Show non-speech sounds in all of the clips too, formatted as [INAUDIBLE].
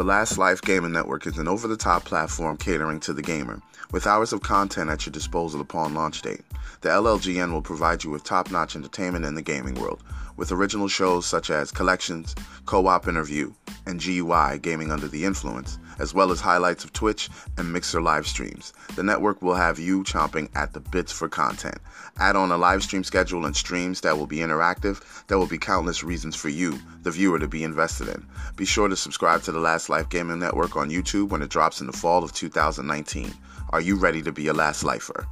The Last Life Gaming Network is an over the top platform catering to the gamer, with hours of content at your disposal upon launch date. The LLGN will provide you with top notch entertainment in the gaming world, with original shows such as Collections, Co op Interview, and GUI Gaming Under the Influence, as well as highlights of Twitch and Mixer live streams. The network will have you chomping at the bits for content. Add on a live stream schedule and streams that will be interactive. There will be countless reasons for you, the viewer, to be invested in. Be sure to subscribe to the Last Life Gaming Network on YouTube when it drops in the fall of 2019. Are you ready to be a Last Lifer?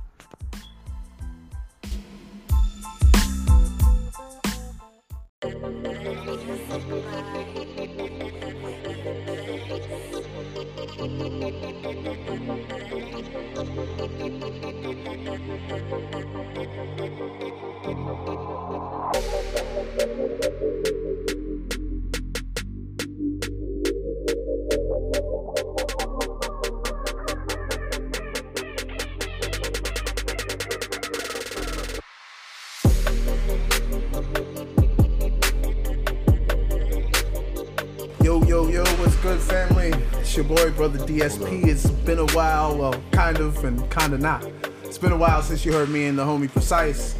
Kind of not. It's been a while since you heard me and the homie Precise.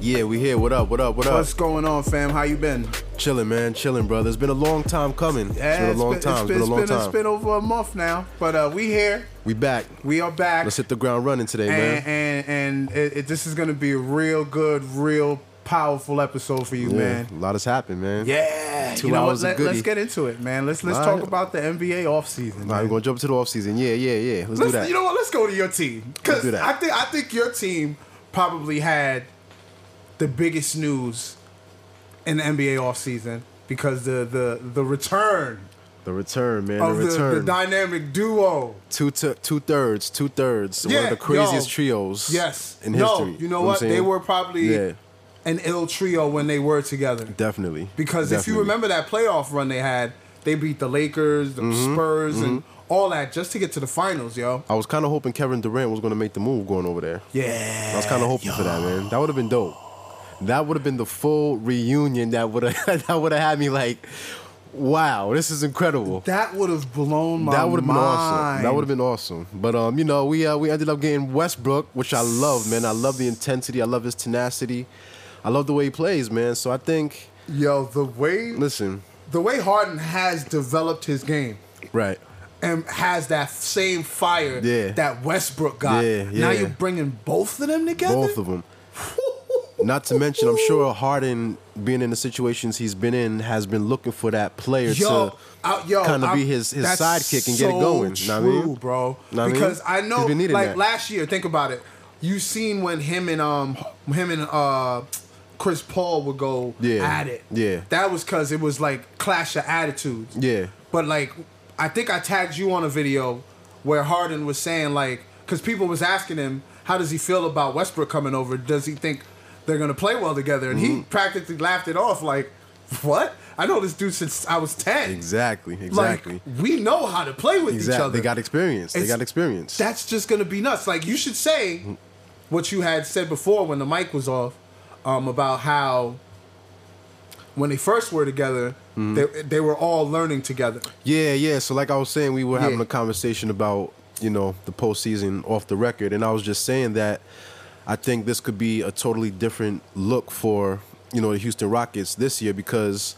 Yeah, we here. What up? What up? What up? What's going on, fam? How you been? Chilling, man. Chilling, brother. It's been a long time coming. it's been a long time. It's been, a long it's been, time. It's been over a month now, but uh, we here. we back. We are back. Let's hit the ground running today, man. and and, and it, it, this is gonna be a real good, real powerful episode for you, Yeah, man. A lot has happened, man. Yeah, Two you know hours what? Let, us get into it, man. Let's let's All talk right. about the NBA offseason. All right, we're gonna jump to the off season. Yeah, yeah, yeah. Let's, Let's, that. You know what? Let's go to your team because. I think I think your team probably had the biggest news in the NBA offseason because the the the return the return, man. of the the, return. the dynamic duo. two t- two thirds, two thirds. One of the craziest yo. trios. Yes. in no, history. you know I'm what? They were probably Yeah, an ill trio when they were together. definitely. Because if you remember that playoff run they had, they beat the Lakers, the Mm-hmm. Spurs, and all that just to get to the finals, yo. I was kind of hoping Kevin Durant was gonna make the move going over there. Yeah. I was kind of hoping for that, man. That would have been dope. That would have been the full reunion. That would have [LAUGHS] that would have had me like, wow, this is incredible. That would have blown my mind. that would have been awesome. That would have been awesome. But um, you know, we uh, we ended up getting Westbrook, which I love, man. I love the intensity. I love his tenacity. I love the way he plays, man. So I think, Yo, the way listen, the way Harden has developed his game right? and has that same fire Yeah. that Westbrook got. Yeah, Now you're bringing both of them together. Both of them. [LAUGHS] Not to mention, I'm sure Harden, being in the situations he's been in, has been looking for that player Yo, to kind of be his his sidekick and get it going. True, Know what I mean? bro. Know what I mean? because I know, like that. last year, think about it. You seen when him and um him and uh Chris Paul would go Yeah, at it. yeah. that was because it was like clash of attitudes. Yeah. But like, I think I tagged you on a video where Harden was saying like, because people was asking him, how does he feel about Westbrook coming over? Does he think they're gonna play well together? And Mm-hmm. he practically laughed it off like, what? I know this dude since I was ten. Exactly, exactly. Like we know how to play with each Exactly. other. They got experience. They got experience. That's just gonna be nuts. Like you should say what you had said before when the mic was off um, about how when they first were together, Mm-hmm. they they were all learning together. Yeah, yeah. So like I was saying, we were having Yeah. a conversation about you know the postseason off the record, and I was just saying that I think this could be a totally different look for you know the Houston Rockets this year because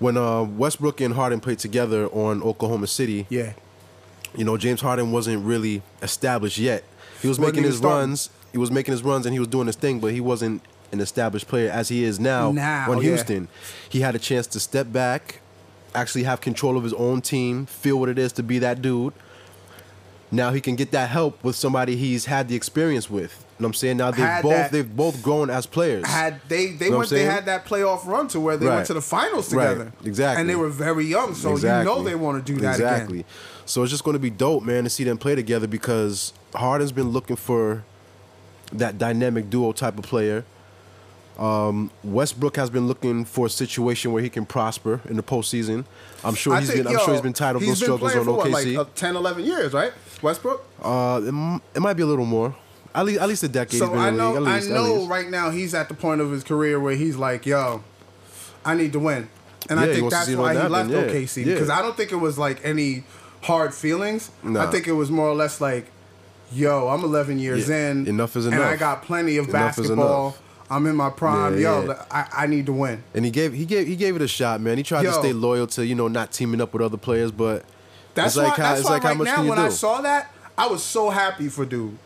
when uh, Westbrook and Harden played together on Oklahoma City, Yeah. you know James Harden wasn't really established yet. He was making his starting. runs. He was making his runs and he was doing his thing, but he wasn't an established player as he is now, Now, on yeah. Houston. He had a chance to step back, actually have control of his own team, feel what it is to be that dude. Now he can get that help with somebody he's had the experience with. You know what I'm saying? Now they've both that- they've both grown as players. Had they they Know went they had that playoff run to where they Right. went to the finals Right. together. Exactly. And they were very young, so you know they want to do that exactly. again. So it's just going to be dope, man, to see them play together because Harden's been looking for that dynamic duo type of player. Um, Westbrook has been looking for a situation where he can prosper in the postseason. I'm sure I he's think, been. I'm yo, sure he's been tired of those struggles on what, OKC. like uh, 10, 11 years, right? Westbrook. uh, it, m- it might be a little more. At least, at least a decade. So I know. Least, I know right now he's at the point of his career where he's like, yo, I need to win. and Yeah, I think that's why he left yeah. OKC Yeah. because I don't think it was like any hard feelings. I think it was more or less like, "Yo, I'm 11 years in. enough is enough. and I got plenty of Enough basketball. I'm in my prime. Yeah, Yo, yeah. I, I need to win." And he gave he gave he gave it a shot, man. He tried Yo. to stay loyal to you know not teaming up with other players, but That's like why. how that's why like how right much now when do? I saw that, I was so happy for dude.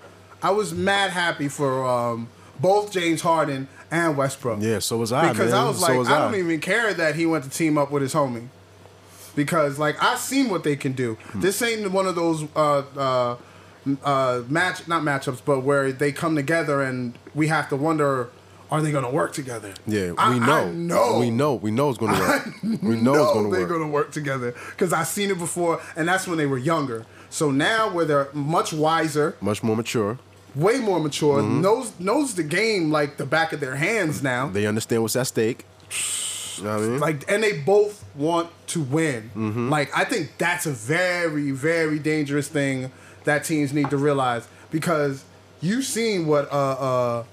I was mad happy for um, both James Harden and Westbrook. yeah, so was I, because man. I was so like, was I don't even care that he went to team up with his homie. Because like I seen what they can do. Hmm. This ain't one of those uh, uh, uh, match not matchups, but where they come together and we have to wonder, are they going to work together? Yeah, I- we know. I know. We know. We know it's going to work. [LAUGHS] we know, know it's going to they're going to work together because I seen it before, and that's when they were younger. So now, where they're much wiser, Much more mature. way more mature, Mm-hmm. knows knows the game like the back of their hands now. They understand what's at stake. You know what I mean? like and they both want to win Mm-hmm. like i think that's a very very dangerous thing that teams need to realize because you've seen what uh uh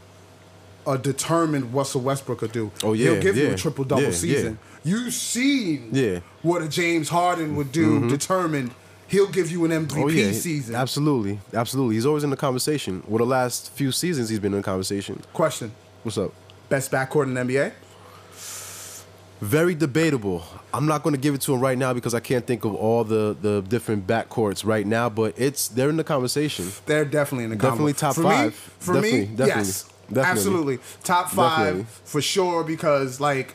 a determined Russell Westbrook could do. Oh, yeah, he'll give you a triple double yeah, season. You've seen Yeah. Mm-hmm. what a James Harden would do. Determined, he'll give you an MVP Oh yeah, season. absolutely, absolutely. He's always in the conversation. Well, the last few seasons he's been in the conversation. Question: What's up? Best backcourt in the NBA? Very debatable. I'm not going to give it to him right now because I can't think of all the the different backcourts right now. But it's they're in the conversation. They're definitely in the Definitely top for five. Me, for Definitely, me, definitely, yes, definitely. absolutely top five Definitely. for sure. Because like,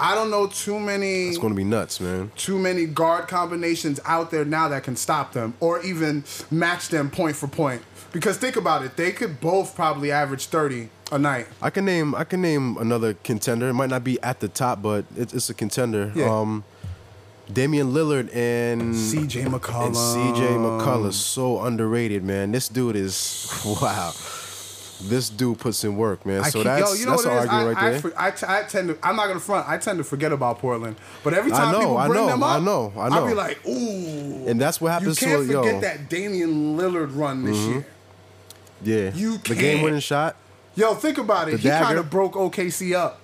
I don't know too many It's going to be nuts, man. too many guard combinations out there now that can stop them or even match them point for point. Because think about it, they could both probably average thirty a night. I can name I can name another contender. It might not be at the top, but it's, it's a contender. Yeah. Um, Damian Lillard and C.J. McCollum. and CJ McCollum so underrated, man. This dude is [LAUGHS] wow. This dude puts in work, man. I So that's yo, you know that's an argument I, right I, there. I, t- I tend to. I'm not gonna front. I tend to forget about Portland, but every I time know, people I bring know, them up, I know, I know, I'll be like, ooh. and that's what happens. You can't to forget yo. that Damian Lillard run this year. Yeah, You the can't. game winning shot Yo, think about it. The he kind of broke OKC up.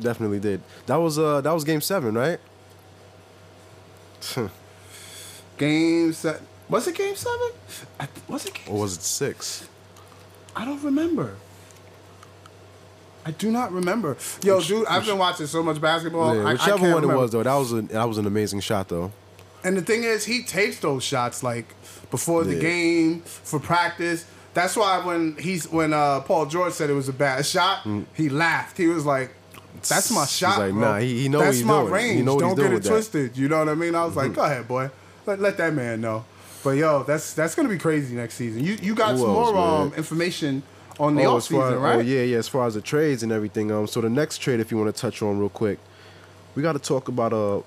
definitely did. That was uh that was game seven, right? [LAUGHS] Game set. Was it game seven? Was it game? or was it six? I don't remember. I do not remember. Yo, dude, I've been watching so much basketball. yeah, I, whichever one remember. it was though, that was a that was an amazing shot though. And the thing is, he takes those shots like before the Yeah. game for practice. That's why when he's when uh, Paul George said it was a bad shot, he laughed. He was like, "That's my Mm. Shot, like, bro. nah, he- he know That's he's my doing. Range. Don't get it with that." Mm-hmm. twisted." You know what I mean? I was like, "Go ahead, boy. Let, let that man know." But yo, that's that's gonna be crazy next season. You you got Who some else, more um, man? information on the Oh, off as far, season, right? oh yeah, yeah. As far as the trades and everything, um, so the next trade, if you want to touch on real quick, we got to talk about uh,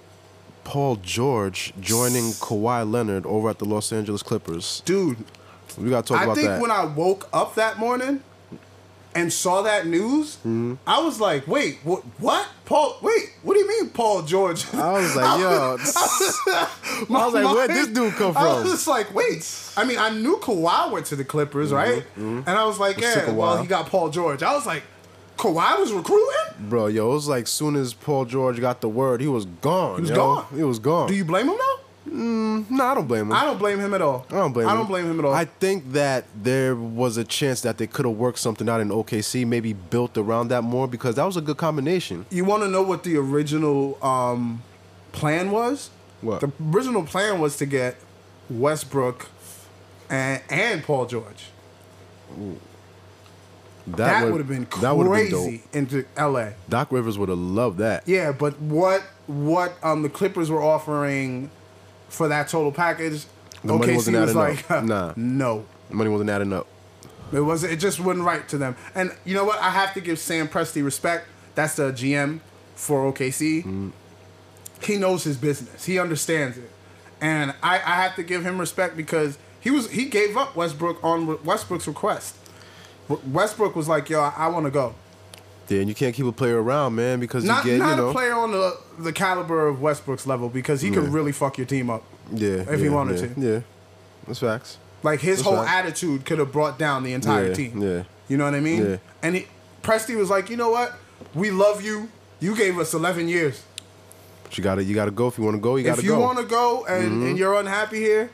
Paul George joining Kawhi Leonard over at the Los Angeles Clippers. Dude, We got to talk I about that. I think when I woke up that morning and saw that news, Mm-hmm. I was like, "Wait, what? What? Paul? Wait, what do you mean, Paul George?" I was like, [LAUGHS] yo, [LAUGHS] I was [LAUGHS] like, where'd this dude come from? I was just like, "Wait." I mean, I knew Kawhi went to the Clippers, right? And I was like, Mm-hmm, It "Yeah." Well, he got Paul George. I was like, "Kawhi was recruiting." Bro, yo, it was like soon as Paul George got the word, he was gone. He was yo. gone. He was gone. Do you blame him though? no, I don't blame him. I don't blame him at all. I don't blame I him. don't blame him at all. I think that there was a chance that they could have worked something out in OKC, maybe built around that more because that was a good combination. You want to know what the original um, plan was? What? The original plan was to get Westbrook and, and Paul George. That, would have been that been crazy dope. into LA. Doc Rivers would have loved that. Yeah, but what what um the Clippers were offering for that total package? The money OKC was like, up. [LAUGHS] Nah. no. Money wasn't adding up. It was it just wasn't right to them. And you know what? I have to give Sam Presti respect. That's the GM for OKC. Mm. He knows his business. He understands it. And I, I have to give him respect because he was he gave up Westbrook on Westbrook's request. Westbrook was like, "Yo, I, I want to go." Then you can't keep a player around, man, because Not you get, not you know, a player on the the caliber of Westbrook's level because he could really fuck your team up. yeah, if he wanted yeah, to. Yeah, that's facts. Like his That's whole right. attitude could have brought down the entire Yeah, team. yeah. You know what I mean? Yeah. And he, Presti was like, you know what? We love you. You gave us 11 years. But you gotta you gotta go if you want to go. You gotta go. if you go. Mm-hmm. want to go and, and you're unhappy here,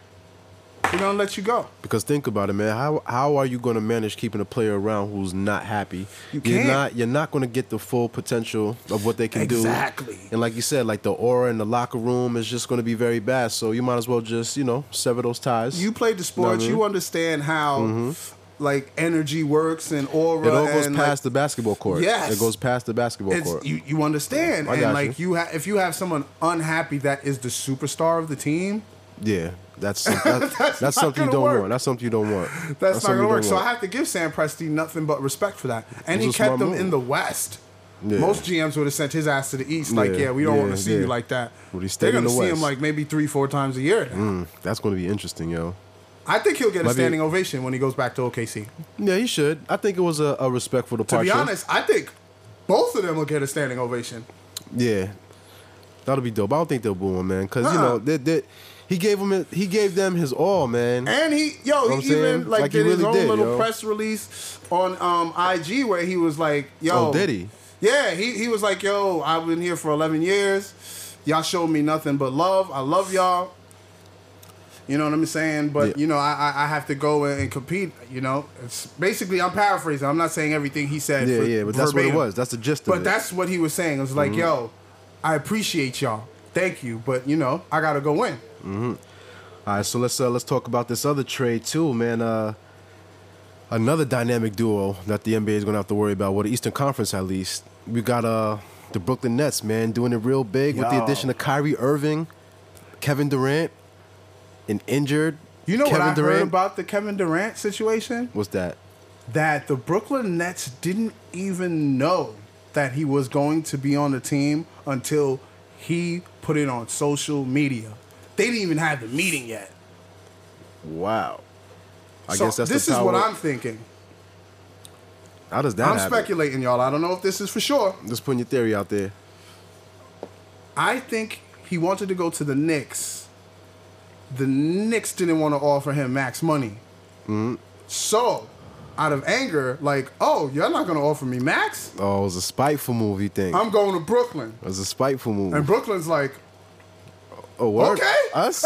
we're gonna let you go. Because think about it, man. How how are you going to manage keeping a player around who's not happy? You You're can't. not you're not going to get the full potential of what they can Exactly. do. Exactly. And like you said, like the aura in the locker room is just going to be very bad. So you might as well just you know sever those ties. You played the Know I sports, mean? you understand how mm-hmm. like energy works and aura. it all goes and, past like, the basketball court. Yes. it goes past the basketball it's, court. you, you understand, I and like you, ha- if you have someone unhappy that is the superstar of the team, yeah, that's [LAUGHS] that's, that's, not something you don't work. want. That's something you don't want. that's, not gonna work. So I have to give Sam Presti nothing but respect for that, and he kept them move. in the West. Yeah. Most GMs would have sent his ass to the East. Like, Yeah, yeah, we don't want to see yeah. you like that. But he They're gonna the see him like maybe three, four times a year. Mm, that's going to be interesting, yo. I think he'll get a Might be- standing ovation when he goes back to OKC. Yeah, he should. I think it was a, a respectful departure. To be honest, I think both of them will get a standing ovation. Yeah, that'll be dope. I don't think they'll boo him, man, because you Uh-uh. know they, they, he gave him he gave them his all, man. And he, yo, Know what I'm he saying? even like, Like did his own did, little yo. press release on um, IG where he was like, yo, Oh, did he? Yeah, he he was like, yo, I've been here for 11 years. Y'all showed me nothing but love. I love y'all. You know what I'm saying? But Yeah. you know, I I- have to go and compete. You know, it's basically I'm paraphrasing. I'm not saying everything he said. Yeah, for- yeah, but that's what it was. That's the gist of But it. that's what he was saying. It was like, yo, I appreciate y'all. Thank you, but you know, I gotta go win. All right, so let's uh, let's talk about this other trade too, man. Uh, another dynamic duo that the NBA is going to have to worry about, well, the Eastern Conference at least. We got uh the Brooklyn Nets, man, doing it real big with the addition of Kyrie Irving, Kevin Durant, an injured. You know Kevin what I Durant. heard about the Kevin Durant situation? What's that? That the Brooklyn Nets didn't even know that he was going to be on the team until he put it on social media. They didn't even have the meeting yet. Wow. I so guess that's this is what I'm thinking. How does that I'm happen? speculating, y'all. I don't know if this is for sure. Just putting your theory out there. I think he wanted to go to the Knicks. The Knicks didn't want to offer him max money. Mm-hmm. So, out of anger, like, oh, you're not going to offer me max? Oh, it was a spiteful move, you think? I'm going to Brooklyn. it was a spiteful move. And Brooklyn's like, oh, word? Okay. Us?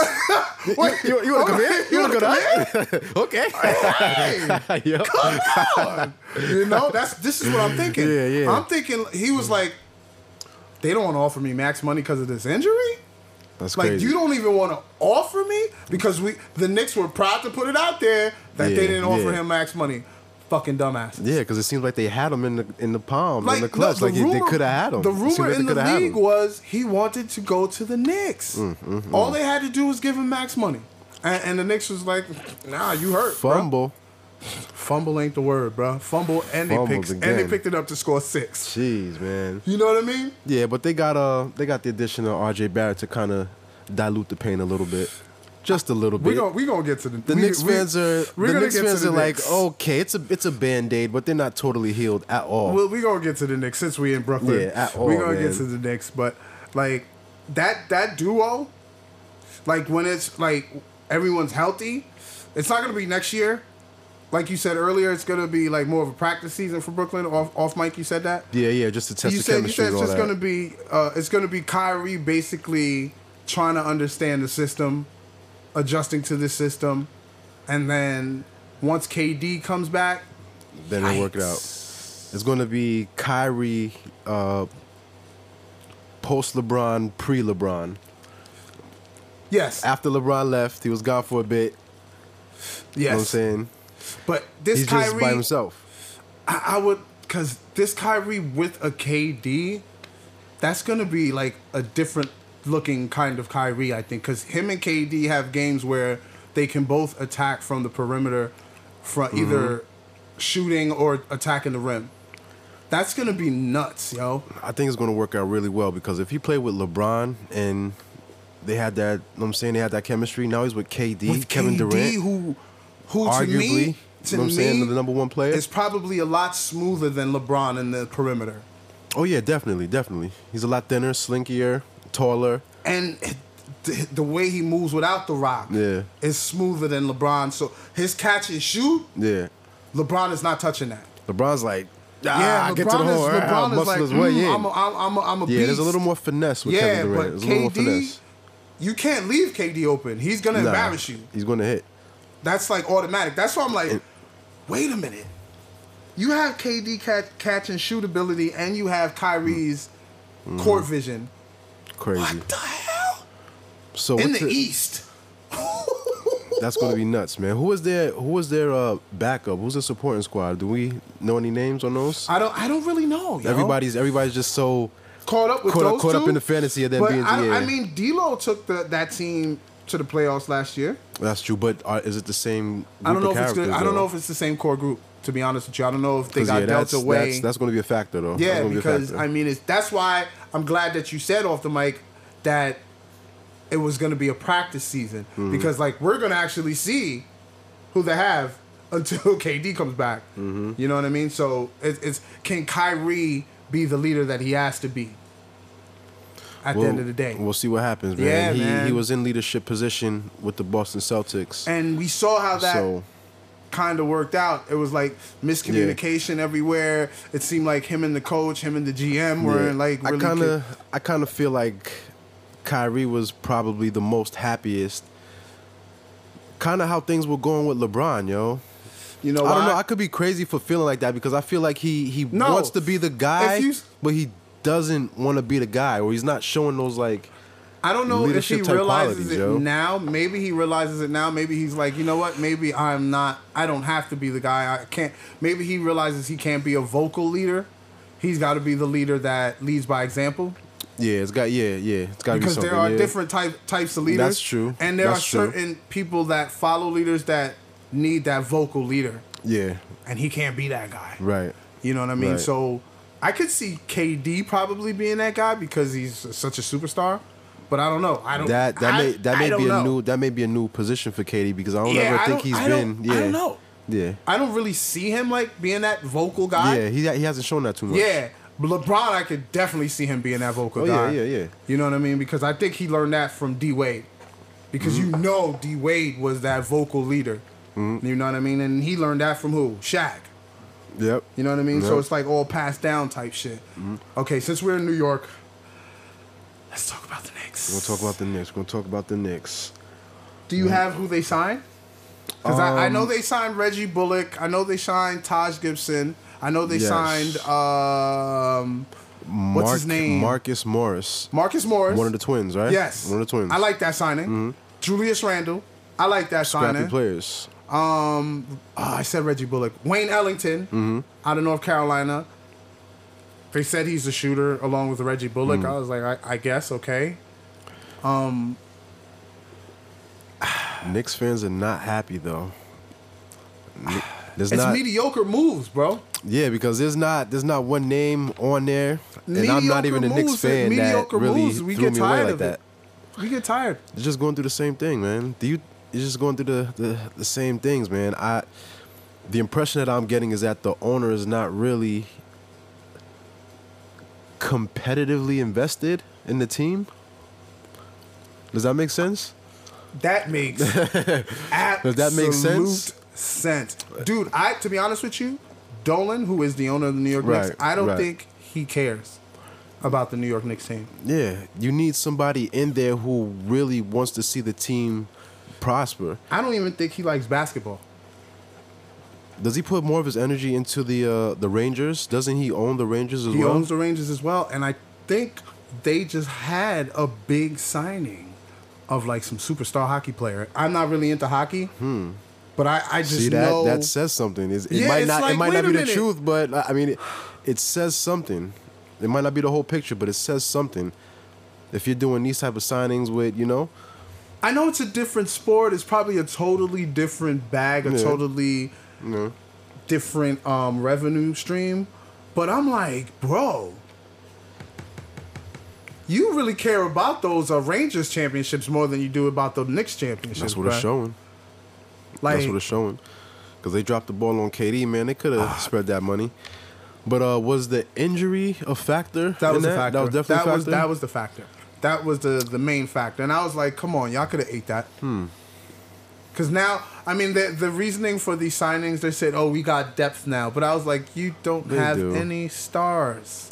you [LAUGHS] Wait, you, you want to come in? you want to wanna go [LAUGHS] okay. hey, [LAUGHS] Yep. come on. you know, that's this is what I'm thinking. Yeah, yeah. I'm thinking he was like, they don't want to offer me max money because of this injury. That's Like crazy. you don't even want to offer me because we the Knicks were proud to put it out there that Yeah, they didn't offer yeah. him max money. Fucking dumbass. Yeah, because it seems like they had him in the in the palm, Like in the clutch. no, like they could have had him. The rumor like in the league. Mm, was he wanted to go to the Knicks. All they had to do was give him max money, and, and the Knicks was like, "Nah, you hurt." bruh." fumble. Fumble ain't the word, bro. Fumble and they picked and they picked it up to score six. Jeez, man. You know what I mean? Yeah, but they got uh they got the addition of R.J. Barrett to kind of dilute the pain a little bit, just a little We bit. gonna we gonna get to the the we- Knicks we- fans are we're the Knicks get to fans the are like, Knicks. okay, it's a it's a band aid, but they're not totally healed at all. Well, we gonna get to the Knicks since we in Brooklyn. Yeah, at all, we gonna man. get to the Knicks, but like that that duo, like when it's like everyone's healthy, it's not gonna be next year. Like you said earlier, it's gonna be like more of a practice season for Brooklyn. Off off mic, you said that. yeah, yeah, just to test you the said you said it's just that. gonna be uh, it's gonna be Kyrie basically trying to understand the system, adjusting to the system, and then once KD comes back, then they'll work it out. It's going to be Kyrie uh, post LeBron, pre LeBron. yes, After LeBron left, he was gone for a bit. yes. You know what I'm saying? But this He's Kyrie, by himself. I, I would because this Kyrie with a KD, that's gonna be like a different looking kind of Kyrie, I think, because him and KD have games where they can both attack from the perimeter, from Mm-hmm. either shooting or attacking the rim. That's gonna be nuts, yo. I think it's going to work out really well because if he played with LeBron and they had that, you know what I'm saying they had that chemistry. Now he's with KD, With Kevin KD, Durant, who, who arguably, to me, you know what I'm me, saying, the number one player. is probably a lot smoother than LeBron in the perimeter. Oh yeah, definitely, definitely. He's a lot thinner, slinkier, taller. and the, the way he moves without the rock Yeah. is smoother than LeBron. So his catch and shoot, Yeah. LeBron is not touching that. LeBron's like Ah, yeah, get to the LeBron is. Ah, LeBron is like, his way mm, in. I'm a, I'm, I'm a, I'm a Yeah, there's a little more finesse with Yeah, Kevin Durant. There's a little more KD, finesse. you can't leave KD open. He's gonna Nah, embarrass you. He's going to hit. That's like automatic. That's why I'm like, wait a minute. You have KD catch, catch and shoot ability, and you have Kyrie's Mm-hmm. court vision. Crazy. What the hell? So In what's the East. [LAUGHS] That's going to be nuts, man. Who was their Who was their uh, backup? Who's the supporting squad? Do we know any names on those? I don't. I don't really know. Yo. Everybody's Everybody's just so caught up with caught those caught up in the fantasy of them being- I, yeah. I mean, D'Lo took the, that team to the playoffs last year. That's true, but uh, is it the same? Group I don't know if it's good. I don't know if it's the same core group. To be honest with you, I don't know if they got yeah, dealt that's, away. That's, that's going to be a factor, though. Yeah, gonna be because. I mean, it's that's why I'm glad that you said off the mic that it was going to be a practice season Mm-hmm. because like we're going to actually see who they have [LAUGHS] until KD comes back. Mm-hmm. You know what I mean? So it's, it's can Kyrie be the leader that he has to be at the end of the day? we'll see what happens, man. Yeah, he man. he was in leadership position with the Boston Celtics. and we saw how that so kind of worked out. It was like miscommunication everywhere. It seemed like him and the coach, him and the GM were yeah. like really I kind of I kind of feel like Kyrie was probably the most happiest. Kind of how things were going with LeBron, yo. you know I don't know. I could be crazy for feeling like that because I feel like he he No. wants to be the guy, you- but he doesn't want to be the guy, or he's not showing those like. I don't know if he realizes qualities, it yo. now. Maybe he realizes it now. Maybe he's like, you know what? Maybe I'm not. I don't have to be the guy. I can't. Maybe he realizes he can't be a vocal leader. He's got to be the leader that leads by example. Yeah, it's got yeah yeah. It's got to be Because there are yeah. different type, types of leaders. That's true. And there That's are true. certain people that follow leaders that need that vocal leader, Yeah, and he can't be that guy. right. You know what I mean? Right. So I could see KD probably being that guy because he's such a superstar. But I don't know. I don't. That that I- may that may be a know. new that may be a new position for KD because I don't Yeah, ever I think don't- he's I been. Yeah, I don't know. Yeah, I don't really see him like being that vocal guy. yeah. He he hasn't shown that too much. Yeah. But LeBron, I could definitely see him being that vocal Oh, guy. yeah, yeah, yeah. You know what I mean? Because I think he learned that from D Wade. Because Mm-hmm. you know D Wade was that vocal leader. You know what I mean? And he learned that from who? Shaq. Yep. You know what I mean? So Yep. Mm-hmm. it's like all passed down type shit. Okay, since we're in New York, let's talk about the Knicks. We're gonna talk about the Knicks. We're gonna talk about the Knicks. Do you have who they signed? Because I, I Um, know they signed Reggie Bullock. I know they signed Taj Gibson. I know they Yes. signed um, what's his name? Marcus Morris. Marcus Morris. One of the twins, right? yes, One of the twins. Mm-hmm. I like that signing. Julius Randle. I like that scrappy signing. players. Um, oh, I said Reggie Bullock. Wayne Ellington Mm-hmm. out of North Carolina. They said he's a shooter along with Reggie Bullock. Mm. I was like, I, I guess okay. Um, Knicks fans are not happy though. There's It's not, mediocre moves, bro. yeah, because there's not there's not one name on there, and I'm not even a Knicks fan that mediocre really moves. We threw get me away tired like of that. it. We get tired. They're just going through the same thing, man. Do you? You're just going through the, the the same things, man. I the impression that I'm getting is that the owner is not really competitively invested in the team. Does that make sense? That makes [LAUGHS] absolute that make sense? sense, dude. I to be honest with you, Dolan, who is the owner of the New York Knicks, I don't right. think he cares about the New York Knicks team. Yeah, you need somebody in there who really wants to see the team prosper. I don't even think he likes basketball. Does he put more of his energy into the uh, the Rangers? Doesn't he own the Rangers as He well? owns the Rangers as well, and I think they just had a big signing of like some superstar hockey player. I'm not really into hockey, but I, I just Hmm. See that know that says something. It's- It Yeah, might not like, it might not be the truth, but I mean it, it says something. It might not be the whole picture, but it says something. If you're doing these type of signings with, you know, I know it's a different sport. It's probably a totally different bag, a Yeah. totally different um, revenue stream. But I'm like, bro, you really care about those uh, Rangers championships more than you do about the Knicks championships. that's what bruh. it's showing. Like, That's what it's showing. Because they dropped the ball on KD, man. They could have Ah. spread that money. But uh, was the injury a factor? that was the factor. That was definitely that a was that was the factor. That was the the main factor. And I was like, come on, y'all could have ate that. Hmm. Because now I mean, the the reasoning for these signings, they said, "Oh, we got depth now," but I was like, "You don't They have do. any stars."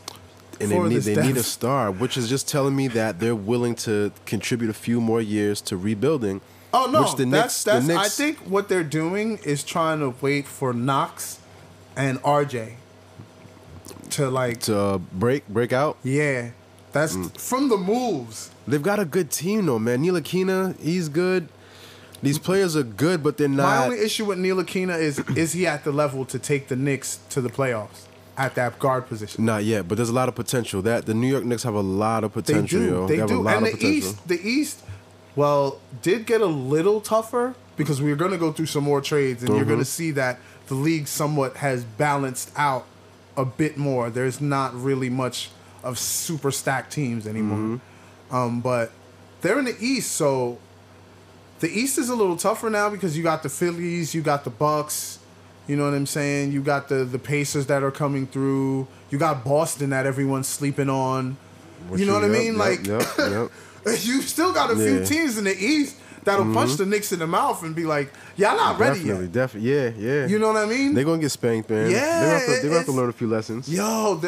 And they need they need a star, which is just telling me that they're willing to contribute a few more years to rebuilding. Oh no, which the that's Knicks, that's. the I think what they're doing is trying to wait for Knox and RJ to like. to uh, break break out. yeah, that's Mm. from the moves. They've got a good team though, man. Ntilikina, he's good. These players are good, but they're not. My only issue with Ntilikina is is he at the level to take the Knicks to the playoffs at that guard position? Not yet, but there's a lot of potential. That the New York Knicks have a lot of potential. They do. yo. They, have do. and the potential. East, the East, well, did get a little tougher because we're going to go through some more trades, and you're Mm-hmm. going to see that the league somewhat has balanced out a bit more. There's not really much of super stacked teams anymore. Mm-hmm. Um, but they're in the East, so the East is a little tougher now because you got the Phillies, you got the Bucks. You know what I'm saying? You got the the Pacers that are coming through. You got Boston that everyone's sleeping on. you know what I mean? yep, like yep, [LAUGHS] yep. you still got a few Yeah. Mm-hmm. teams in the East that'll punch the Knicks in the mouth and be like, "Y'all not ready definitely, yet." definitely, yeah, yeah. You know what I mean? they're gonna get spanked, man. Yeah, they're gonna have to, they're gonna have to learn a few lessons. Yo,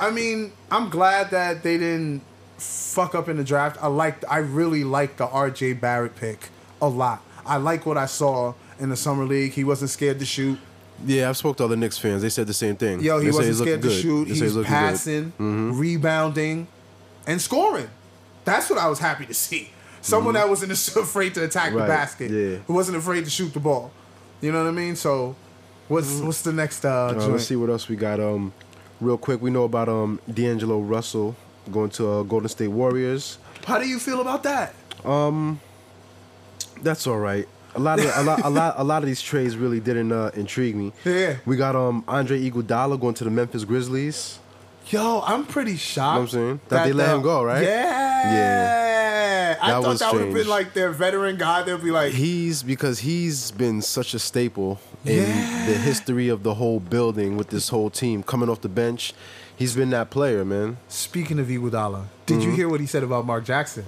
I mean, I'm glad that they didn't fuck up in the draft. I liked, I really liked the R.J. Barrett pick a lot. I like what I saw in the summer league. He wasn't scared to shoot. Yeah, I've spoke to other Knicks fans. They said the same thing. Yo, he they wasn't scared to good. shoot. They He's looking good. Mm-hmm. passing, rebounding, and scoring. That's what I was happy to see. Someone that wasn't [LAUGHS] afraid to attack the Mm-hmm. Basket. yeah. Who wasn't afraid to shoot the ball. You know what I mean? So, what's what's the next uh, Uh, let's see what else we got. Um, real quick, we know about um D'Angelo Russell going to uh, Golden State Warriors. How do you feel about that? Um, that's all right. A lot of a lot a lot a lot of these trades really didn't uh, intrigue me. Yeah. We got um Andre Iguodala going to the Memphis Grizzlies. Yo, I'm pretty shocked. You Know what I'm saying? That they let the- him go, right? Yeah. Yeah. I That thought that would have been like their veteran guy. They'll be like, He's because he's been such a staple in Yeah. the history of the whole building with this whole team coming off the bench. He's been that player, man. speaking of Iguodala, did Mm-hmm. you hear what he said about Mark Jackson?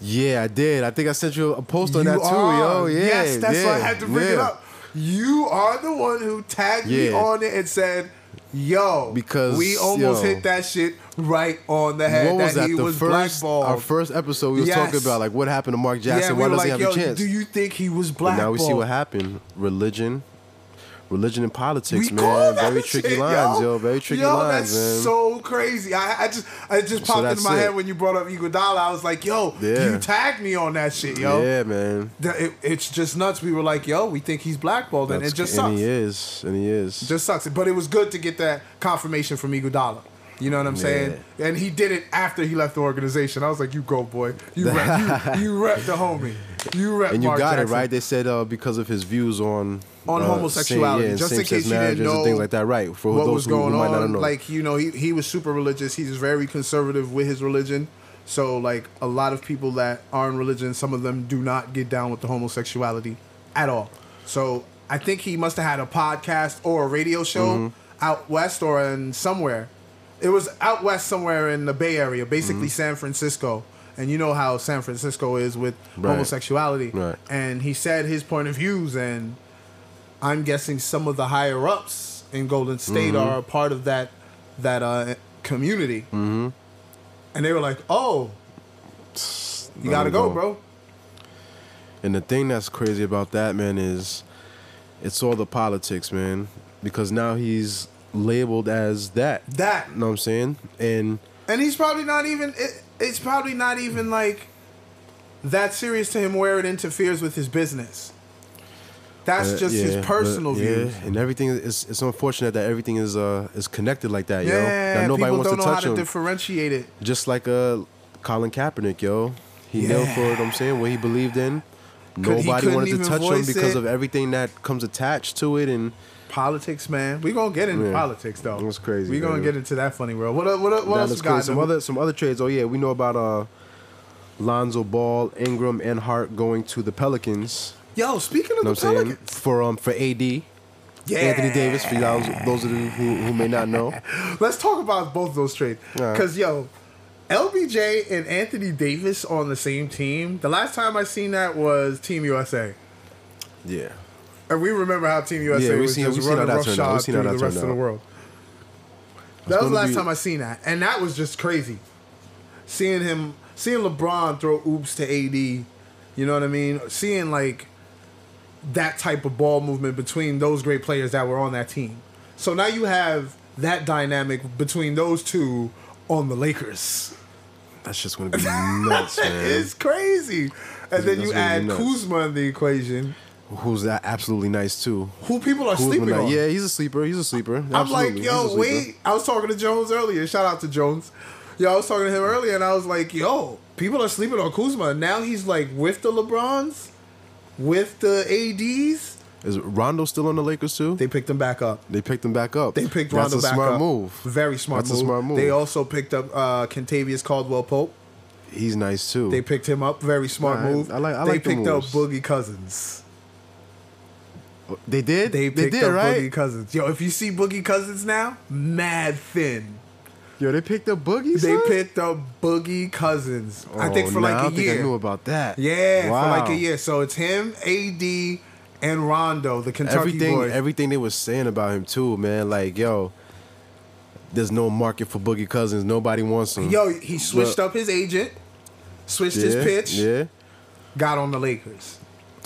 Yeah, I did. I think I sent you a post on You that too, are. yo. Yeah, Yes, that's yeah, why I had to bring it up. You are the one who tagged me on it and said, "Yo, Because, we almost yo. hit that shit right on the head." What was that? He the was first blackballed. our first episode we was Yes. talking about like what happened to Mark yeah, Jackson. we Why were doesn't like, he have "Yo, a chance? do you think he was blackballed?" now we see what happened. Religion, religion and politics, We man. Very shit, tricky lines, yo. Very tricky yo, lines, that's man. so crazy. I, I just, I just popped that's into my it. head when you brought up Iguodala. I was like, "Yo, Yeah. you tagged me on that shit, yo." yeah, man. It- it's just nuts. We were like, "Yo, we think he's blackballed," and it just sucks. and he is, and he is. just sucks. But it was good to get that confirmation from Iguodala. You know what I'm saying? And he did it after he left the organization. I was like, "You go, boy. You rep, you, [LAUGHS] you rep the homie. You rep." and you Mark got Jackson. it right. They said uh, because of his views on On uh, homosexuality, same, yeah, just in case you didn't know and things like that. Right. For what those was who, going who not on. know. Like you know, he he was super religious. He's very conservative with his religion. So like a lot of people that are in religion, some of them do not get down with the homosexuality at all. So I think he must have had a podcast or a radio show Mm-hmm. out west or in somewhere. It was out west somewhere in the Bay Area, basically Mm-hmm. San Francisco. And you know how San Francisco is with Right. homosexuality. Right. And he said his point of views and I'm guessing some of the higher ups in Golden State Mm-hmm. are a part of that that uh, community. Mm-hmm. And they were like, "Oh, you gotta go, go. bro." And the thing that's crazy about that, man, is it's all the politics, man. Because now he's labeled as that. That, You know what I'm saying? And and he's probably not even. It, it's probably not even like that serious to him where it interferes with his business. That's uh, just yeah, his but- personal yeah, and everything is. It's unfortunate that everything is uh is connected like that, yo. Yeah, That nobody people wants don't to know how touch to him. differentiate it. Just like uh Colin Kaepernick, yo. He nailed for what I'm saying, what he believed in. he Nobody couldn't wanted to touch him because it. of everything that comes attached to it, and Politics, man. We gonna get into Yeah. politics though. That's crazy, We gonna get into that funny world. What what, what else got? Some other some other trades. Oh yeah, we know about uh Lonzo Ball, Ingram, and Hart going to the Pelicans. Yo, speaking of You know the I'm saying? Pelicans, For um for AD. yeah. Anthony Davis, for those those of you who, who may not know. [LAUGHS] Let's talk about both those trades. All right. Cause yo, LBJ and Anthony Davis on the same team. The last time I seen that was Team USA. Yeah. And we remember how Team USA Yeah, was seen- just we seen how running roughshod through the rest of the world. That was the last be- time I seen that, and that was just crazy. Seeing him, seeing LeBron throw oops to AD, you know what I mean? Seeing like that type of ball movement between those great players that were on that team. So now you have that dynamic between those two on the Lakers. That's just gonna be nuts, [LAUGHS] man. It's crazy. And then you add. Kuzma in the equation, Who's that? Absolutely nice too. who people are Kuzma, sleeping on. Yeah, he's a sleeper. He's a sleeper. I'm Absolutely. like, yo, wait. I was talking to Jones earlier. Shout out to Jones. Yo, I was talking to him earlier, and I was like, yo, people are sleeping on Kuzma. Now he's like with the LeBrons, with the ADs. Is Rondo still on the Lakers too? They picked him back up. They picked him back up. They picked That's Rondo a back smart up. move. Very smart That's move. a smart move. They also picked up uh, Kentavious Caldwell Pope. He's nice too. They picked him up. Very smart Nah, move. I like- I they like the picked up moves. Boogie Cousins. They did. They They, picked did up right. Boogie Cousins. Yo, if you see Boogie Cousins now, mad thin. Yo, they picked up Boogie. They son? picked up Boogie Cousins. I think Oh, for nah, like I a think year. I knew about that. Yeah, wow. for like a year. So it's him, AD, and Rondo, the Kentucky Everything, boy. everything they was saying about him too, man. Like, yo, there's no market for Boogie Cousins. Nobody wants him. Yo, he switched up his agent, switched yeah, his pitch, Yeah. got on the Lakers.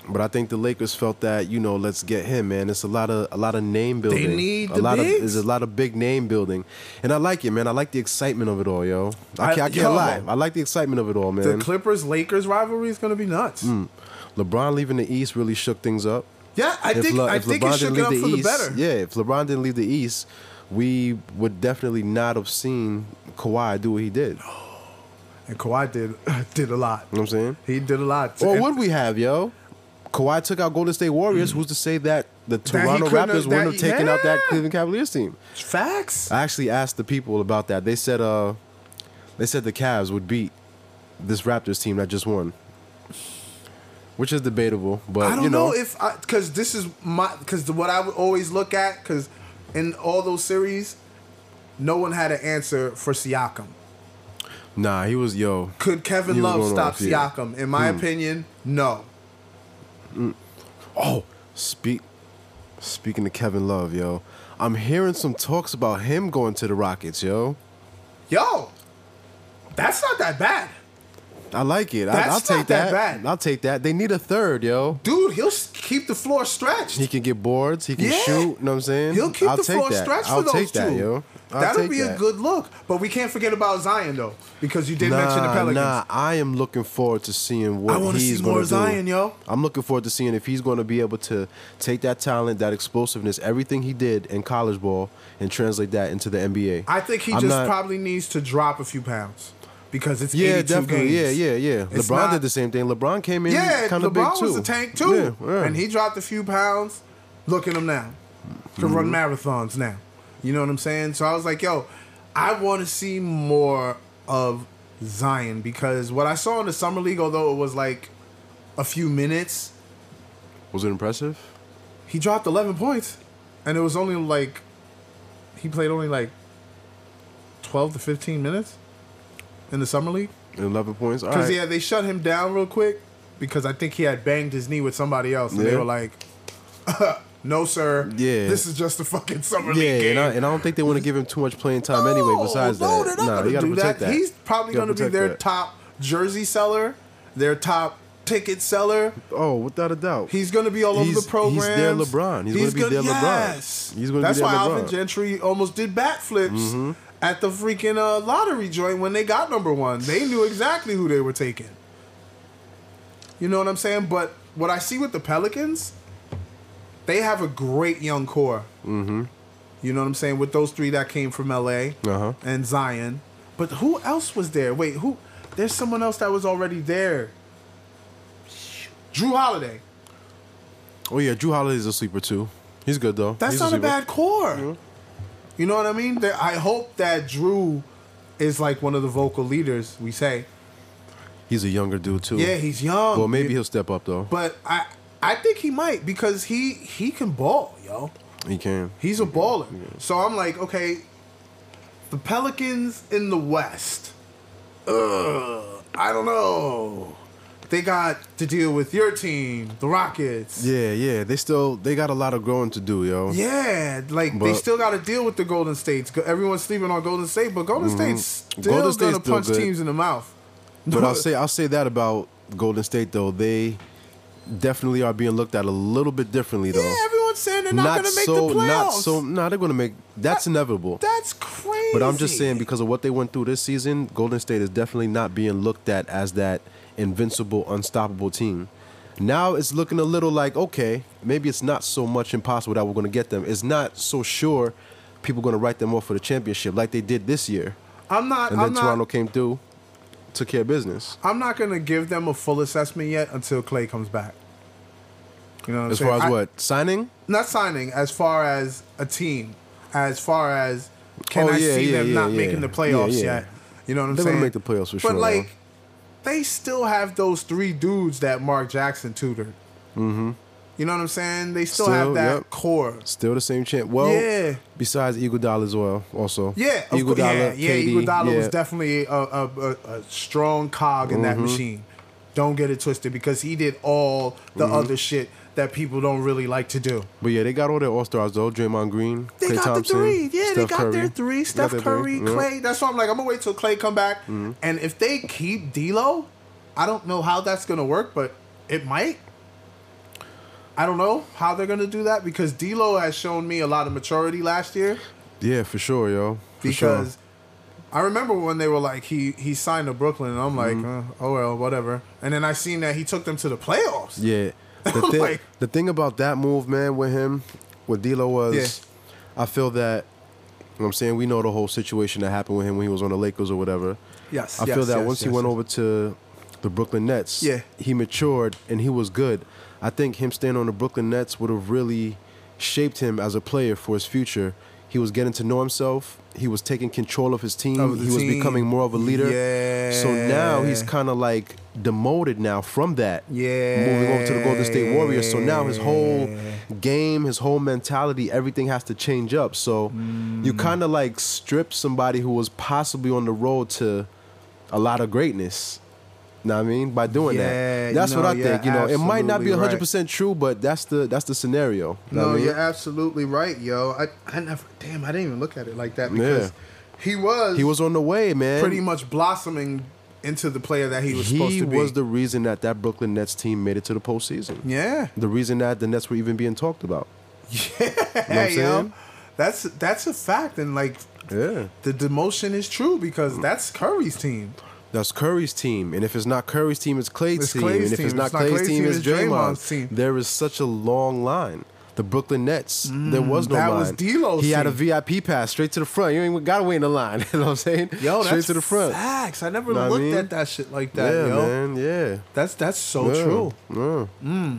But I think the Lakers felt that you know, let's get him, man. It's a lot of a lot of name building. They need a the lot bigs. of there's a lot of big name building, and I like it, man. I like the excitement of it all, yo. I, I- can't, I can't yo. lie. I like the excitement of it all, man. The Clippers Lakers rivalry is gonna be nuts. Mm. LeBron leaving the East really shook things up. Yeah, I think Le- I think it shook it up for the better. yeah, if LeBron didn't leave the East, we would definitely not have seen Kawhi do what he did. [GASPS] And Kawhi did [LAUGHS] did a lot. You know what I'm saying? He did a lot. Or what would we have, yo? Kawhi took out Golden State Warriors. Who's to say that the Toronto have- Raptors wouldn't have that- taken out that. Cleveland Cavaliers team? facts? I actually asked the people about that. They said uh they said the Cavs would beat this Raptors team that just won. Which is debatable, but I don't you know, know, if because this is my because what I would always look at because in all those series, no one had an answer for Siakam. nah, he was yo. Could Kevin Love stop off, yeah. Siakam? In my opinion, no. Mm. Oh, speak speaking to Kevin Love, yo. I'm hearing some talks about him going to the Rockets, yo. Yo, that's not that bad, I like it. I, That's I'll take not that that. bad. I'll take that. They need a third, yo. dude. He'll keep the floor stretched. He can get boards. He can Yeah. shoot. You know what I'm saying? He'll keep I'll the take floor that. stretched I'll for those take two. that, yo. I'll That'll be a good look. But we can't forget about Zion though, because you did nah, mention the Pelicans. Nah, I am looking forward to seeing what I he's going to do. Zion, yo. I'm looking forward to seeing if he's going to be able to take that talent, that explosiveness, everything he did in college ball, and translate that into the NBA. I think he I'm just not- probably needs to drop a few pounds because it's Yeah, 82 definitely. games. Yeah, yeah, yeah. It's LeBron not- did the same thing. LeBron came in Yeah, kind of big LeBron too. was a tank too, Yeah, yeah. and he dropped a few pounds. Look at him now, can Mm-hmm. run marathons now. You know what I'm saying? So I was like, yo, I want to see more of Zion because what I saw in the summer league, although it was like a few minutes, was it impressive? he dropped 11 points, and it was only like he played only like 12 to 15 minutes in the summer league. 11 points. Because right. yeah, they shut him down real quick because I think he had banged his knee with somebody else, and they were like, [LAUGHS] "No, sir. Yeah. this is just a fucking summer Yeah, league game." and I, and I don't think they want to give him too much playing time anyway. Besides no, that, not nah, you gotta protect that. He's probably going to be their that. top jersey seller, their top ticket seller. Oh, without a doubt. He's going to be all over the program. he's their LeBron. He's gonna be their LeBron. yes. He's gonna be That's their why LeBron. Alvin Gentry almost did backflips at the freaking uh, lottery joint when they got number one. They knew exactly who they were taking. You know what I'm saying? But what I see with the Pelicans, they have a great young core. Mm-hmm. You know what I'm saying? With those three that came from LA Uh-huh. and Zion. But who else was there? Wait, who? There's someone else that was already there. Jrue Holiday. Oh yeah, Jrue Holiday's a sleeper too. He's good though. That's He's not a sleeper. bad core. You know what I mean? I hope that Jrue is like one of the vocal leaders. We say, He's a younger dude too. yeah, he's young. Well, maybe he'll step up though. but I, I think he might because he he can ball, yo. He can. He's a baller. So I'm like, okay, the Pelicans in the West. Ugh, I don't know. they got to deal with your team, the Rockets. Yeah, yeah. They still they got a lot of growing to do, yo. Yeah, like they But- still got to deal with the Golden States. Go- Everyone's sleeping on Golden State, but Golden State's still Mm-hmm. Golden State's gonna still punch good. teams in the mouth. But I'll [LAUGHS] say I'll say that about Golden State though. They definitely are being looked at a little bit differently though. yeah, everyone's saying they're not, gonna make so the playoffs. not so no, they're gonna make that's inevitable. That's crazy. But I'm just saying because of what they went through this season, Golden State is definitely not being looked at as that invincible, unstoppable team. Now it's looking a little like okay, maybe it's not so much impossible that we're going to get them. It's not so sure people going to write them off for the championship like they did this year, I'm not. and I'm then not. Toronto came through, took care of business. I'm not gonna give them a full assessment yet until Klay comes back. You know what I'm As saying? far as I- what signing, Not signing. As far as a team. As far as can Oh, I yeah, see yeah, them yeah, not making the playoffs yet? You know what I'm They're saying? gonna make the playoffs for but sure, like, though. they still have those three dudes that Mark Jackson tutored. Mm-hmm. You know what I'm saying? They still, have that yep. core. still the same champ. Well, Yeah. besides Iguodala as well, also. Yeah, of course, yeah, yeah. KD, Iguodala was yeah. definitely a, a, a, strong cog in that machine. Don't get it twisted because he did all the other shit that people don't really like to do. But yeah, they got all their all stars though. Draymond Green, They Klay got Thompson, the three. Yeah, they got Curry. their three. Steph Curry, three. Yeah. Klay. That's why I'm like, I'm gonna wait till Klay come back. Mm-hmm. And if they keep D'Lo, I don't know how that's gonna work, but it might. I don't know how they're gonna do that because D'Lo has shown me a lot of maturity last year. Yeah, for sure, yo. For because sure. I remember when they were like he he signed to Brooklyn and I'm like Mm-hmm. uh, oh well whatever and then I seen that he took them to the playoffs. Yeah. [LAUGHS] The thing, Like- the thing about that move, man, with him, with D'Lo was, Yeah. I feel that. You know what I'm saying we know the whole situation that happened with him when he was on the Lakers or whatever. Yes, I yes, feel that yes, once he yes, went over to the Brooklyn Nets, Yeah. he matured and he was good. I think him staying on the Brooklyn Nets would have really shaped him as a player for his future. He was getting to know himself. He was taking control of his team. Of he was becoming more of a leader. So now he's kind of like demoted now from that. Yeah. Moving over to the Golden State Warriors. So now his whole game, his whole mentality, everything has to change up. So you Mm. kind of like strip somebody who was possibly on the road to a lot of greatness. Know what I mean? By doing Yeah, that. That's no, what I think. You know, it might not be absolutely hundred percent true, but that's the that's the scenario. Know No, I mean? you're absolutely right, yo. I I never damn I didn't even look at it like that because Yeah. he was He was on the way, man. pretty much blossoming into the player that he was supposed to be. He was the reason that that Brooklyn Nets team made it to the postseason. yeah. The reason that the Nets were even being talked about. [LAUGHS] Hey, yo. saying? That's that's a fact and like Yeah. the demotion is true because that's Curry's team. That's Curry's team, and if it's not Curry's team, it's Klay's It's team, Klay's and if team. it's not It's not Klay's, Klay's team, team, it's Draymond's team. There is such a long line. The Brooklyn Nets, there was no Mm, that line. was D'Lo's he had a. VIP pass straight to the front. You ain't gotta wait in the line. [LAUGHS] you know what I'm saying? Yo, straight that's to the front. facts. I never Know what I looked mean? at that shit like that, yeah, yo. man. Yeah. That's that's so yeah. true. Yeah.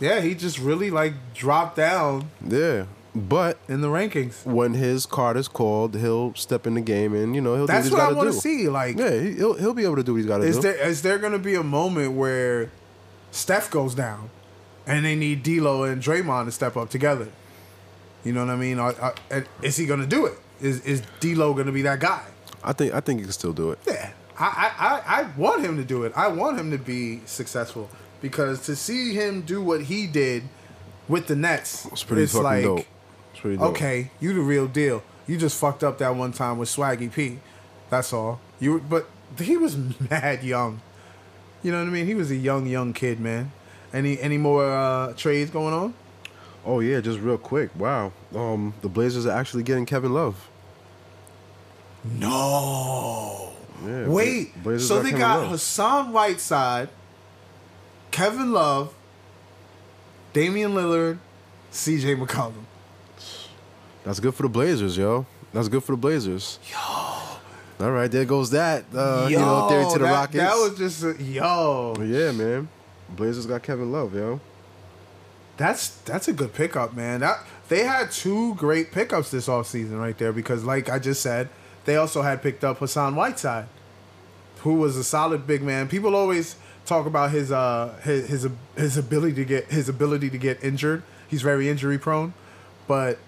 Yeah, he just really like dropped down Yeah. But in the rankings. when his card is called, he'll step in the game, and you know he'll That's do what what I want to to see. Like, Yeah, he- he'll he'll be able to do what he's got to do. is there is there gonna be a moment where Steph goes down, and they need D'Lo and Draymond to step up together? You know what I mean? Are, are, and is he gonna do it? Is is D'Lo gonna be that guy? I think I think he can still do it. Yeah, I, I, I, I want him to do it. I want him to be successful because to see him do what he did with the Nets, It's pretty it's fucking like, dope. It's pretty dope. okay, you the real deal. You just fucked up that one time with Swaggy P. That's all. You, were- but he was [LAUGHS] mad young. You know what I mean? He was a young, young kid, man. Any any more uh, trades going on? Oh yeah, just real quick. Wow. Um, the Blazers are actually getting Kevin Love. No. Yeah, Wait. Blazers so they Kevin got Love. Hassan Whiteside, Kevin Love, Damian Lillard, C.J. McCollum. That's good for the Blazers, yo. That's good for the Blazers. Yo. All right, there goes that. Uh, you know, theory to the that, Rockets. That was just a, yo. But yeah, man. Blazers got Kevin Love, yo. That's that's a good pickup, man. That they had two great pickups this offseason right there because like I just said, they also had picked up Hassan Whiteside, who was a solid big man. People always talk about his uh his his, his ability to get his ability to get injured. He's very injury prone, but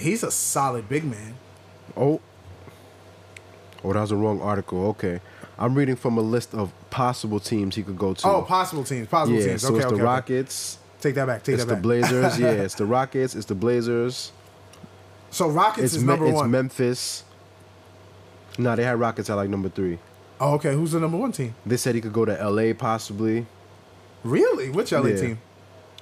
he's a solid big man. Oh. Oh, that was the wrong article. Okay. I'm reading from a list of possible teams he could go to. Oh, possible teams. Possible yeah. teams. So Okay, it's okay, the okay. Rockets. Take that back. Take that back. It's the. Blazers. [LAUGHS] yeah, it's the Rockets. It's the Blazers. So Rockets It's is Me- number it's. Memphis. No, they had Rockets at like number three. oh, okay. Who's the number one team? They said he could go to L.A. possibly. Really? Which LA Yeah. team?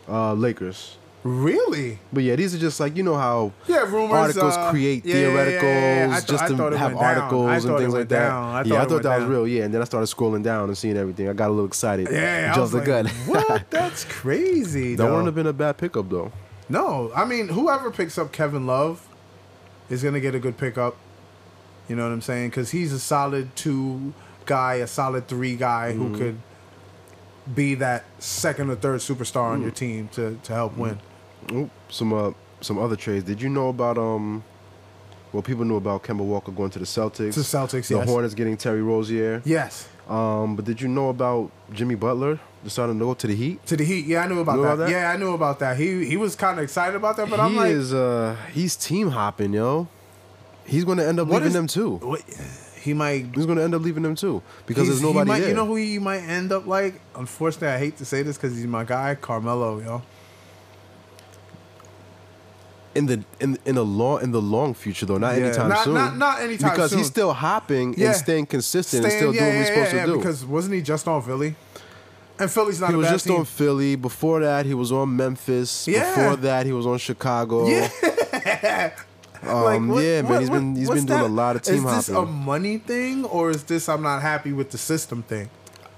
Uh, Lakers. Really? But yeah, these are just like you know how Yeah, rumors. articles uh, create yeah, theoreticals yeah, yeah. Th- just to have down. Articles and things like that. I yeah, I thought it thought went that was real. Yeah, and then I started scrolling down and seeing everything. I got a little excited. Yeah, just the like, gun. what? [LAUGHS] That's crazy. that wouldn't have been a bad pickup though. No, I mean, whoever picks up Kevin Love is gonna get a good pickup. You know what I'm saying? Because he's a solid two guy, a solid three guy Mm-hmm. who could be that second or third superstar Mm. on your team to, to help win. Oop, some uh, some other trades. Did you know about um? Well, people knew about Kemba Walker going to the Celtics. To the Celtics, The yes. Hornets getting Terry Rozier. Yes, Um, but did you know about Jimmy Butler deciding to go to the Heat? to the Heat. Yeah, I knew about that. about that? Yeah, I knew about that. He he was kind of excited about that, but I'm he like, is uh he's team hopping, yo. He's going to end up leaving is- them too. what, he might. He's going to end up leaving them too because there's nobody might, there. You know who he might end up like? Unfortunately, I hate to say this because he's my guy, Carmelo. Yo, in the in in the long in the long future though, not Yeah, anytime not- soon. not- not anytime soon. because soon. he's still hopping Yeah. and staying consistent Staying- and still yeah, doing what he's supposed to do. Because wasn't he just on Philly? And Philly's not he a was just team. on Philly. Before that, he was on Memphis. Yeah. Before that, he was on Chicago. Yeah. [LAUGHS] Um, Like, what- yeah, man, he's been he's been doing that? a lot of team hopping. Is this a money thing or is this I'm not happy with the system thing?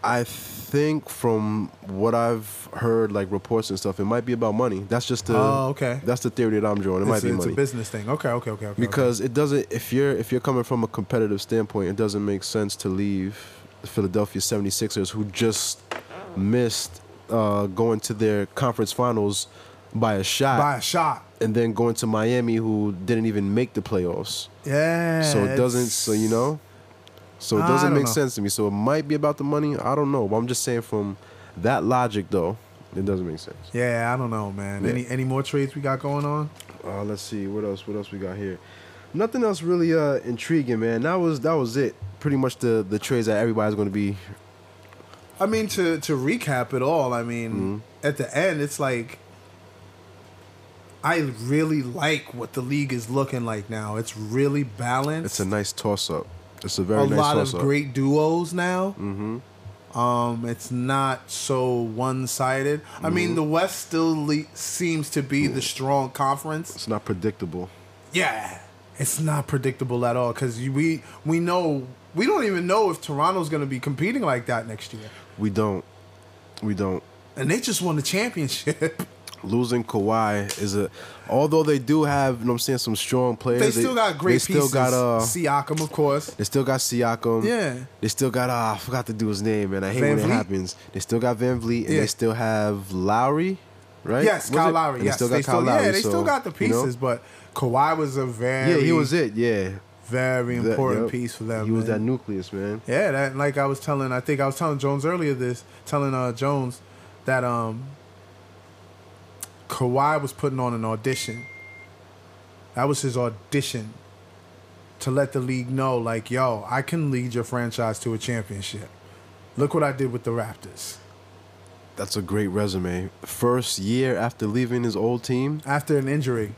I think from what I've heard, like reports and stuff, it might be about money. That's just the Oh, okay. That's the theory that I'm drawing. It might be it's money a business thing. Okay, okay, okay, okay. because it doesn't. If you're if you're coming from a competitive standpoint, it doesn't make sense to leave the Philadelphia 76ers, who just missed uh, going to their conference finals by a shot, by a shot. and then going to Miami, who didn't even make the playoffs. Yeah. So it doesn't. So you know. So it doesn't make know. sense to me. So it might be about the money. I don't know. But I'm just saying from that logic, though, it doesn't make sense. Yeah, I don't know, man. Yeah. Any any more trades we got going on? Uh, let's see what else. What else we got here? Nothing else really uh, intriguing, man. That was that was it. Pretty much the the trades that everybody's going to be. I mean, to to recap it all, I mean, Mm-hmm. at the end, it's like I really like what the league is looking like now. It's really balanced. It's a nice toss up. It's a very a nice lot of up. great duos now. Mm-hmm. Um, it's not so one sided. I Mm-hmm. mean, the West still le- seems to be the strong conference. It's not predictable. Yeah, it's not predictable at all because we we know we don't even know if Toronto's going to be competing like that next year, We don't. We don't. and they just won the championship. [LAUGHS] Losing Kawhi is a. Although they do have, you know what I'm saying, some strong players. they still got great They still pieces. got uh. Siakam, of course. They still got Siakam. Yeah. They still got uh, I forgot to do his name, man. I hate Van when it happens. They still got VanVleet and Yeah. they still have Lowry, right? Yes, Was Kyle it? Lowry. And Yes, they still got they Kyle still, Lowry. yeah, they still got the you know? pieces, but Kawhi was a very Yeah, he was it. Yeah, very That- important yep. piece for them. He was man. that nucleus, man. Yeah, that like I was telling, I think I was telling Jones earlier this, telling uh Jones that um Kawhi was putting on an audition. That was his audition to let the league know, like, yo, I can lead your franchise to a championship. Look what I did with the Raptors. That's a great resume. First year after leaving his old team, After an injury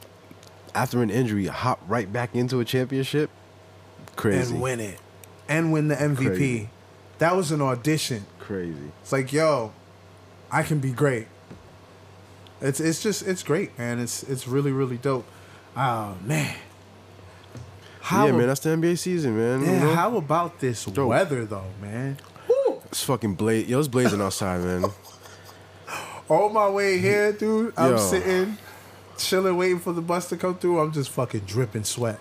after an injury, hop right back into a championship. Crazy. and win it. And win the MVP. Crazy. That was an audition. Crazy. It's like, yo, I can be great. It's it's just it's great, man. It's it's really really dope. Oh man. How yeah, man. That's the NBA season, man. yeah, you know? how about this Dope. weather though, man? It's fucking blaze. Yo, it's blazing outside, man. [GASPS] On my way here, dude, I'm Yo. sitting, chilling, waiting for the bus to come through. I'm just fucking dripping sweat.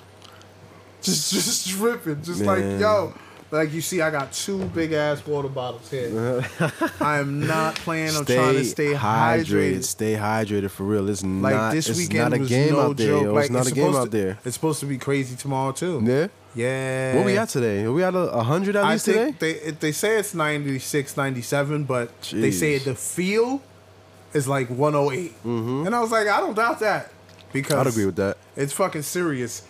[LAUGHS] Just just dripping. Just like, yo. Like you see, I got two big ass water bottles here. [LAUGHS] I am not playing. I'm trying to stay hydrated. Stay hydrated for real. It's Like not. this it's weekend not a game no out there. joke. Yo. Like it's not a game supposed out to- there. It's supposed to be crazy tomorrow too. Yeah. Yeah. What we at today? Are we at a, hundred at I least today? think they they say it's 96, 97, but they say the feel is like 108. And I was like, I don't doubt that because Mm-hmm. I'd agree with that. It's fucking serious.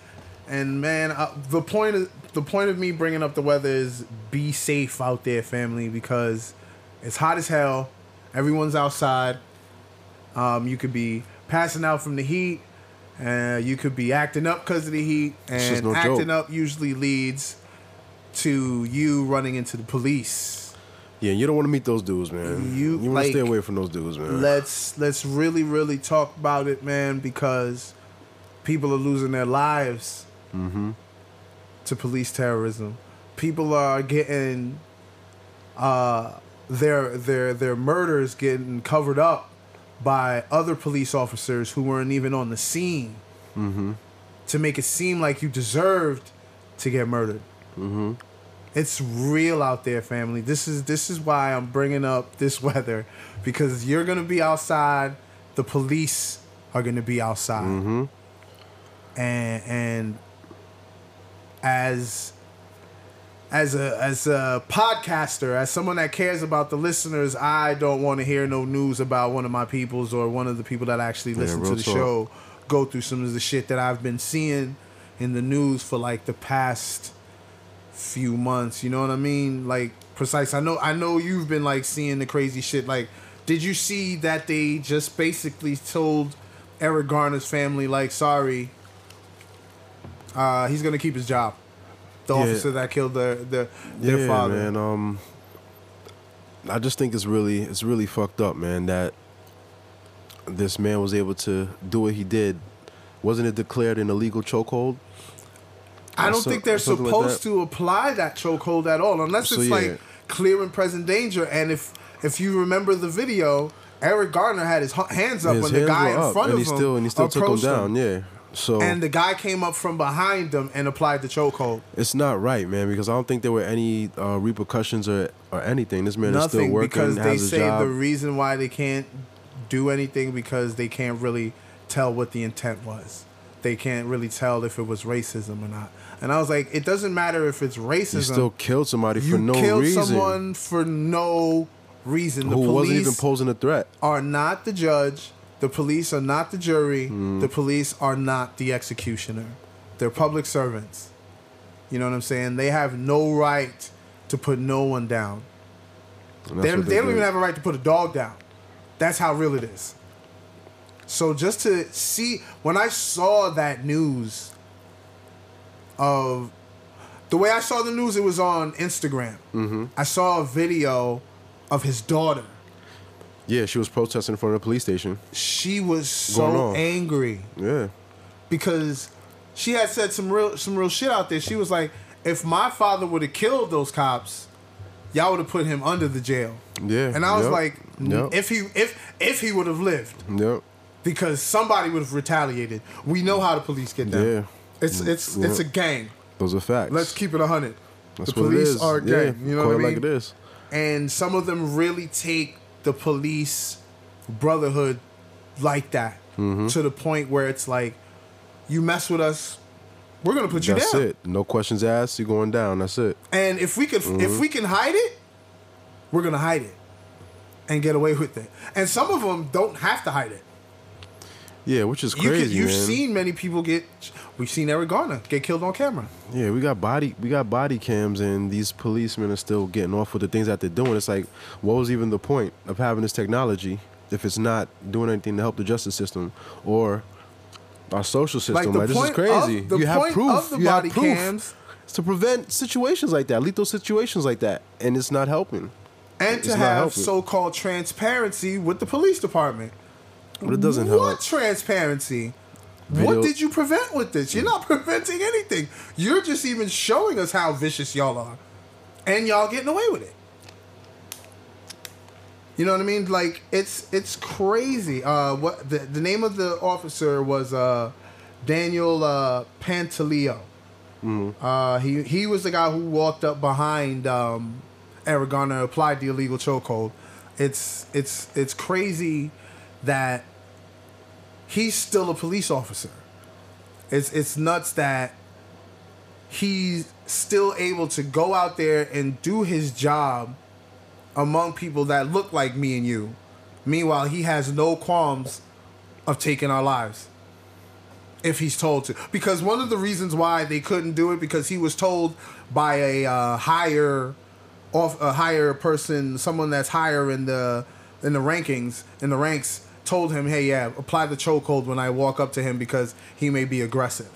and man, uh, the point of the point of me bringing up the weather is be safe out there, family, because it's hot as hell. Everyone's outside. Um, you could be passing out from the heat. Uh, you could be acting up because of the heat, and no acting joke. up usually leads to you running into the police. Yeah, you don't want to meet those dudes, man. You, You, want to stay away from those dudes, man. Let's let's really really talk about it, man, because people are losing their lives Mm-hmm. To police terrorism. People are getting uh, their their their murders getting covered up by other police officers who weren't even on the scene Mm-hmm. to make it seem like you deserved to get murdered. Mm-hmm. It's real out there, family. This is this is why I'm bringing up this [LAUGHS] weather because you're gonna be outside. The police are gonna be outside, Mm-hmm. and and as as a as a podcaster, as someone that cares about the listeners, I don't want to hear no news about one of my peoples or one of the people that actually listen to the talk. show go through some of the shit that I've been seeing in the news for like the past few months. You know what I mean? Like precise. I know I know you've been like seeing the crazy shit. Like, did you see that they just basically told Eric Garner's family like, sorry, uh, he's gonna keep his job. The Yeah. officer that killed their their, their yeah, father. man. Um, I just think it's really it's really fucked up, man. That this man was able to do what he did. Wasn't it declared an illegal chokehold? I don't So- think they're something like supposed to apply that chokehold at all, unless So, it's yeah. like clear and present danger. And if if you remember the video, Eric Gardner had his hands up His when the guy in up, front and of he him still and he still took him down. Yeah. So And the guy came up from behind them and applied the chokehold. it's not right, man. Because I don't think there were any uh, repercussions or or anything. This man is still Nothing working, because they has a say job. the reason why they can't do anything because they can't really tell what the intent was. They can't really tell if it was racism or not. And I was like, it doesn't matter if it's racism. you still killed somebody for no killed reason. someone for no reason. The who police wasn't even posing a threat. are not the judge. The police are not the jury. Mm. The police are not the executioner. They're public servants. You know what I'm saying? They have no right to put no one down. That's They, they don't did. even have a right to put a dog down. That's how real it is. So just to see when I saw that news of the way I saw the news, it was on Instagram. Mm-hmm. I saw a video of his daughter. Yeah, she was protesting in front of the police station. She was so angry Yeah. because she had said some real some real shit out there. She was like, "If my father would have killed those cops, y'all would have put him under the jail." Yeah. And I was Yep. like, Yep. "If he if if he would have lived, Yep. because somebody would have retaliated. We know how the police get down. Yeah. It's it's Yeah. it's a gang. Those are facts. Let's keep it a hundred. That's the police are a yeah. You know Call what I mean? like it is. And some of them really take the police brotherhood like that Mm-hmm. to the point where it's like, you mess with us, we're gonna put you That's down. That's it. No questions asked. You're going down. That's it. And if we could, Mm-hmm. if we can hide it, we're gonna hide it and get away with it. And some of them don't have to hide it. Yeah, which is You crazy, you've man. seen many people get. We've seen Eric Garner get killed on camera. Yeah, we got body we got body cams and these policemen are still getting off with the things that they're doing. It's like, what was even the point of having this technology if it's not doing anything to help the justice system or our social system? Like Like, this is crazy. of the you have point proof. of the you body have proof. cams, It's to prevent situations like that, lethal situations like that, and it's not helping. and It's to have helping. so-called transparency with the police department. But it doesn't what help. transparency? Video- What did you prevent with this? You're not [LAUGHS] preventing anything. You're just even showing us how vicious y'all are, and y'all getting away with it. You know what I mean? Like it's it's crazy. Uh, what the the name of the officer was uh, Daniel uh, Pantaleo. Uh, he he was the guy who walked up behind um, Eric Garner, applied the illegal chokehold. It's it's it's crazy that he's still a police officer. It's it's nuts that he's still able to go out there and do his job among people that look like me and you. Meanwhile, he has no qualms of taking our lives. if he's told to. Because one of the reasons why they couldn't do it because he was told by a uh, higher off a higher person, someone that's higher in the in the rankings in the ranks, told him, "Hey, yeah, apply the chokehold when I walk up to him because he may be aggressive."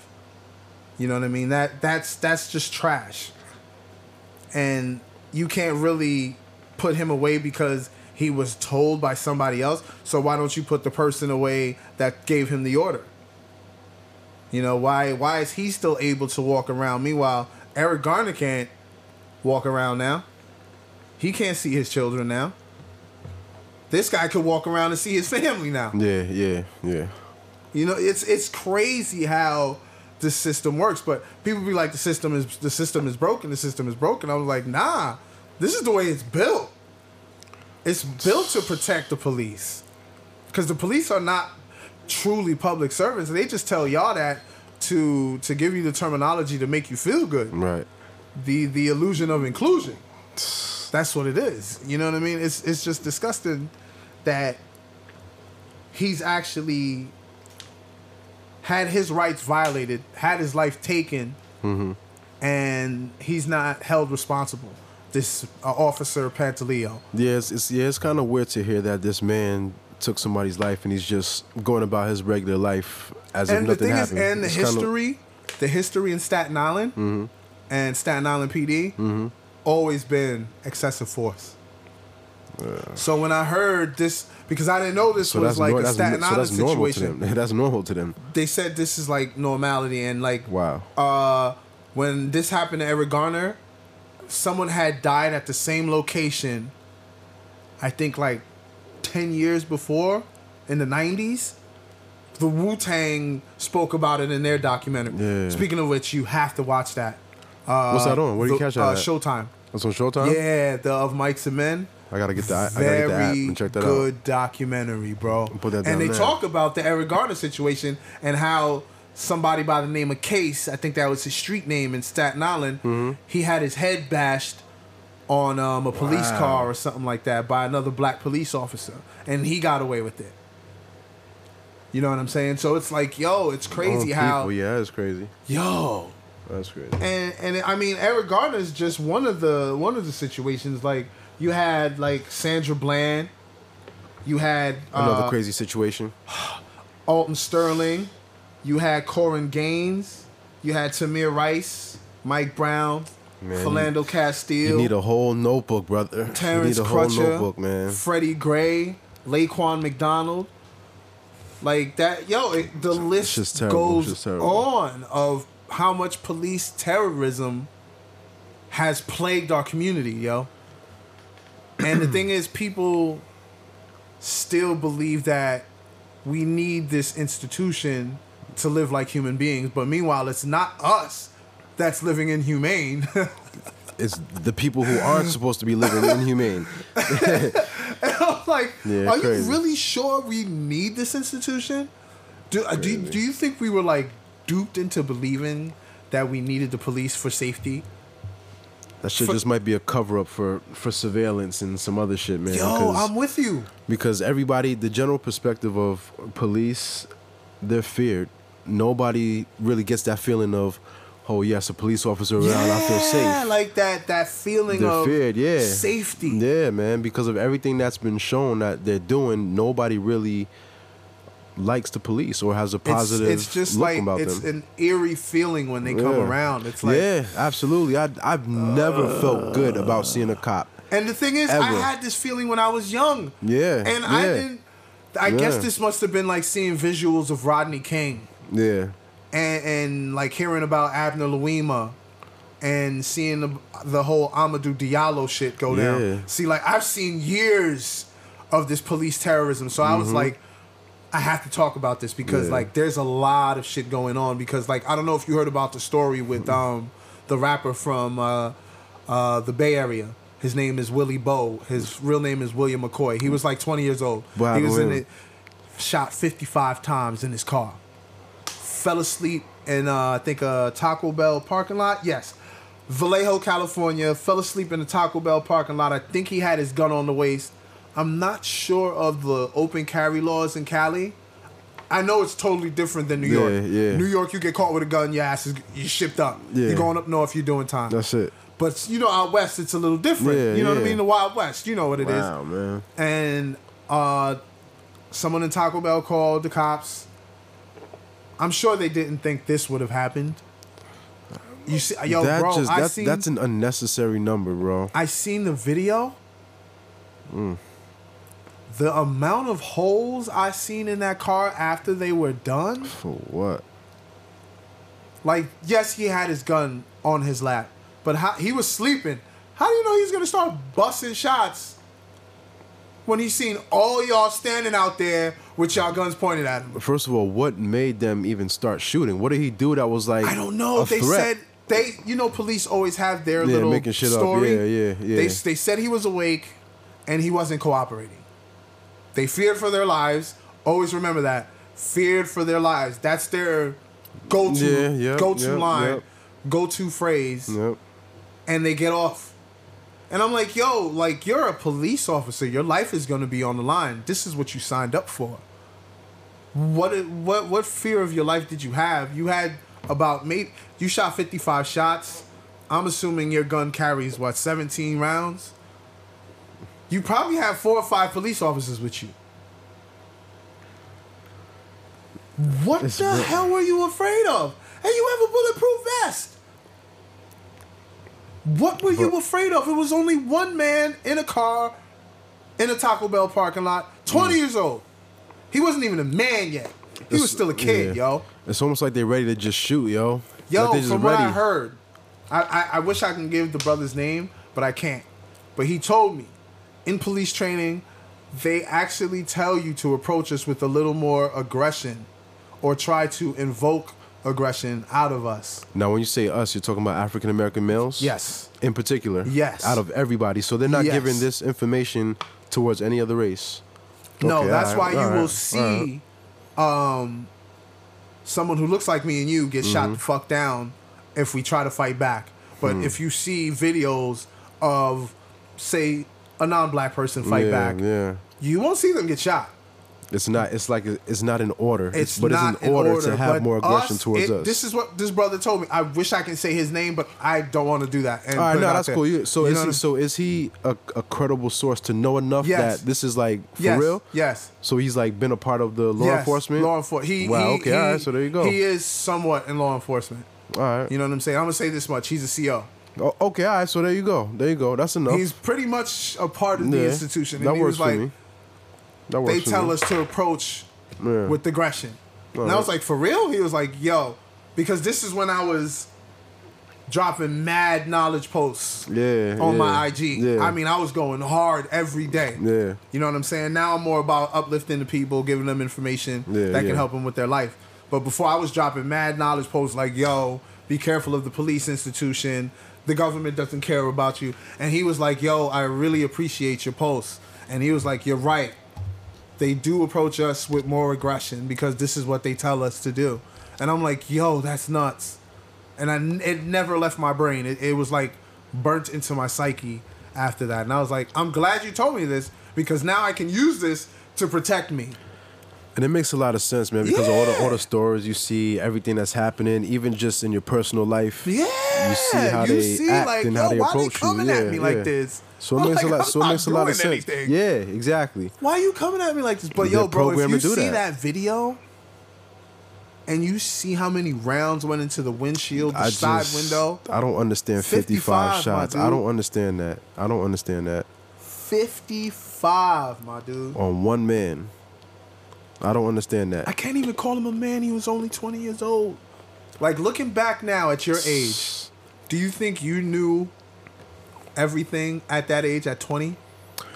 You know what I mean? That that's that's just trash. And you can't really put him away because he was told by somebody else. So why don't you put the person away that gave him the order? You know, why why is he still able to walk around? Meanwhile, Eric Garner can't walk around now. He can't see his children now. This guy could walk around and see his family now. Yeah, yeah, yeah. You know, it's it's crazy how the system works. But people be like, the system is the system is broken. The system is broken. I was like, nah, this is the way it's built. It's built to protect the police, because the police are not truly public servants. They just tell y'all that to to give you the terminology to make you feel good. Right. The the illusion of inclusion. [LAUGHS] That's what it is. You know what I mean? It's it's just disgusting that he's actually had his rights violated, had his life taken, and he's not held responsible. This uh, officer Pantaleo. Yeah, it's, it's yeah, it's kind of weird to hear that this man took somebody's life and he's just going about his regular life as if and the nothing thing happened. is, and the It's kinda- history, the history in Staten Island Mm-hmm. and Staten Island PD, always been excessive force. So when I heard this, because I didn't know this so was like nor- a that's, Staten so Island that's normal to situation, them. [LAUGHS] That's normal to them. they said this is like normality and like Wow. uh, when this happened to Eric Garner, someone had died at the same location. I think like ten years before, in the nineties. The Wu Tang spoke about it in their documentary. Yeah. Speaking of which, you have to watch that. Uh, What's that on? Where do you the- catch that Uh. Showtime. That's on Showtime. Yeah, the of Mics and Men. I gotta get the I gotta get that and check that good out. Good documentary, bro. Put that and they there. talk about the Eric Garner situation and how somebody by the name of Case, I think that was his street name in Staten Island, Mm-hmm. he had his head bashed on um, a police Wow. car or something like that by another black police officer, and he got away with it. You know what I'm saying? So it's like, yo, it's crazy how, yeah, it's crazy. yo, That's crazy. and and I mean Eric Garner is just one of the one of the situations. Like you had like Sandra Bland, you had Another uh, crazy situation. [SIGHS] Alton Sterling, you had Korryn Gaines, you had Tamir Rice, Mike Brown, Man, Philando Castile, You need a whole notebook, brother. Terrence you need a whole Crutcher, notebook, man. Freddie Gray, Laquan McDonald. Like that, yo, it, the list goes on of how much police terrorism has plagued our community, yo. And the thing is, people still believe that we need this institution to live like human beings, but meanwhile, it's not us that's living inhumane. [LAUGHS] It's the people who aren't supposed to be living inhumane. [LAUGHS] I'm like, Yeah, are crazy. you really sure we need this institution? Do, uh, do, do you think we were like duped into believing that we needed the police for safety? That shit For- just might be a cover up for for surveillance and some other shit, man. Yo, because, I'm with you. because everybody, the general perspective of police, they're feared. Nobody really gets that feeling of, oh yes, a police officer around, I feel Yeah, safe. like that that feeling They're of feared, yeah. safety. Yeah, man. Because of everything that's been shown that they're doing, nobody really likes the police or has a It's, positive it's just look like about it's them. an eerie feeling when they come around. It's like, yeah, absolutely. I I've never uh. felt good about seeing a cop. and the thing is, I had this feeling when I was young. Yeah, and I didn't. I guess this must have been like seeing visuals of Rodney King. Yeah, and, and like hearing about Abner Louima and seeing the, the whole Amadou Diallo shit go Yeah. down. See, like I've seen years of this police terrorism, so I was mm-hmm. like, I have to talk about this because. Yeah. like there's a lot of shit going on. Because like I don't know if you heard about the story with um the rapper from uh, uh, the Bay Area. His name is Willie Bo. His real name is William McCoy. He was like 20 years old. What he was in it, shot 55 times in his car fell asleep in uh, I think a Taco Bell parking lot. Yes, Vallejo, California. Fell asleep in the Taco Bell parking lot. I think he had his gun on the waist. I'm not sure of the open carry laws in Cali. I know it's totally different than New York. yeah. yeah. New York, you get caught with a gun, your ass is you shipped up. Yeah. You're going up north, you're doing time. That's it. But you know, out west, it's a little different. Yeah, you know what I mean? The Wild West, you know what it is. Wow, man. And uh, someone in Taco Bell called the cops. I'm sure they didn't think this would have happened. You see, yo, that bro, just I that's seen that's an unnecessary number, bro. I seen the video. Mm. The amount of holes I seen in that car after they were done. For what? Like, yes, he had his gun on his lap, but how, he was sleeping. How do you know he's gonna start busting shots when he's seen all y'all standing out there with y'all guns pointed at him? First of all, what made them even start shooting? What did he do that was like I don't know. They threat? said they, you know, police always have their Yeah, little making shit up. story. Yeah, yeah, yeah. They they said he was awake, and he wasn't cooperating. They feared for their lives. Always remember that. Feared for their lives. That's their go-to Yeah, yep, go-to yep, line, yep. go-to phrase, Yep. and they get off. And I'm like, yo, like you're a police officer. Your life is gonna be on the line. This is what you signed up for. What what what fear of your life did you have? You had about maybe you shot 55 shots. I'm assuming your gun carries what 17 rounds. You probably have four or five police officers with you. What It's the real- hell were you afraid of? And you have a bulletproof vest. What were you afraid of? It was only one man in a car in a Taco Bell parking lot, 20 Mm. years old. He wasn't even a man yet. He was still a kid, yeah. yo. It's almost like they're ready to just shoot, yo. Yo, Like from what I heard, I, I I wish I can give the brother's name, but I can't. But he told me, in police training, they actually tell you to approach us with a little more aggression, or try to invoke aggression out of us. Now, when you say us, you're talking about African American males. Yes. In particular. Yes. Out of everybody, so they're not Yes. giving this information towards any other race. No, Okay, that's alright, why you alright, will see um, someone who looks like me and you get Mm-hmm. shot the fuck down if we try to fight back. But Hmm. if you see videos of, say, a non-black person fight yeah, back, Yeah. you won't see them get shot. It's not. It's like it's not in order. It's but not it's in order, to have more aggression us, towards it- us. This is what this brother told me. I wish I can say his name, but I don't want to do that. And All right, no, that's there. cool. You, so You is he? So is he a, a credible source to know enough Yes. that this is like for yes, real? Yes. So he's like been a part of the law yes, enforcement. Law enforcement. He, wow. he- okay. he- all right. So there you go. He is somewhat in law enforcement. all right. You know what I'm saying? I'm gonna say this much. He's a CO. Oh, okay. All right. So there you go. There you go. That's enough. He's pretty much a part of the Yeah, institution. That he works was like, for me. That works they for tell me. us to approach Yeah. with aggression. And I was like, for real? He was like, yo, because this is when I was dropping mad knowledge posts Yeah, on my IG. yeah. I mean, I was going hard every day. Yeah. You know what I'm saying? Now I'm more about uplifting the people, giving them information Yeah, that can help them with their life. But before I was dropping mad knowledge posts like, yo, be careful of the police institution. The government doesn't care about you. And he was like, yo, I really appreciate your post. And he was like, you're right. They do approach us with more aggression because this is what they tell us to do. And I'm like, yo, that's nuts. And I, it never left my brain. It, it was like burnt into my psyche after that. And I was like, I'm glad you told me this because now I can use this to protect me. And it makes a lot of sense, man, because all the all the stories you see, everything that's happening, even just in your personal life. Yeah, You see how you they see, act like, and how they why approach they coming you. at Yeah, me like yeah. this? So it makes a lot. So it makes a lot of sense. anything. Yeah, exactly. Why are you coming at me like this? But They're yo, bro, if you see that. that. video and you see how many rounds went into the windshield, the I side just, window, I don't understand 55, 55, shots. I don't understand that. I don't understand that 55, my dude. on one man. I don't understand that. I can't even call him a man. He was only 20 years old. Like looking back now at your age, do you think you knew everything at that age at 20?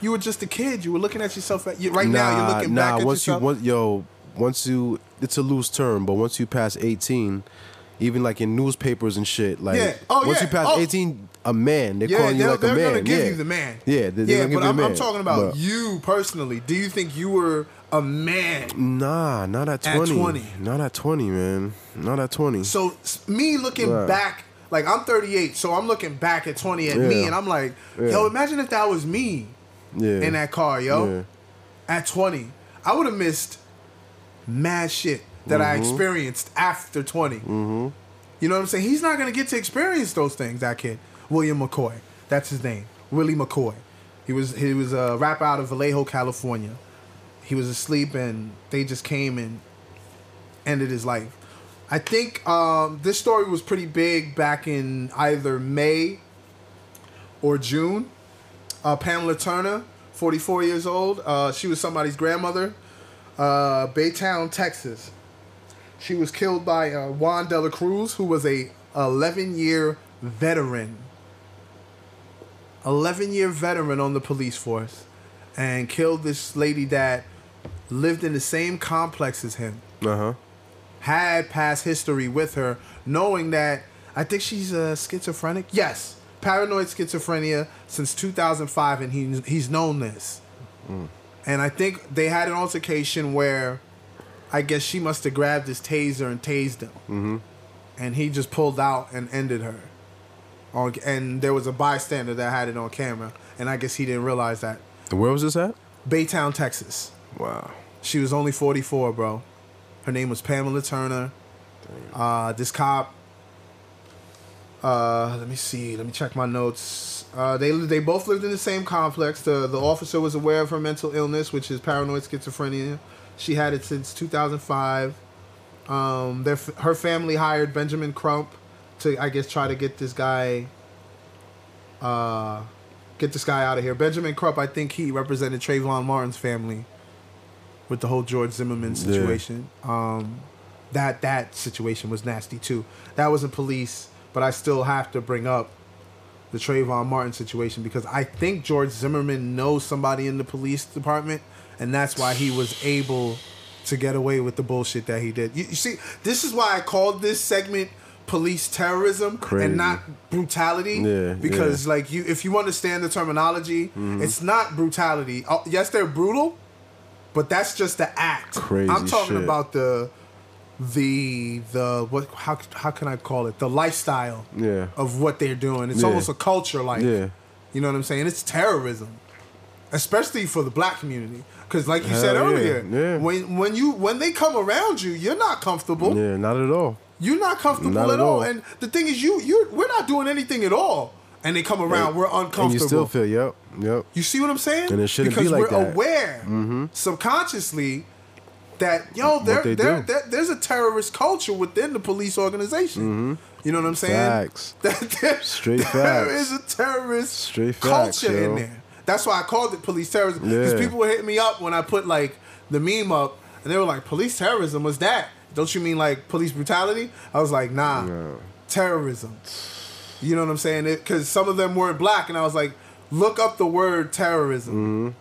You were just a kid. You were looking at yourself at you, right now. You're looking nah, back at once yourself. you once yo, once you it's a loose term, but once you pass eighteen, even like in newspapers and shit, like Yeah. Oh, once yeah. you pass Oh. eighteen, a man, they're yeah, calling you they're, like a they're man. gonna give yeah. you the man. Yeah, they're, they're yeah, but I'm. I'm talking about But you personally. Do you think you were a man? Nah, not at 20. At twenty. Not at twenty, man. Not at twenty. So me looking back, like I'm 38, so I'm looking back at 20 at me, and I'm like, Yeah. yo, imagine if that was me yeah. in that car, yo. Yeah. At 20, I would have missed mad shit that I experienced after 20. Mm-hmm. You know what I'm saying? He's not gonna get to experience those things. That kid, William McCoy, that's his name, Willie McCoy. He was he was a rapper out of Vallejo, California. He was asleep and they just came and ended his life. I think um, this story was pretty big back in either May or June. Uh, Pamela Turner, 44 years old. Uh, she was somebody's grandmother. Uh, Baytown, Texas. She was killed by uh, Juan Dela Cruz, who was a 11 year veteran. 11 year veteran on the police force, and killed this lady that lived in the same complex as him Uh huh. Had past history with her, knowing that I think she's a schizophrenic. Yes, paranoid schizophrenia since 2005, and he he's known this. And I think they had an altercation where I guess she must have grabbed his taser and tased him, mm-hmm. and he just pulled out and ended her. On and there was a bystander that had it on camera, and I guess he didn't realize that. Where was this at? Baytown, Texas. Wow. She was only 44, bro. Her name was Pamela Turner. Uh, this cop. Uh, let me see. Let me check my notes. Uh, they they both lived in the same complex. The the officer was aware of her mental illness, which is paranoid schizophrenia. She had it since 2005. Um, their her family hired Benjamin Crump to I guess try to get this guy. Uh, get this guy out of here. Benjamin Crump, I think he represented Trayvon Martin's family with the whole George Zimmerman situation. Um, that that situation was nasty too. That wasn't police, but I still have to bring up the Trayvon Martin situation because I think George Zimmerman knows somebody in the police department, and that's why he was able to get away with the bullshit that he did. You, you see, this is why I called this segment police terrorism Crazy. and not brutality Yeah, because yeah. like you if you understand the terminology it's not brutality oh, yes they're brutal but that's just the act Crazy i'm talking shit. about the the the what how how can i call it the lifestyle Yeah. of what they're doing it's Yeah. almost a culture like Yeah. you know what i'm saying it's terrorism especially for the black community because like you said Hell yeah, earlier yeah. when when you when they come around you you're not comfortable Yeah, not at all. you're not comfortable Not at, at all. all. And the thing is, you you we're not doing anything at all. And they come around, we're uncomfortable. And you still feel, yep, yep. You see what I'm saying? And it shouldn't be like that. because we're that. aware mm-hmm. subconsciously that yo, there, there, there- there's a terrorist culture within the police organization. Mm-hmm. You know what I'm saying? Facts. [LAUGHS] That there, Straight [LAUGHS] there facts. is a terrorist Straight facts, culture in there. That's why I called it police terrorism. Because Yeah. people were hitting me up when I put like the meme up, and they were like, "Police terrorism? What's that? Don't you mean like police brutality?" I was like, "Nah, terrorism." You know what I'm saying? Because some of them weren't black, and I was like, "Look up the word terrorism."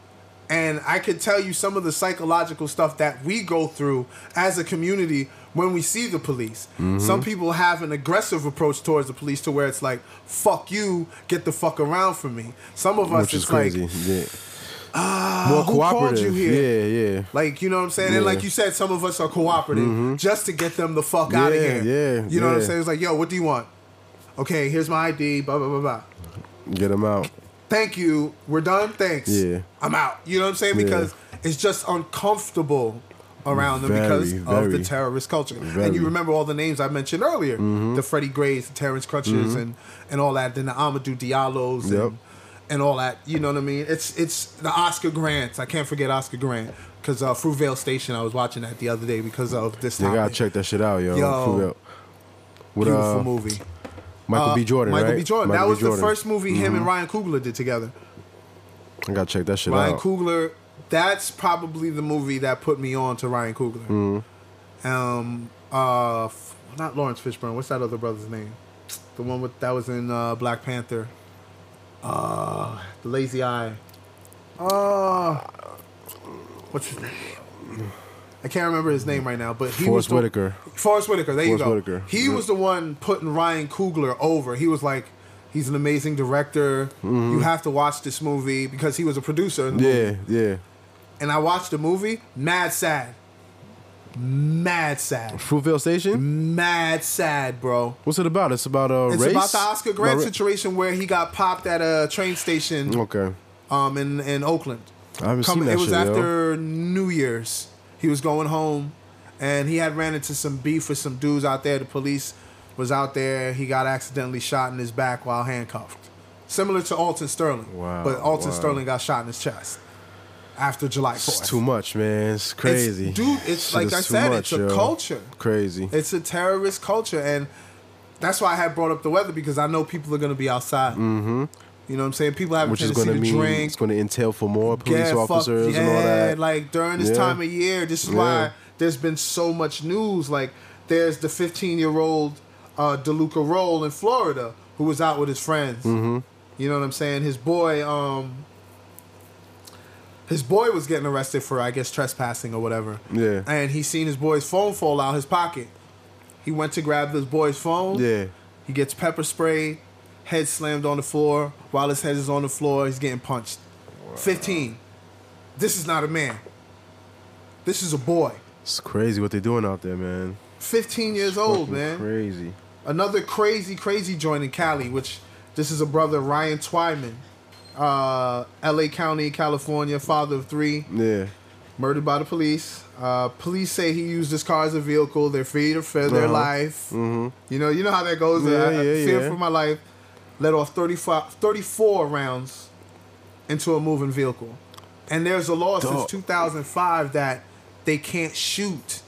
And I could tell you some of the psychological stuff that we go through as a community when we see the police. Some people have an aggressive approach towards the police to where it's like, fuck you, get the fuck around from me. Some of us, Which is it's like, crazy. yeah. ah, More who called you here? Yeah, yeah. Like, you know what I'm saying? And Yeah. Mm-hmm. like you said, some of us are cooperative just to get them the fuck out of here. yeah, You know what I'm saying? It's like, yo, what do you want? Okay, here's my ID, blah, blah, blah, blah. Get them out. Thank you. We're done. Thanks. Yeah. I'm out. You know what I'm saying? Yeah. Because it's just uncomfortable around them Very, because of the terrorist culture. And you remember all the names I mentioned earlier. Mm-hmm. The Freddie Grays, the Terrence Crutchers and, and all that. Then the Amadou Diallos Yep. and, and all that. You know what I mean? It's it's the Oscar Grants. I can't forget Oscar Grant. Because uh, Fruitvale Station, I was watching that the other day because of this You gotta check that shit out, yo. Yo. Real. With Beautiful uh, movie. Michael Uh, B. Jordan, Michael right? B. Jordan. Michael that B. was Jordan. Mm-hmm. the first movie him and Ryan Coogler did together. I gotta check that shit Ryan out. Ryan Coogler, that's probably the movie that put me on to Ryan Coogler. Mm-hmm. Um, uh, f- not Laurence Fishburne. What's that other brother's name? The one with that was in uh, Black Panther. Uh, the Lazy Eye. Uh, what's his name? I can't remember his name right now, but he was Forest the, Whitaker. Forest Whitaker. There Forest you go. Whitaker. He Yeah. was the one putting Ryan Coogler over. He was like, he's an amazing director. Mm-hmm. You have to watch this movie because he was a producer. The movie Yeah, yeah. and I watched the movie, mad sad. Mad sad. Fruitvale Station. Mad sad, bro. What's it about? It's about a race? It's race. about the Oscar Grant ra- situation where he got popped at a train station Okay, um in, in Oakland. I haven't Coming, seen that it was shit, yo. after New Year's. He was going home and he had ran into some beef with some dudes out there. The police was out there. He got accidentally shot in his back while handcuffed, similar to Alton Sterling. Wow, But Alton wow. Sterling got shot in his chest after July It's Fourth. too much, man. It's crazy, dude. It's Shit like I said, much, it's a yo. culture. Crazy. It's a terrorist culture, and that's why I had brought up the weather because I know people are going to be outside. Mm-hmm. You know what I'm saying? People have a Which is going to mean drink. it's going to entail for more police Yeah, fuck, officers yeah, and all that. Like during this Yeah. time of year, this is why there's been so much news. Like there's the 15 year old uh, Delucca Rolle in Florida who was out with his friends. Mm-hmm. You know what I'm saying? His boy, um, his boy was getting arrested for I guess trespassing or whatever. Yeah. And he seen his boy's phone fall out his pocket. He went to grab his boy's phone. yeah, He gets pepper sprayed, head slammed on the floor. While his head is on the floor, he's getting punched. 15. This is not a man. This is a boy. it's crazy what they're doing out there, man. 15 years old, man. Crazy. Another crazy, crazy joint in Cali, which this is a brother, Ryan Twyman. Uh, LA County, California, father of three, Yeah. murdered by the police. Uh, police say he used his car as a vehicle. They're free to fear their Uh-huh. life. You know, you know how that goes. Yeah, I, I yeah, fear yeah. for my life. Let off 35, 34 rounds into a moving vehicle. And there's a law since 2005 that they can't shoot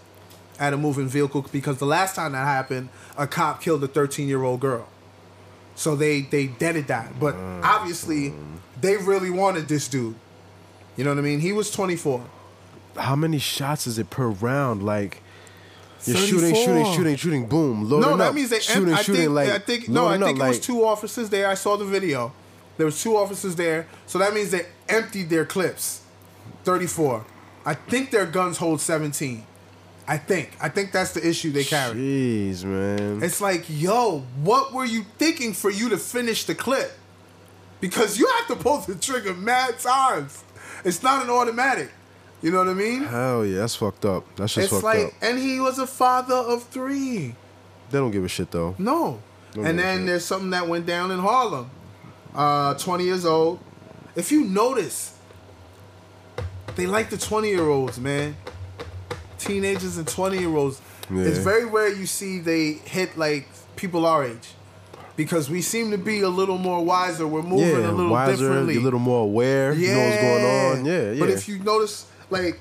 at a moving vehicle because the last time that happened, a cop killed a 13 year old girl. So they they deaded that. But mm. obviously, they really wanted this dude. You know what I mean? He was 24. How many shots is it per round? Like you're shooting, 34. shooting, shooting, shooting. Boom. Loading No, that up, means they shooting, em- I shooting. think, like I think no, I think up, it was like- two officers there. I saw the video. There was two officers there, so that means they emptied their clips. Thirty-four. I think their guns hold seventeen. I think. I think that's the issue they carry. Jeez, man. It's like, yo, what were you thinking for you to finish the clip? Because you have to pull the trigger mad times. It's not an automatic. You know what I mean? Hell yeah, that's fucked up. That's just It's fucked like, up. and he was a father of three. They don't give a shit though. No. And then there's something that went down in Harlem. Uh, 20 years old. If you notice, they like the 20 year olds, man. Teenagers and 20 year olds. It's very rare you see they hit like people our age. Because we seem to be a little more wiser. We're moving yeah, a little wiser, differently. you're a little more aware. Yeah. You know what's going on. Yeah, yeah. But if you notice, like,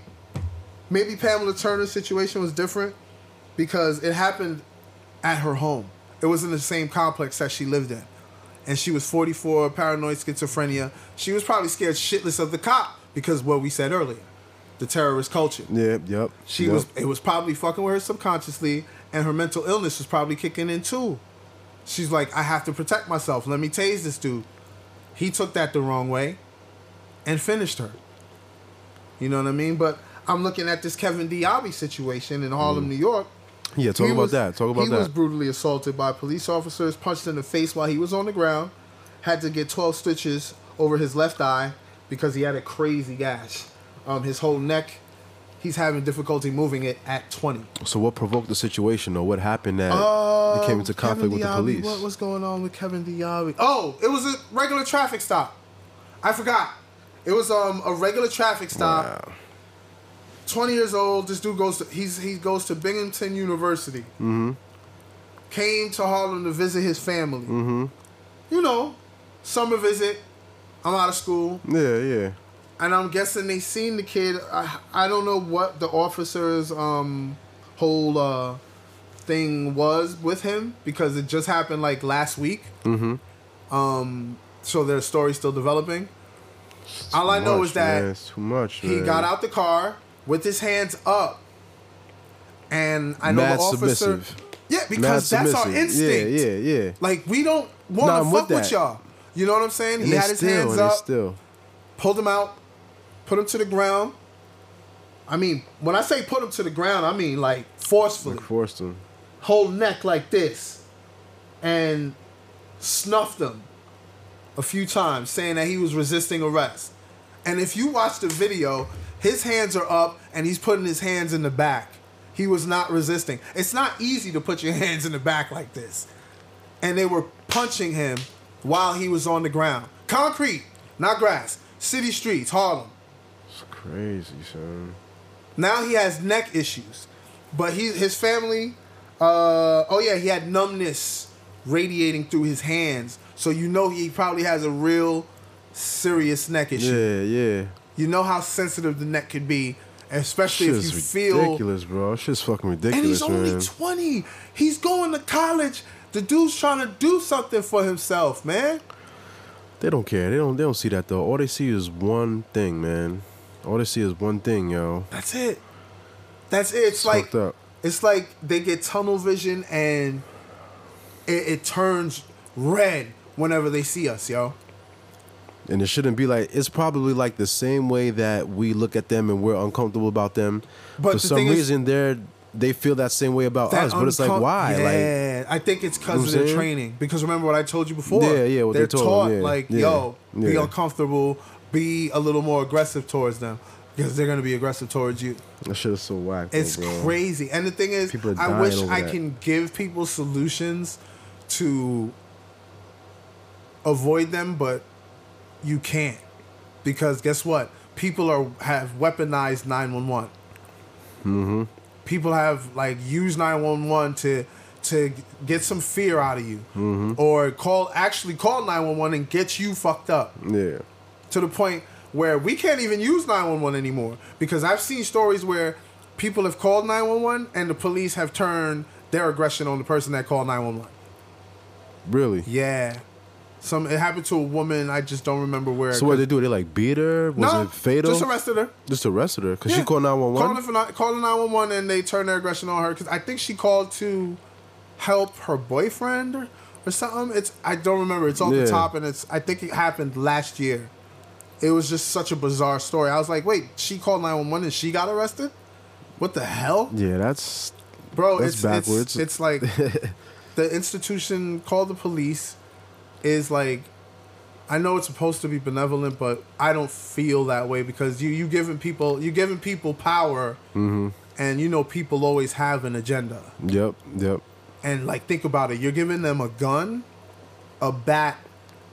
maybe Pamela Turner's situation was different because it happened at her home. It was in the same complex that she lived in. And she was 44, paranoid schizophrenia. She was probably scared shitless of the cop because what we said earlier, the terrorist culture. yeah, yep. She yep. was it was probably fucking with her subconsciously, and her mental illness was probably kicking in too. She's like, I have to protect myself. Let me tase this dude. He took that the wrong way and finished her. You know what I mean? But I'm looking at this Kevin Diaby situation in Harlem, New York. Yeah, talk He about was- that. Talk about he that. He was brutally assaulted by police officers, punched in the face while he was on the ground, had to get 12 stitches over his left eye because he had a crazy gash. Um, his whole neck, he's having difficulty moving it at 20. so what provoked the situation, or what happened that Uh, they came into conflict Kevin with the Diaby, police? What was going on with Kevin Diaby? Oh, it was a regular traffic stop. I forgot. It was um a regular traffic stop. Wow. 20 years old. This dude goes to he's he goes to Binghamton University. Mm-hmm. Came to Harlem to visit his family. Mm-hmm. You know, summer visit. I'm out of school, Yeah, yeah. and I'm guessing they seen the kid. I I don't know what the officer's um whole uh thing was with him because it just happened like last week. Mm-hmm. Um, so their story's still developing. All I know Much, is that man. It's too much. he got out the car with his hands up, and I know Mad the officer. submissive. Yeah, Mad because that's our instinct. Yeah, yeah, yeah. Like we don't want to fuck with with, y'all. You know what I'm saying? And he had his still, hands up, Still, pulled him out, put him to the ground. I mean, when I say put him to the ground, I mean like forcefully, like forced him. whole neck like this, and snuffed him a few times, saying that he was resisting arrest. And if you watch the video, his hands are up and he's putting his hands in the back. He was not resisting. It's not easy to put your [LAUGHS] hands in the back like this. And they were punching him while he was on the ground. Concrete, not grass. City streets, Harlem. It's crazy, son. Now he has neck issues. but he his family. Uh, oh yeah, he had numbness radiating through his hands, so you know he probably has a real serious neck issue. Yeah, yeah. You know how sensitive the neck could be, especially if you Shit's feel. ridiculous, bro. Shit's fucking ridiculous, And he's only man. 20. He's going to college. The dude's trying to do something for himself, man. They don't care. They don't. They don't see that though. All they see is one thing, man. All they see is one thing, yo. That's it. That's it. It's, It's like up. it's like they get tunnel vision and it, it turns red whenever they see us, yo. And it shouldn't be like. It's probably like the same way that we look at them and we're uncomfortable about them. But for the some thing is- reason, they're they feel that same way about us. But it's like, why? Like, Yeah, I think it's because of their training. Because remember what I told you before. Yeah, yeah, what they They're told taught yeah, like, yeah, yo, be yeah. uncomfortable, be a little more aggressive towards them because they're gonna be aggressive towards you. that shit is so whack. It's bro. crazy. And the thing is, I wish I that. can give people solutions to avoid them, but you can't. Because guess what? People are have weaponized 911. Mm-hmm. People have like used 911 to to get some fear out of you. Mm-hmm. Or call actually call 911 and get you fucked up Yeah. to the point where we can't even use 911 anymore because I've seen stories where people have called 911 and the police have turned their aggression on the person that called 911. Really. Yeah. Some it happened to a woman, I just don't remember where. So what they do? They like beat her? Was no, it fatal? Just arrested her. Just arrested her because she called nine one one. not- calling 911 and they turned their aggression on her because I think she called to help her boyfriend or, something. It's I don't remember. It's off Yeah. the top and it's I think it happened last year. It was just such a bizarre story. I was like, wait, she called 911 and she got arrested? What the hell? Yeah, that's Bro, That's it's, backwards. it's it's like [LAUGHS] the institution called the police is like I know it's supposed to be benevolent, but I don't feel that way because you you giving people you giving people power, Mm-hmm. and you know people always have an agenda. yep, yep. And like think about it, you're giving them a gun, a bat,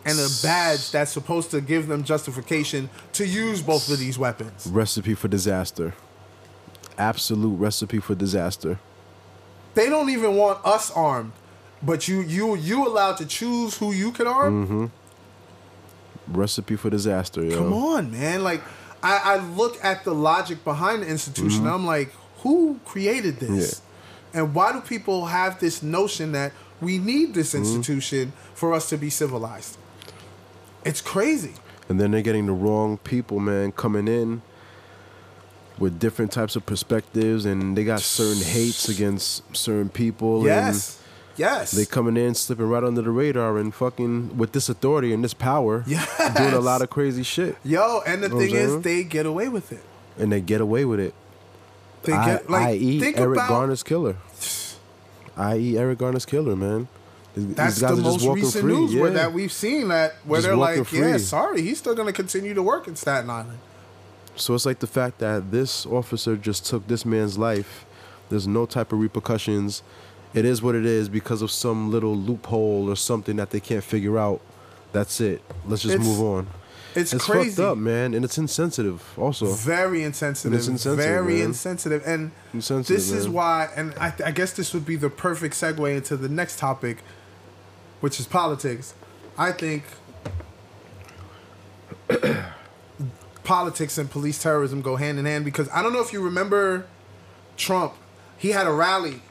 and a badge that's supposed to give them justification to use both of these weapons. Recipe for disaster. Absolute recipe for disaster. They don't even want us armed, but you you you allowed to choose who you can arm. Mm-hmm. Recipe for disaster, yo. Come on, man. Like, I, I look at the logic behind the institution. and I'm like, who created this? And why do people have this notion that we need this institution for us to be civilized? It's crazy. And then they're getting the wrong people, man, coming in with different types of perspectives, and they got certain hates against certain people. Yes. Yes. They coming in, slipping right under the radar, and fucking with this authority and this power, Yes. doing a lot of crazy shit, Yo, and the Know thing is, they get away with it. and they get away with it. They I, get like i.e. think Eric about Garner's killer. I.e. Eric Garner's killer, man. That's the most recent free, news where that we've seen that where Just they're like, yeah, sorry, he's still gonna continue to work in Staten Island. So it's like the fact that this officer just took this man's life. There's no type of repercussions. It is what it is because of some little loophole or something that they can't figure out. That's it. Let's just It's- move on. It's, It's crazy. fucked up, man, and it's insensitive. Also, very insensitive, It's insensitive, very man. insensitive, and Insensitive, this is why. And I, I guess this would be the perfect segue into the next topic, which is politics. I think [COUGHS] politics and police terrorism go hand in hand because I don't know if you remember Trump. He had a rally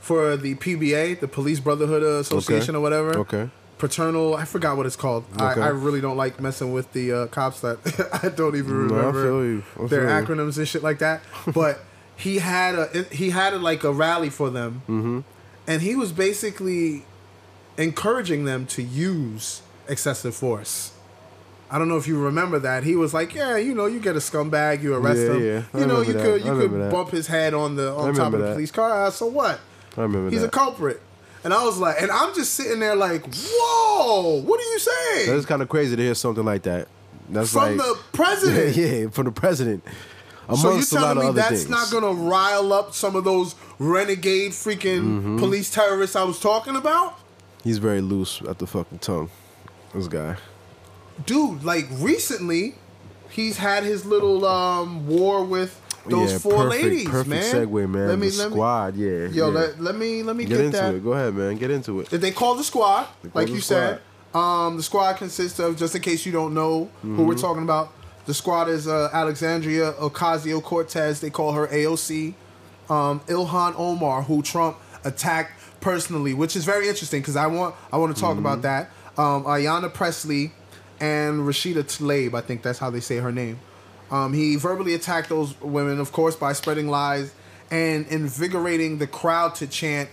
for the PBA, the Police Brotherhood Association, or whatever Okay. paternal i forgot what it's called Okay. I, I really don't like messing with the uh, cops that [LAUGHS] i don't even No, I remember feel you. I their you. acronyms and shit like that [LAUGHS] but he had a he had a, like a rally for them Mm-hmm. and he was basically encouraging them to use excessive force I don't know if you remember that. He was like, "Yeah, you know, you get a scumbag, you arrest Yeah, him. yeah. You know, you that. could you could that. bump his head on the on top of the that. police car. Uh, so what? I remember He's that. a culprit. And I was like, and I'm just sitting there like, whoa, what are you saying? That is kind of crazy to hear something like that. That's From like the president. [LAUGHS] yeah, from the president. So you're telling me that's things. not gonna rile up some of those renegade freaking Mm-hmm. police terrorists I was talking about? He's very loose at the fucking tongue. This guy. Dude, like recently, he's had his little um, war with those Yeah, four perfect- ladies, perfect man. segue, man. Let me, The let me, squad, yeah. yo, yeah. let, let me let me get get, into that. it. Go ahead, man. Get into it. Did They call the squad, like you said. Um, the squad consists of, just in case you don't know who Mm-hmm. we're talking about, the squad is uh, Alexandria Ocasio Cortez. They call her AOC. Um, Ilhan Omar, who Trump attacked personally, which is very interesting because I want I want to talk Mm-hmm. about that. Um, Ayanna Pressley and Rashida Tlaib, I think that's how they say her name. Um, he verbally attacked those women, of course, by spreading lies and invigorating the crowd to chant,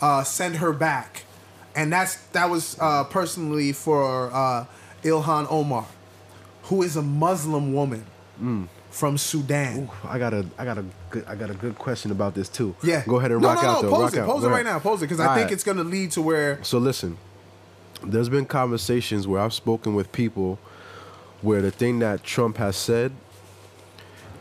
uh, "Send her back," and that's that was uh, personally for uh, Ilhan Omar, who is a Muslim woman from Sudan. I got a, I got a, good, I got a good question about this too. Yeah, Go ahead and no, rock no, out no, though. Pose rock it, out. pose Go it right now, pose it, because I All think right. it's going to lead to where. So listen, there's been conversations where I've spoken with people where the thing that Trump has said,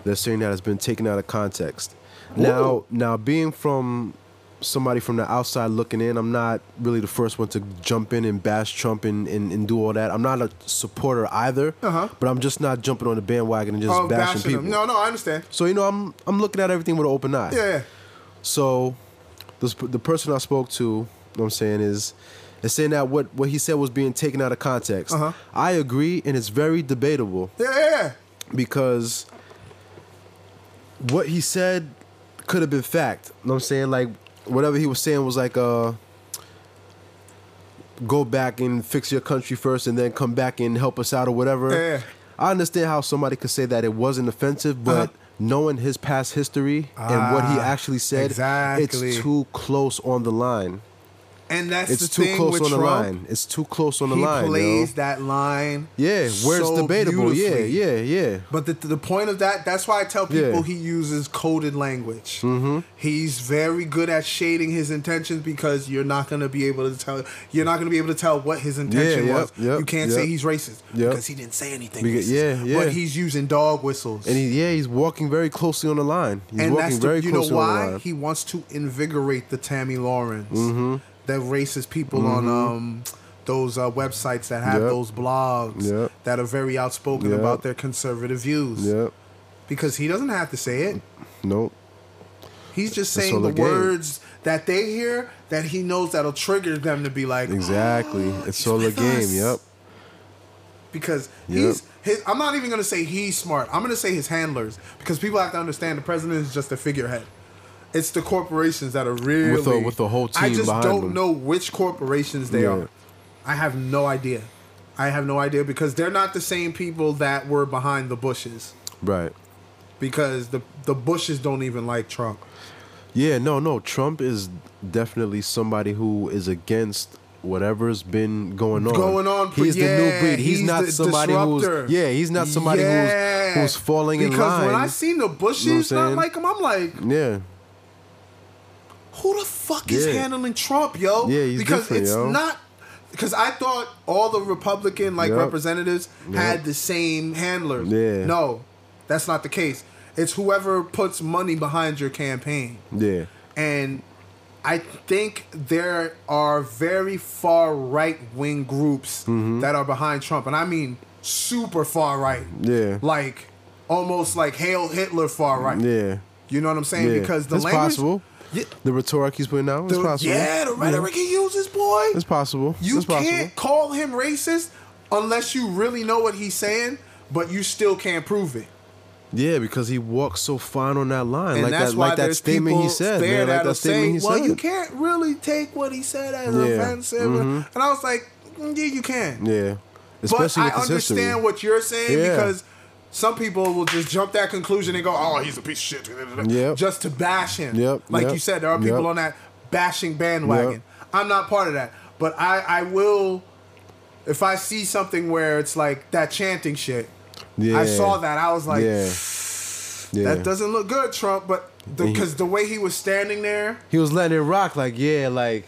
they're saying that has been taken out of context. Now, Ooh. now being from somebody from the outside looking in, I'm not really the first one to jump in and bash Trump and, and, and do all that. I'm not a supporter either, Uh-huh. but I'm just not jumping on the bandwagon and just Oh, bashing, bashing people. them. No, no, I understand. So you know, I'm I'm looking at everything with an open eye. Yeah, yeah. So, the, the person I spoke to, you know what I'm saying, is, is saying that what, what he said was being taken out of context. Uh-huh. I agree, and it's very debatable Yeah, yeah, yeah. because what he said could have been fact. You know what I'm saying? Like, whatever he was saying was like, uh, go back and fix your country first and then come back and help us out or whatever. Yeah. I understand how somebody could say that it wasn't offensive, but Uh-huh. knowing his past history and what he Ah, actually said, exactly. it's too close on the line. And that's It's the too thing close with on the line. It's too close on the he line. plays yo. that line. Yeah, where it's so debatable. Yeah, yeah, yeah. But the, the point of that, that's why I tell people Yeah. he uses coded language. Mm-hmm. He's very good at shading his intentions because you're not going to be able to tell. You're not going to be able to tell what his intention yep, was. yep, you can't yep. say he's racist because he didn't say anything. Because- yeah, yeah. But he's using dog whistles. And he, yeah, he's walking very closely on the line. He's and walking that's the, very you know closely on the why he wants to invigorate the Tammy Lawrence, Mm-hmm. That racist people on um those uh, websites that have Yep. those blogs Yep. that are very outspoken Yep. about their conservative views. Yep. Because he doesn't have to say it. Nope. He's just saying all the words that they hear that he knows that'll trigger them to be like Exactly. It's he's all a game. us. Yep. because he's his, I'm not even gonna say he's smart. I'm gonna say his handlers because people have to understand the president is just a figurehead. It's the corporations that are really With a- with the whole team. I just don't them. know which corporations they Yeah. are. I have no idea. I have no idea because they're not the same people that were behind the Bushes. Right. Because the the Bushes don't even like Trump. Yeah, no, no. Trump is definitely somebody who is against whatever's been going on. Going on He's the new breed. He's, he's not the somebody disruptor. who's yeah. He's not somebody Yeah. who's who's falling because in line. Because when I seen the Bushes You know not like him, I'm like, yeah, who the fuck is Yeah. handling Trump, yo? Yeah, he's because it's yo. not because I thought all the Republican like Yep. representatives Yep. had the same handlers. Yeah. No, that's not the case. It's whoever puts money behind your campaign. yeah, And I think there are very far right wing groups Mm-hmm. that are behind Trump. And I mean super far right. Yeah. Like almost like Hail Hitler far right. yeah. You know what I'm saying? yeah. Because the it's language. possible. Yeah. The rhetoric he's putting out, it's possible. yeah, the rhetoric he uses, boy. It's possible. You it's possible. can't call him racist unless you really know what he's saying, but you still can't prove it. Yeah, because he walks so fine on that line, And like that, like that statement he said, man, like that'll statement say, he "Well, said. you can't really take what he said as Yeah. offensive." Mhm. And I was like, "Mm, "Yeah, you can." Yeah, But especially I with his understand history. what you're saying Yeah. because some people will just jump that conclusion and go, "Oh, he's a piece of shit," Yep. just to bash him. Yep, Like yep, you said, there are people on that bashing bandwagon. I'm not part of that, but I I will. If I see something where it's like that chanting shit, yeah, I saw that. I was like, yeah, yeah. that doesn't look good, Trump. But because the way he was standing there, He was letting it rock, like yeah, like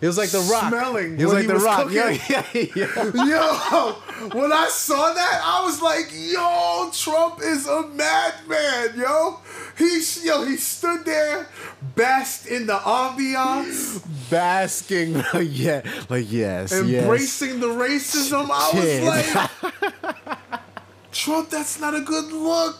it was like the rock. Smelling He was like he the was rock. cooking. Yeah, yeah, yeah. [LAUGHS] yo, when I saw that, I was like, yo, Trump is a madman, yo. He, yo, he stood there, basked in the ambiance, Basking, [LAUGHS] yeah, like yes, yes. embracing the racism. I was like, [LAUGHS] Trump, that's not a good look.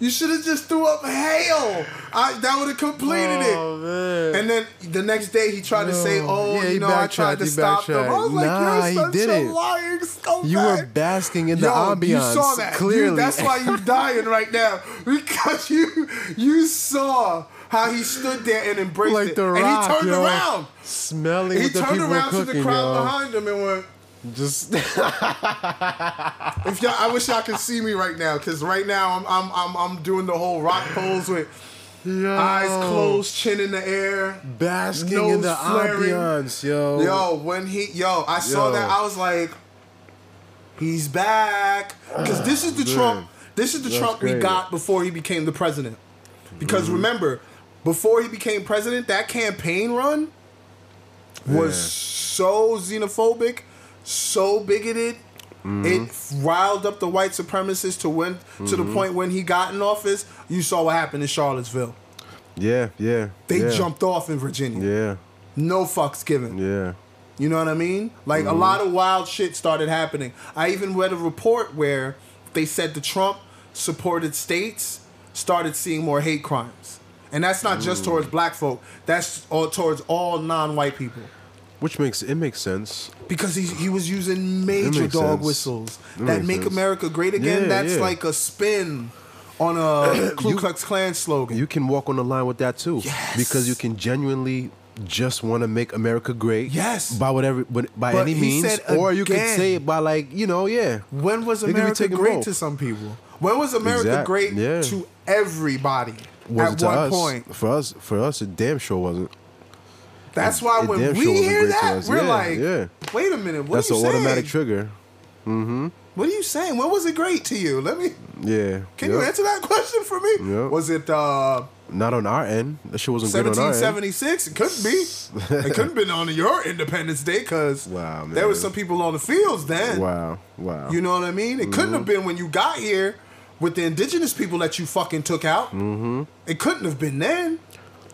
You should have just threw up hail. I, that would have completed it. Oh, man. And then the next day he tried to say, "Oh, Yeah, you know, I tried to he stop them." I was. Nah, he "You're such didn't. a lying scumbag." You were basking in the Yo, ambiance. You saw that. You- Clearly. that's why you're [LAUGHS] dying right now because you you saw how he stood there and embraced like it, the and he turned yo. around. Smelling He the turned around are to the crowd yo. behind him and went. Just [LAUGHS] If y'all, I wish y'all could see me right now, because right now I'm, I'm I'm I'm doing the whole rock pose with yo, eyes closed, chin in the air. basking in the flaring. ambiance, yo. Yo, when he yo, I saw that I was like, he's back. Because this is the man. Trump. This is the That's Trump we got before he became the president. Because Mm-hmm. remember, before he became president, that campaign run was Yeah. so xenophobic, so bigoted. Mm-hmm. It riled up the white supremacists to when to Mm-hmm. the point when he got in office. You saw what happened in Charlottesville. Yeah, yeah. They yeah. jumped off in Virginia. Yeah, No fucks given. yeah. You know what I mean? Like Mm-hmm. a lot of wild shit started happening. I even read a report where they said the Trump supported states started seeing more hate crimes. And that's not just towards Mm. black folk, that's all towards all non-white people. Which makes it makes sense. Because he, he was using major dog sense. whistles It that make sense. America great again. Yeah, that's yeah. like a spin on a [COUGHS] Ku Klux Klan slogan. You can walk on the line with that too, Yes. because you can genuinely just want to make America great. Yes. by whatever, but by But any means, or you can say it by like you know, yeah. When was They could be America great both. to some people? When was America great yeah. to everybody Was at one us? point? For us, for us, it damn sure wasn't. That's why it when we sure hear that, we're Yeah, like, yeah. wait a minute, what That's are an you automatic saying? trigger. What are you saying? When was it great to you? Let me. Yeah. Can you answer that [LAUGHS] question for me? Yep. Was it uh, Not on our end. That shit wasn't good on our end. 1776? It couldn't be. it couldn't have been on your Independence Day because [LAUGHS] Wow, there was some people on the fields then. Wow. Wow. You know what I mean? It couldn't have Mm-hmm. been when you got here with the indigenous people that you fucking took out. Mm-hmm. It couldn't have been then.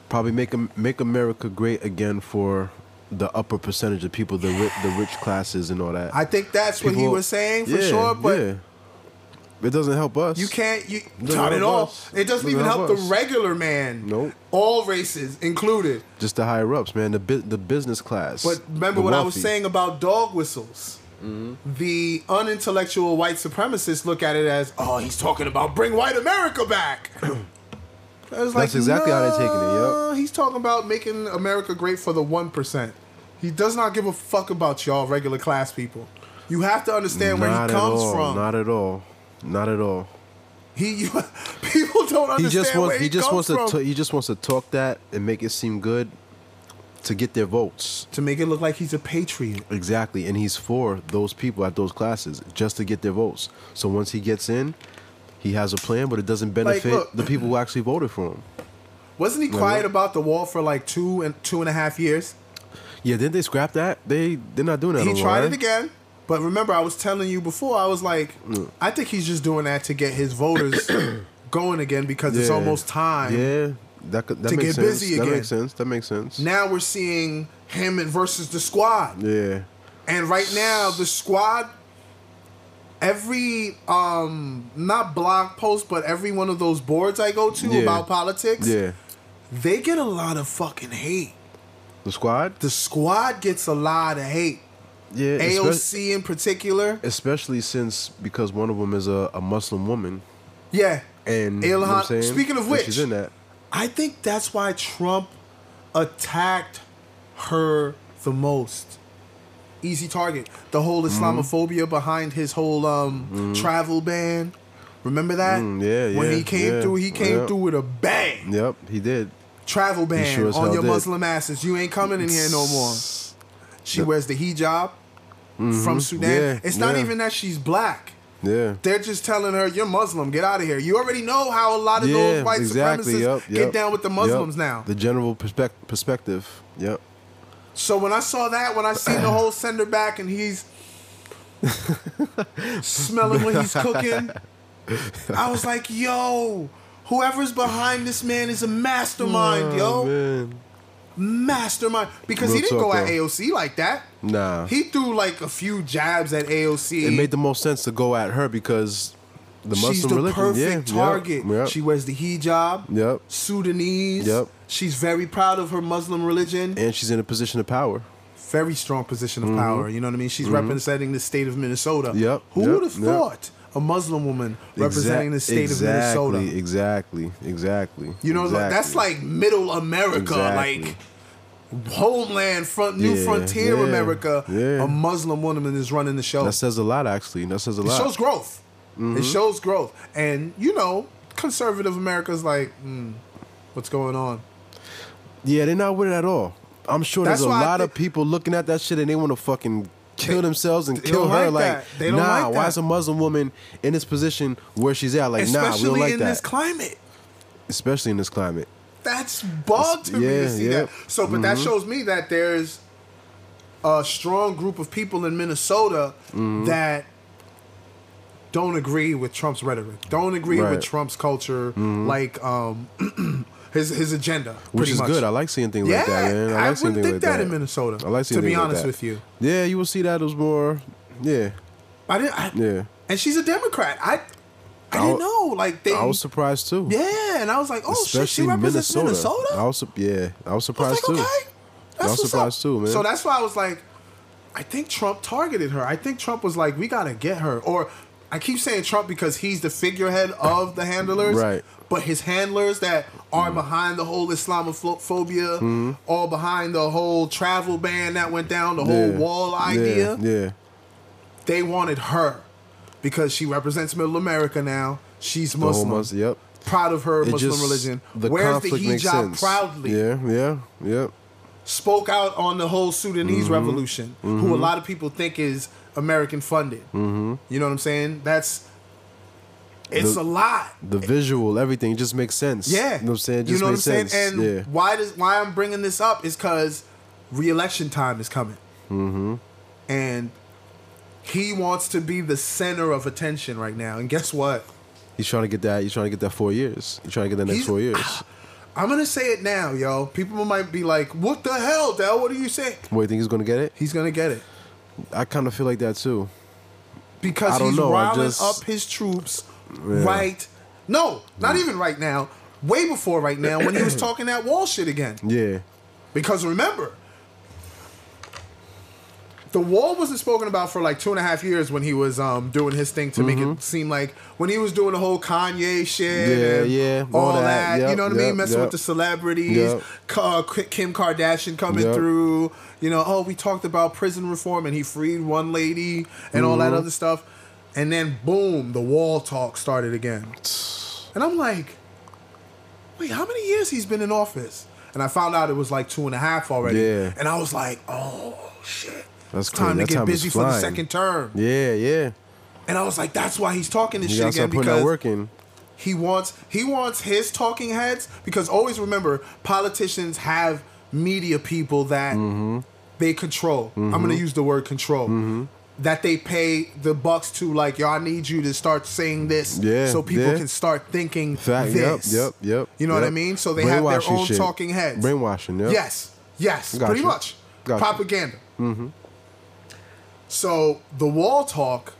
Probably make make America great again for the upper percentage of people, the ri- the rich classes and all that. I think that's what he was saying for Yeah, sure, but yeah. it doesn't help us. you can't. You Doesn't at all. us. It doesn't Doesn't even help help the regular man. Nope. All races included. Just the higher ups, man. The bu- the business class. But remember what I was saying about dog whistles. Mm-hmm. The unintellectual white supremacists look at it as, oh, he's talking about bring white America back. [CLEARS THROAT] I was That's exactly how they're taking it, "No, He's talking about making America great for the one percent. He does not give a fuck about y'all regular class people. You have to understand where Not he at comes all. from. Not at all. Not at all. he, you, [LAUGHS] people don't understand He just wants. where he, He just comes wants to. ta- he just wants to talk that and make it seem good to get their votes. to make it look like he's a patriot. Exactly, and he's for those people at those classes just to get their votes. So once he gets in, he has a plan, but it doesn't benefit look- the people who actually voted for him. Wasn't he quiet about the wall for like two and two and a half years? Yeah, didn't they scrap that? They they're not doing that. he no tried more, it again. But remember, I was telling you before. I was like, Mm. I think he's just doing that to get his voters [COUGHS] going again because it's almost time. Yeah, that that To makes get sense. busy that makes sense. That makes sense. Now we're seeing him and versus the squad, Yeah, and right now the squad. Every um not blog post, but every one of those boards I go to Yeah. about politics, yeah. they get a lot of fucking hate. The squad. The squad gets a lot of hate. Yeah, AOC in particular. especially since because one of them is a, a Muslim woman, Yeah. and you know saying? speaking of And which, she's in that. I think that's why Trump attacked her the most. Easy target. The whole Mm-hmm. Islamophobia behind his whole um, travel ban. Remember that? Mm, yeah, When yeah, he came yeah, through, he came yeah. through with a bang. Yep, he did. Travel ban sure on your did. Muslim asses. You ain't coming in here no more. She wears the hijab from Sudan. Mm-hmm. Yeah, it's not even that she's black. Yeah. They're just telling her, "You're Muslim. Get out of here." You already know how a lot of those white exactly. supremacists Yep, get down with the yep. Muslims now. The general perspec- perspective. Yep. So when I saw that, when I seen the whole sender back and he's smelling what he's cooking, I was like, "Yo, whoever's behind this man is a mastermind, oh, yo, Oh, man. mastermind." Because he didn't go talk, at. AOC like that. Nah. He threw like a few jabs at AOC. it made the most sense to go at her because The She's Muslim the religion, perfect yeah, yep, target. yep. She wears the hijab. Yep. Sudanese. Yep. She's very proud of her Muslim religion. and she's in a position of power. very strong position of power. You know what I mean? She's representing the state of Minnesota. Mm-hmm. Yep, Who yep, would have yep. thought a Muslim woman representing the state exactly, of Minnesota? Exactly, exactly. You know, exactly. that's like middle America, Exactly. like homeland, front, new Yeah, frontier yeah, America. yeah. A Muslim woman is running the show. that says a lot. Actually, that says a lot. it shows growth. Mm-hmm. It shows growth. And, you know, conservative America's like, hmm, what's going on? Yeah, they're not with it at all. I'm sure That's there's a lot of people looking at that shit and they want to fucking kill They- themselves and kill her. like Like. They don't nah, like why is a Muslim woman in this position where she's at? Like, nah, we don't like in that. this climate. Especially in this climate. That's bug to me Yeah, to see yeah. that. So, but that shows me that there's a strong group of people in Minnesota Mm-hmm. that don't agree with Trump's rhetoric, don't agree Right. Mm-hmm. with Trump's culture, like um, [CLEARS THROAT] his his agenda, Which is much. good. I like seeing things yeah, like that, man. I like I seeing wouldn't things think like that, in Minnesota. I like seeing to be like honest that. with you. Yeah, you will see that as more. Yeah, I didn't. I, yeah. And she's a Democrat. I I I didn't know. Like they. I was surprised too. yeah, and I was like, oh shit, she represents Minnesota. Minnesota. I was, yeah, I was surprised I was like, too. okay. I was surprised up. too, man. So that's why I was like, I think Trump targeted her. I think Trump was like, we gotta get her. Or I keep saying Trump because he's the figurehead of the handlers. Right. But his handlers that are behind the whole Islamophobia, Mm-hmm. all behind the whole travel ban that went down, the whole Yeah. wall idea, Yeah, yeah. they wanted her because she represents middle America now. She's Muslim. yep. Proud of her It Muslim just- religion. The Wears the hijab proudly Yeah, yeah, yeah. spoke out on the whole Sudanese Mm-hmm. revolution, who a lot of people think is American funded. Mm-hmm. You know what I'm saying? That's it's The- a lot. The visual, everything it just makes sense. Yeah, You know what I'm saying? It you know what I'm makes saying? sense. And yeah. why does why I'm bringing this up is because re-election time is coming, mm-hmm. and he wants to be the center of attention right now. And guess what? He's trying to get that. He's trying to get that four years. He's trying to get the next He's- four years. [SIGHS] I'm gonna say it now, yo. People might be like, "What the hell, Dell? What are you saying?" What, do you think he's gonna get it? He's gonna get it. I kind of feel like that too. because he's know, riling just- up his troops right. No, not even right now. Way before right now when he was [CLEARS THROAT] talking that wall shit again. Yeah. Because remember, the wall wasn't spoken about for like two and a half years when he was um, doing his thing to make it seem like when he was doing the whole Kanye shit, Mm-hmm. Yeah, and yeah, all, all that. that. you know what I mean? Messing yep. with the celebrities, Yep. Ka- Kim Kardashian coming Yep. through. You know, oh, we talked about prison reform and he freed one lady and all that Mm-hmm. other stuff, and then boom, the wall talk started again, and I'm like, wait, how many years he's been in office? And I found out it was like two and a half already. Yeah. And I was like, oh shit. That's It's time to That get time busy for the second term. Yeah, yeah. And I was like, that's why he's talking this You shit again start putting that because work in. he wants he wants his talking heads because always remember politicians have media people that Mm-hmm. they control. I'm gonna use the word control. That they pay the bucks to like, y'all need you to start saying this Yeah, so people yeah. can start thinking Fact. Yep, this. yep, yep. You know what I mean? So they have their own shit. talking heads. Brainwashing, yep. Yes, yes, Got pretty you. much. Got. Propaganda. Mm-hmm. So the wall talk,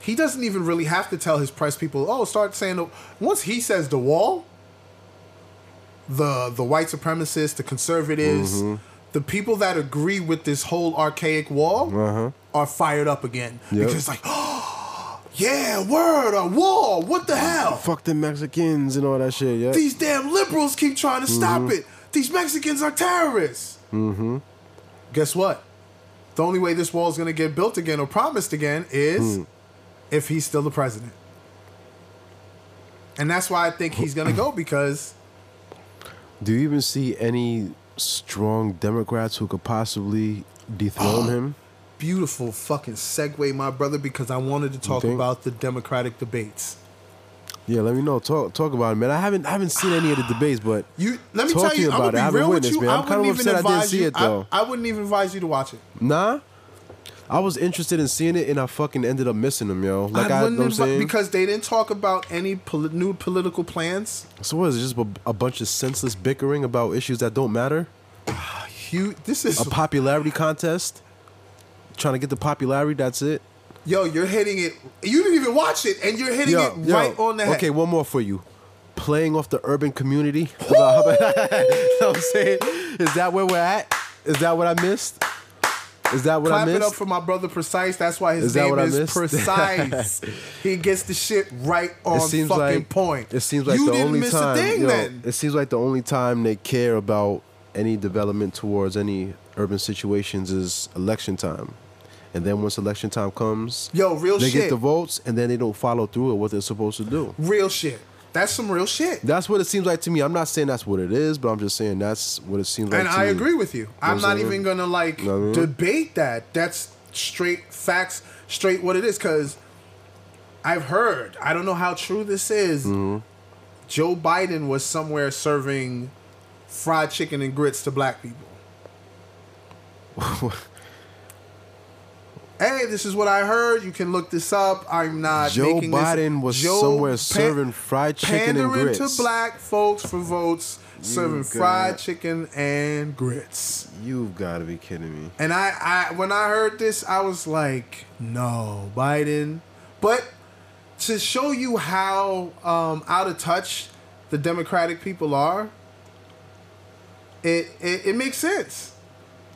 he doesn't even really have to tell his press people. Oh, start saying the, once he says the wall, the the white supremacists, the conservatives, Mm-hmm. the people that agree with this whole archaic wall Uh-huh. Are fired up again Yep. because it's like, oh, [GASPS] yeah, word, a wall. What the hell? Fuck the Mexicans and all that shit, yeah. These damn liberals keep trying to stop Mm-hmm. it. These Mexicans are terrorists. Mm-hmm. Guess what? The only way this wall is going to get built again or promised again is Hmm. if he's still the president. And that's why I think he's going to go because Do you even see any strong Democrats who could possibly dethrone [GASPS] him? Beautiful fucking segue, my brother, because I wanted to talk about the Democratic debates. Yeah, let me know. Talk talk about it, man. I haven't I haven't seen any of the ah, debates, but You let me tell you, you I'm about it. I gonna haven't be real with witnessed, you. man. I I'm kind of upset I didn't advise see it, though. I wouldn't even advise you to watch it. nah. I was interested in seeing it, and I fucking ended up missing them, yo. Like I I, wouldn't know what I'm advi- saying. because they didn't talk about any poli- new political plans. so what is it? Just a, a bunch of senseless bickering about issues that don't matter? [SIGHS] You, this is A popularity contest? Trying to get the popularity. That's it. Yo, you're hitting it. You didn't even watch it, and you're hitting Yo, it yo, right on the head. Okay, one more for you. Playing off the urban community. [LAUGHS] you know what I'm saying? Is that where we're at? Is that what I missed? Is that what Clap I it missed? up for my brother Precise. That's why his Is name is missed? Precise. [LAUGHS] he gets the shit right on it seems fucking like point. It seems like you the only time. thing yo. It seems like the only time they care about any development towards any urban situations is election time, and then once election time comes, Yo, real they shit. get the votes, and then they don't follow through with what they're supposed to do. real shit. That's some real shit. That's what it seems like to me. I'm not saying that's what it is, but I'm just saying that's what it seems like. and I me. agree with you. I'm I'm not saying? even gonna like Know I mean? debate that. That's straight facts, straight what it is. Because I've heard. I don't know how true this is. Mm-hmm. Joe Biden was somewhere serving fried chicken and grits to black people. [LAUGHS] hey, this is what I heard. You can look this up. I'm not. Joe making this- Biden was Joe somewhere pan- serving fried chicken and pandering grits. to black folks for votes, serving got- fried chicken and grits. You've got to be kidding me. And I, I, when I heard this, I was like, no, Biden. But to show you how um, out of touch the Democratic people are, it, it it makes sense.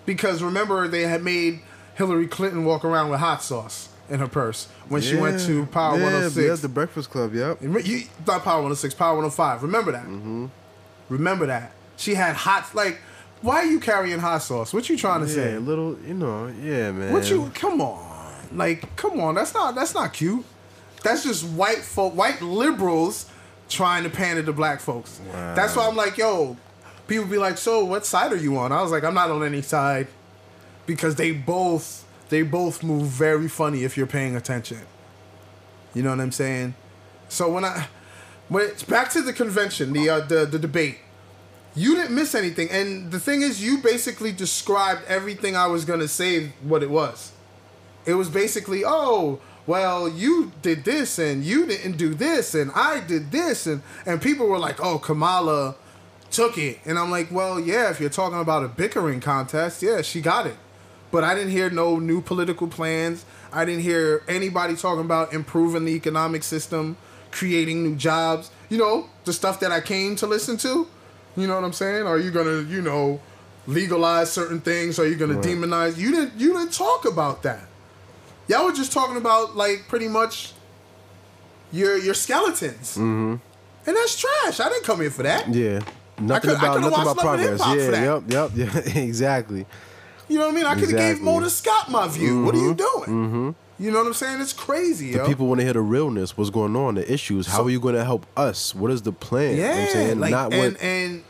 Because remember, they had made Hillary Clinton walk around with hot sauce in her purse when she went to Power yeah, 106. Yeah, the Breakfast Club. Yep. You not Power 106, Power 105. Remember that. Mm-hmm. Remember that. She had hot like. Why are you carrying hot sauce? What you trying to Yeah, say? a little, you know, yeah, man. What you? Come on, like, come on. That's not. That's not cute. That's just white folk, white liberals trying to pander to black folks. That's why I'm like, yo. People be like, so what side are you on? I was like, I'm not on any side, because they both they both move very funny if you're paying attention. You know what I'm saying? So when I when it's back to the convention, the uh, the the debate, you didn't miss anything. And the thing is, you basically described everything I was gonna say what it was. It was basically, oh, well, you did this and you didn't do this and I did this and and people were like, oh, Kamala took it. And I'm like, well, yeah, if you're talking about a bickering contest, yeah, she got it. But I didn't hear no new political plans. I didn't hear anybody talking about improving the economic system, creating new jobs. You know, the stuff that I came to listen to. You know what I'm saying? Are you gonna, you know, legalize certain things? Are you gonna demonize? You didn't. You didn't talk about that. Y'all were just talking about like pretty much your your skeletons, mm-hmm. and that's trash. I didn't come here for that. Yeah. Nothing could- about nothing about progress. Yeah, yep, yep, yeah, exactly. You know what I mean? I could have gave Exactly. Mona Scott my view. What are you doing? Mm-hmm. You know what I'm saying? It's crazy, The yo. people want to hear the realness, what's going on, the issues. How So- are you going to help us? What is the plan? You know what yeah, I'm saying? like Not and what. and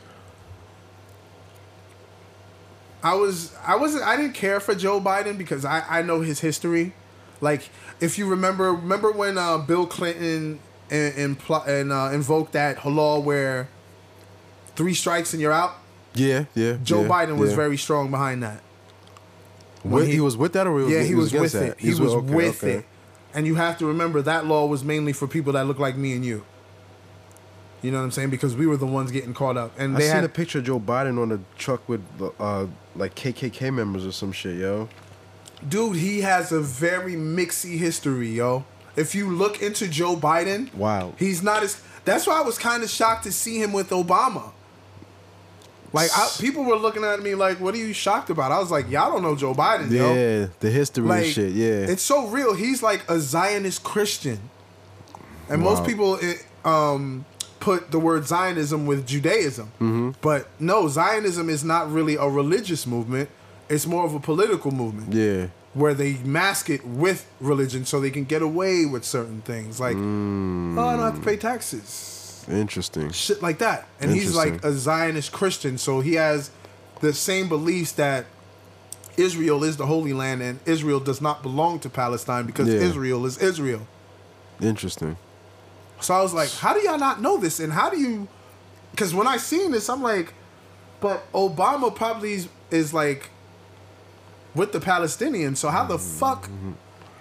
I was I wasn't I didn't care for Joe Biden because I I know his history. Like if you remember remember when uh, Bill Clinton and and, and uh, invoked that law where three strikes and you're out. yeah, yeah. Joe yeah, Biden was yeah. very strong behind that. With, he- he, was with that, or he was, yeah, he was, against with it. He was okay, with okay. it. And you have to remember that law was mainly for people that look like me and you. You know what I'm saying? Because we were the ones getting caught up, and I they seen had a picture of Joe Biden on a truck with uh, like KKK members or some shit, yo. dude. He has a very mixy history, yo. If you look into Joe Biden, Wow. he's not as. That's why I was kind of shocked to see him with Obama. Like I, people were looking at me like, "What are you shocked about?" I was like, "Y'all don't know Joe Biden, yo." Yeah, the history like and shit. Yeah, it's so real. He's like a Zionist Christian, and most people eh, um, put the word Zionism with Judaism, Mm-hmm. but no, Zionism is not really a religious movement. It's more of a political movement yeah. where they mask it with religion so they can get away with certain things, like Mm. oh, I don't have to pay taxes Interesting. shit like that. And he's like a Zionist Christian, so he has the same beliefs that Israel is the Holy Land and Israel does not belong to Palestine because Yeah. Israel is Israel. Interesting. So I was like, how do y'all not know this? And how do you? Because when I seen this, I'm like, but Obama probably is, is like with the Palestinians. So how the Mm-hmm. fuck?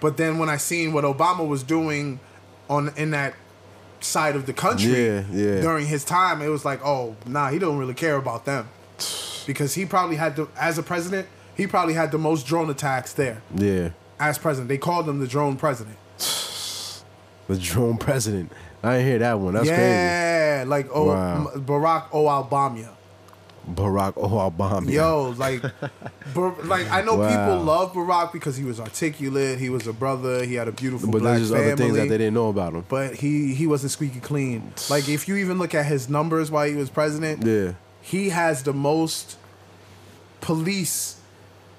But then when I seen what Obama was doing on in that side of the country Yeah, yeah. during his time, it was like, oh, nah, he don't really care about them because he probably had the as a president, he probably had the most drone attacks there. Yeah. as president. They called him the drone president. [SIGHS] The drone president. I didn't hear that one. That's crazy. yeah, like oh, Wow. Barack Obama. Barack Obama. Yo, like, Bar- like I know Wow. people love Barack because he was articulate. He was a brother. He had a beautiful But black there's just family. other things that they didn't know about him. but he he wasn't squeaky clean. Like if you even look at his numbers while he was president, Yeah. he has the most police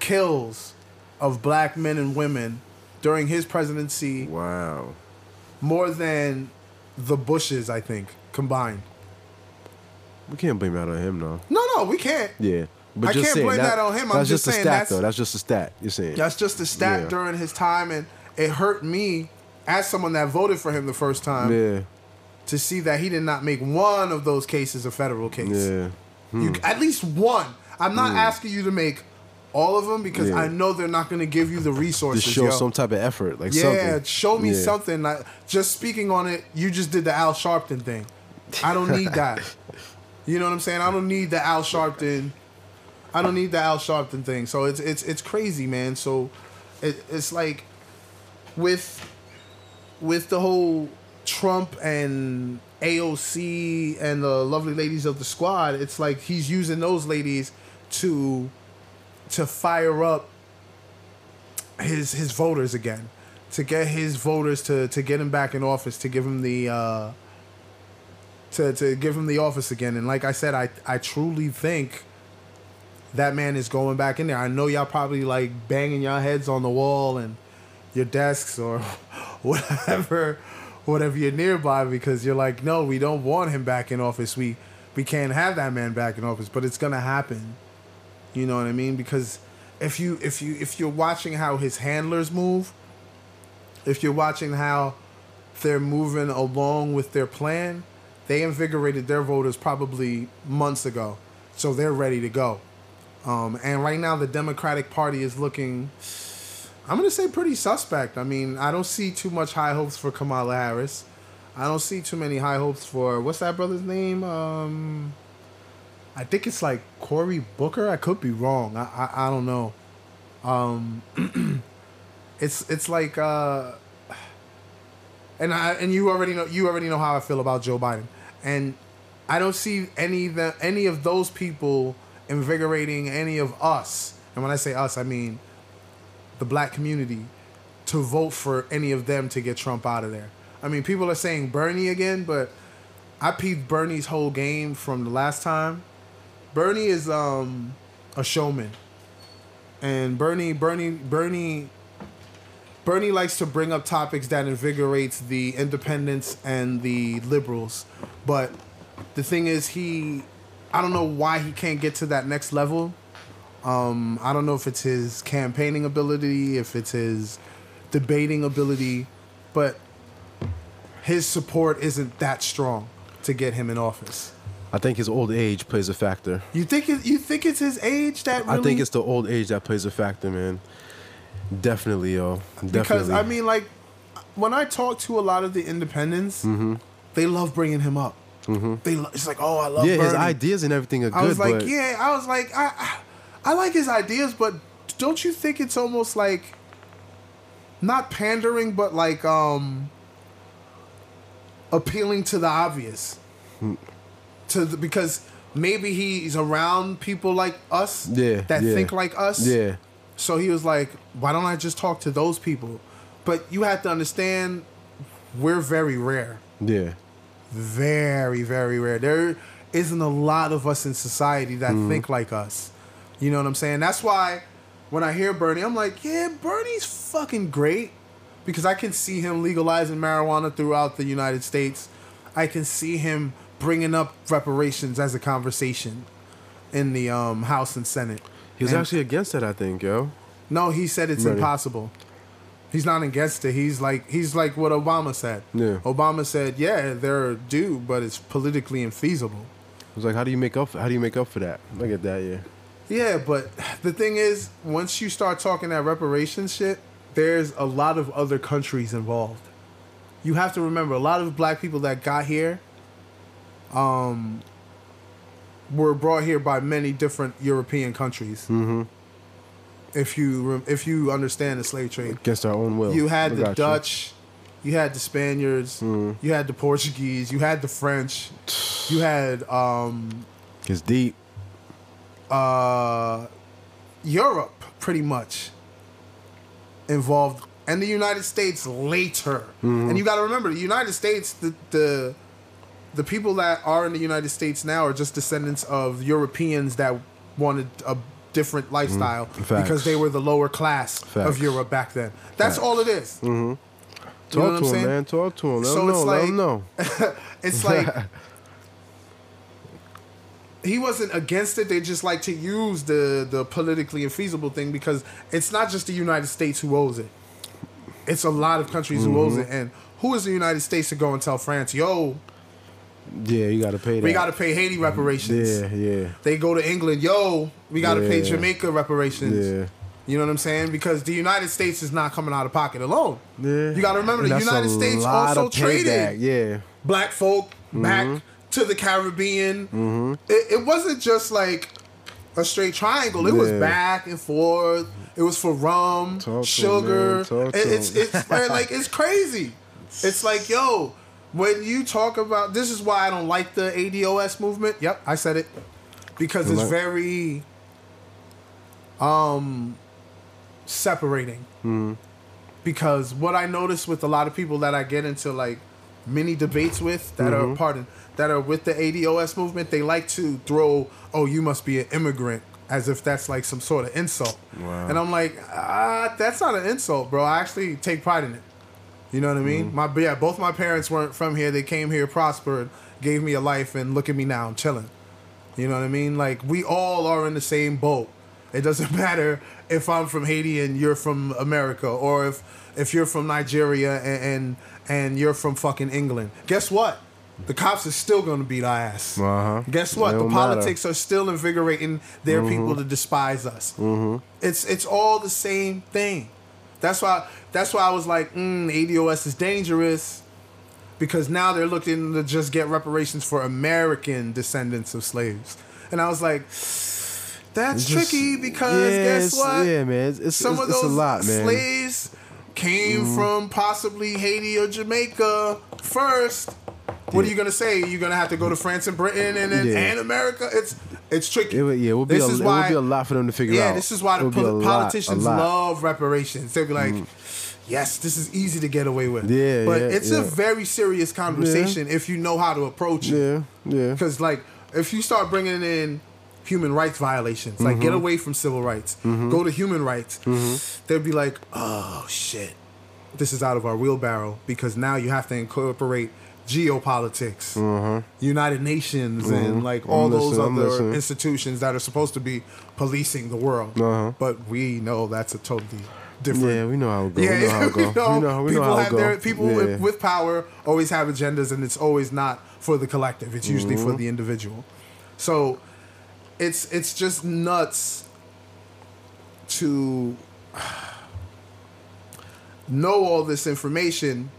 kills of black men and women during his presidency, Wow. more than the Bushes, I think, combined. We can't blame that on him, though. No, no, we can't. Yeah. But I just can't saying, blame that on him. I'm That's just just, a saying stat, that's- though. That's just a stat. You're saying. That's just a stat Yeah. during his time, and it hurt me as someone that voted for him the first time yeah. to see that he did not make one of those cases a federal case. Yeah. Hmm. You at least one. I'm not asking you to make all of them because Yeah. I know they're not going to give you the To resources. show yo. some type of effort, like yeah, something. show me Yeah. something. Like, just speaking on it, you just did the Al Sharpton thing. I don't need that. [LAUGHS] you know what I'm saying? I don't need the Al Sharpton. I don't need the Al Sharpton thing. So it's it's it's crazy, man. So it, it's like with with the whole Trump and AOC and the lovely ladies of the squad, it's like he's using those ladies to to fire up his his voters again, to get his voters to to get him back in office, to give him the uh, to to give him the office again. And like I said, I I truly think that man is going back in there. I know y'all probably like banging your heads on the wall and your desks or [LAUGHS] whatever whatever you're nearby because you're like, no, we don't want him back in office. We we can't have that man back in office, but it's gonna happen. You know what I mean? Because if you if you if you're watching how his handlers move, if you're watching how they're moving along with their plan, they invigorated their voters probably months ago, so they're ready to go. Um, and right now, the Democratic Party is looking, I'm gonna say, pretty suspect. I mean, I don't see too much high hopes for Kamala Harris. I don't see too many high hopes for what's that brother's name? Um, I think it's like Cory Booker. I could be wrong. I I, I don't know. Um, [CLEARS THROAT] it's it's like uh, [SIGHS] and I and you already know you already know how I feel about Joe Biden, and I don't see any the any of those people invigorating any of us. And when I say us, I mean the black community to vote for any of them to get Trump out of there. I mean, people are saying Bernie again, but I peeped Bernie's whole game from the last time. Bernie is um a showman. And Bernie Bernie Bernie Bernie likes to bring up topics that invigorates the independents and the liberals. But the thing is he I don't know why he can't get to that next level. Um, I don't know if it's his campaigning ability, if it's his debating ability, but his support isn't that strong to get him in office. I think his old age plays a factor. You think it, you think it's his age that really? I think it's the old age that plays a factor, man. Definitely, yo. Definitely. because I mean, like when I talk to a lot of the independents, Mm-hmm. they love bringing him up. They lo- it's like, oh, I love yeah, his ideas and everything are good, I was like, but yeah, I was like, I, I, like his ideas, but don't you think it's almost like not pandering, but like um appealing to the obvious, Hmm. to the, because maybe he's around people like us, Yeah, that yeah. think like us, yeah, So he was like, why don't I just talk to those people? But you have to understand, we're very rare. Yeah, very very rare. There isn't a lot of us in society that think like us. You know what i'm saying? That's why when i hear bernie i'm like yeah bernie's fucking great. Because i can see him legalizing marijuana throughout the united states. I can see him bringing up reparations as a conversation in the um, house and senate he was And- actually against that. I think, yo. no he said it's impossible he's not against it he's like he's like what obama said Yeah. obama said yeah they're due but it's politically infeasible I was like, how do you make up? How do you make up for that? Look at that, yeah. Yeah, but the thing is, once you start talking that reparations shit, there's a lot of other countries involved. You have to remember, a lot of black people that got here, um, were brought here by many different European countries. Mm-hmm. If you if you understand the slave trade, Against our own will. you had I the got you. Dutch, you. had the Spaniards, Mm. you had the Portuguese, you had the French, you had um, It's deep. uh, Europe pretty much involved, and the United States later. Mm-hmm. And you got to remember, the United States, the the the people that are in the United States now are just descendants of Europeans that wanted a different lifestyle Mm-hmm. Because they were the lower class Facts. of Europe back then. That's all it is. Talk You know to I'm him, saying? man. Talk to him. Let So him know. it's Let like- him know. [LAUGHS] It's like [LAUGHS] he wasn't against it. They just like to use the the politically infeasible thing because it's not just the United States who owes it. It's a lot of countries who owes it. And who is the United States to go and tell France, yo, Yeah, you got to pay that. we got to pay Haiti reparations? Yeah, yeah, They go to England, yo, we got to pay Jamaica reparations. yeah. You know what I'm saying? Because the United States is not coming out of pocket alone. Yeah. You got to remember the United States also traded Yeah. black folk Mm-hmm. back to the Caribbean. It, it wasn't just like a straight triangle. It was back and forth. It was for rum, Talk sugar. man. Talk to It- it's [LAUGHS] it's like it's crazy. It's like yo, when you talk about this is why I don't like the ADOS movement. Yep, I said it because it's very um separating Mm-hmm. because what I notice with a lot of people that I get into like many debates with that Mm-hmm. are pardon that are with the ADOS movement, they like to throw, "Oh, you must be an immigrant," as if that's like some sort of insult. Wow. And I'm like, ah, that's not an insult, bro. I actually take pride in it. You know what I mean? Mm-hmm. My yeah, both my parents weren't from here. They came here, prospered, gave me a life, and look at me now, I'm chilling. You know what I mean? Like we all are in the same boat. It doesn't [LAUGHS] matter if I'm from Haiti and you're from America, or if if you're from Nigeria and and, and you're from fucking England. Guess what? The cops are still gonna beat our ass. Uh-huh. Guess what? It The don't matter. politics are still invigorating their Mm-hmm. people to despise us. It's it's all the same thing. That's why that's why I was like, mm, ADOS is dangerous because now they're looking to just get reparations for American descendants of slaves. And I was like, that's It's just- tricky because yeah, guess what? Yeah, man. It's, it's, Some it's, of those a lot, man. Slaves came from possibly Haiti or Jamaica first. What are you gonna say? You're gonna have to go to France and Britain and then Yeah. and America. It's it's tricky. It would, yeah, it would be, This a, is it why- would be a lot for them to figure yeah, out. Yeah, this is why the would be a pol- politicians lot. Mm. love reparations. They'll be like, "Yes, this is easy to get away with." Yeah, but yeah, it's a very serious conversation if you know how to approach it. Yeah, yeah. Because like, if you start bringing in human rights violations, like Mm-hmm. get away from civil rights, go to human rights, they'll be like, "Oh shit, this is out of our wheelbarrow." Because now you have to incorporate geopolitics, United Nations, and like all Mm-hmm. I'm those listening, other institutions that are supposed to be policing the world. Uh-huh. But we know that's a totally different. Yeah, we know how it goes. Yeah, [LAUGHS] we know how it we goes. know, we know, we people know how have their people yeah. with, with power always have agendas, and it's always not for the collective. It's usually Mm-hmm. for the individual. So it's it's just nuts to [SIGHS] know all this information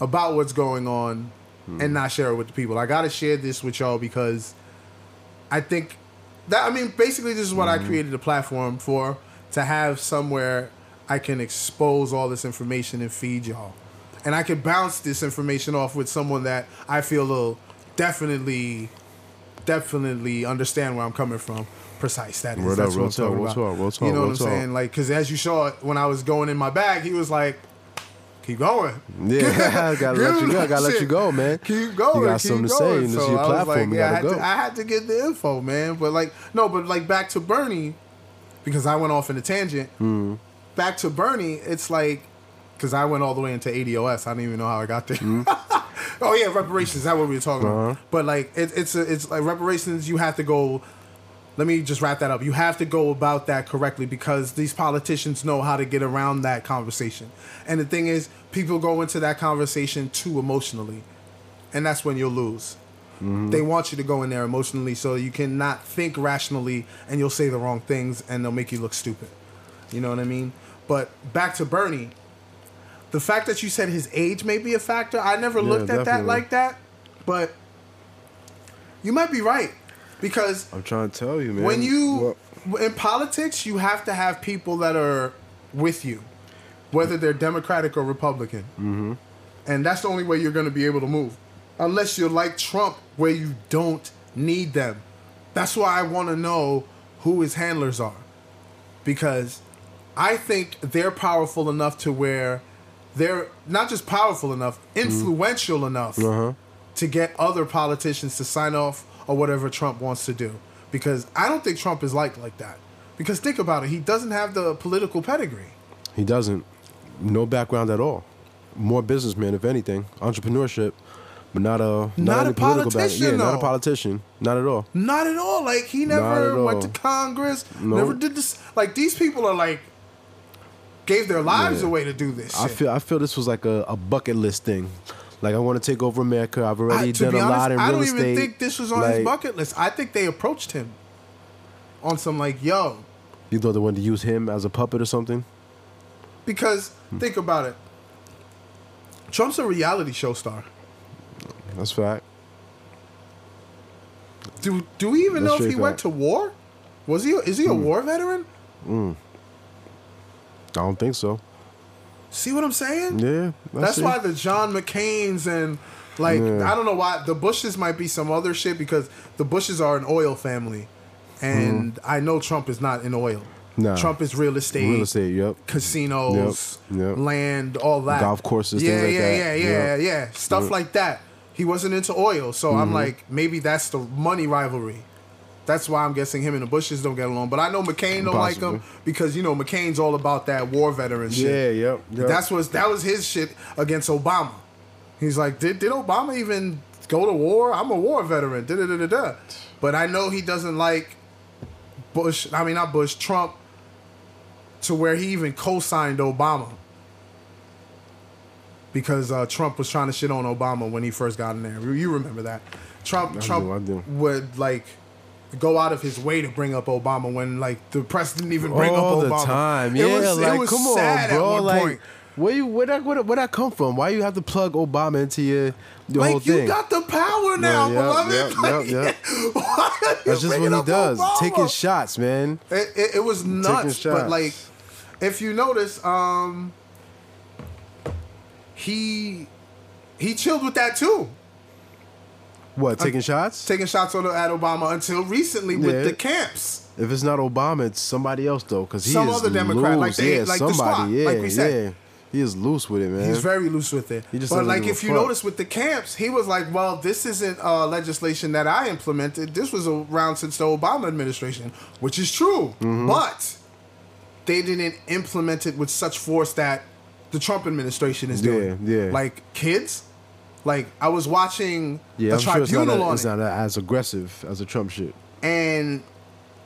about what's going on Hmm. and not share it with the people. I gotta share this with y'all because I think that I mean basically this is what Mm-hmm. I created a platform for to have somewhere I can expose all this information and feed y'all. And I can bounce this information off with someone that I feel will definitely definitely understand where I'm coming from. Precise that is. Word That's up, what I'm talk, talking about. talk, talk, You know what I'm talk. saying? Like, cause as you saw it when I was going in my bag, he was like, "Keep going." Yeah, [LAUGHS] [LAUGHS] gotta let you go. Gotta let you go, man. Keep going. You got something to say, and this is So your platform. Like, you yeah, I had, go. to, I had to get the info, man. But like, no, but like back to Bernie, because I went off in a tangent. Hmm. Back to Bernie, it's like, because I went all the way into ADOS. I don't even know how I got there. Hmm. [LAUGHS] oh yeah, reparations. Is that what we were talking Uh-huh. about? But like, it, it's a, it's like reparations. You have to go. Let me just wrap that up. You have to go about that correctly because these politicians know how to get around that conversation. And the thing is, people go into that conversation too emotionally, and that's when you'll lose. Mm-hmm. They want you to go in there emotionally so you cannot think rationally, and you'll say the wrong things, and they'll make you look stupid. You know what I mean? But back to Bernie, the fact that you said his age may be a factor, I never Yeah, looked at that like that, but you might be right because I'm trying to tell you, man. when you Well, in politics, you have to have people that are with you, whether they're Democratic or Republican. Mm-hmm. And that's the only way you're going to be able to move. Unless you're like Trump, where you don't need them. That's why I want to know who his handlers are. Because I think they're powerful enough to where they're not just powerful enough, influential enough Uh-huh. to get other politicians to sign off or whatever Trump wants to do. Because I don't think Trump is liked like that. Because think about it, he doesn't have the political pedigree. He doesn't. No background at all. More businessman, if anything. Entrepreneurship, but not a not, Not a political politician, Yeah, not a politician. Not at all. Not at all. Like he never went to. Congress. No. Never did this. Like these people are like gave their lives Yeah. away to do this. I feel I feel this was like a, a bucket list thing. Like I want to take over America. I've already to done be a honest, lot in real estate. I don't estate. even think this was on his bucket list. I think they approached him on some like, yo, You thought they wanted to use him as a puppet or something? because think about it. Trump's a reality show star. That's fact. Do do we even That's know if he went to war? Was he? Is he Hmm. a war veteran? I don't think so. See what I'm saying? Yeah, That's it. why the John McCain's and like Yeah. I don't know why the Bushes might be some other shit because the Bushes are an oil family, and I know Trump is not in oil. Nah. Trump is real estate, real estate. Yep. casinos, Yep, yep. land, all that, Golf courses, Yeah, like yeah, that. yeah, yeah, Yep. yeah, stuff Yep. like that. He wasn't into oil, so Mm-hmm. I'm like maybe that's the money rivalry. That's why I'm guessing him and the Bushes don't get along. But I know McCain don't like him because you know McCain's all about that war veteran shit. Yeah, yep, yep. That's was that was his shit against Obama. He's like, did did Obama even go to war? I'm a war veteran. Da da da da da. But I know he doesn't like Bush. I mean, not Bush. Trump. To where he even co-signed Obama. Because uh, Trump was trying to shit on Obama when he first got in there. You remember that? Trump I Trump do, do. would like go out of his way to bring up Obama when like the press didn't even bring all up the Obama. time. It Yeah, was- like come on, bro. Like, point. where you where that where, where that come from? Why you have to plug Obama into your your like whole you got the power now, yep, beloved. yep, Like, yep, [LAUGHS] why That's just what he does. Obama? Taking shots, man. It, it, it was nuts, but like, if you notice, um, he he chilled with that too, What taking shots? taking shots on at Obama until recently with Yeah. the camps. If it's not Obama, it's somebody else though, because he Some is other Democrat, like loose. they- yeah, like the somebody, squad, yeah, like we said. yeah. He is loose with it, man. He's very loose with it. He just but like, if you fuck. notice with the camps, he was like, "Well, this isn't uh, legislation that I implemented. This was around since the Obama administration, which is true. Mm-hmm. But they didn't implement it with such force that the Trump administration is doing. Yeah, yeah. Like kids, like I was watching yeah, a I'm sure it's not, tribunal a- on it's it, not as aggressive as a Trump shit. and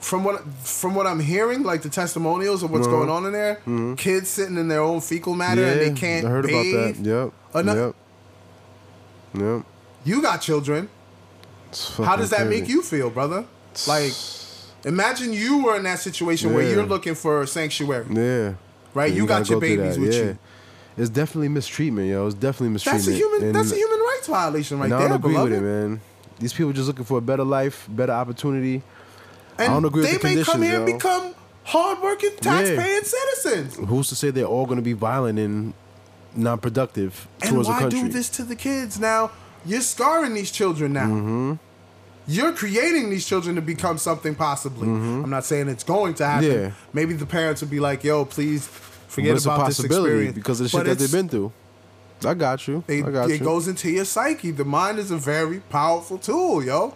from what from what I'm hearing, like the testimonials of what's going on in there, kids sitting in their own fecal matter Mm-hmm. yeah, and they can't I heard bathe. about that. Yep. Ano- Yep. Yep. You got children. How does that crazy. make you feel, brother? Like, imagine you were in that situation where you're looking for sanctuary, Yeah. right? And You, got your babies with yeah. you. It's definitely mistreatment, yo. It's definitely mistreatment. That's a human. And- that's a human rights violation right and I don't agree beloved. with it, man. These people just looking for a better life, better opportunity. And I don't agree with the conditions, they may come here and become hardworking, tax-paying citizens. Who's to say they're all going to be violent and non-productive And towards the country? why do this to the kids now? You're scarring these children now. Mm-hmm. You're creating these children to become something possibly. I'm not saying it's going to happen. Mm-hmm. Yeah. Maybe the parents would be like, "Yo, please forget it's a about this possibility experience." because of the shit that they've been through. I got you. It, I got it you. goes into your psyche. The mind is a very powerful tool, yo.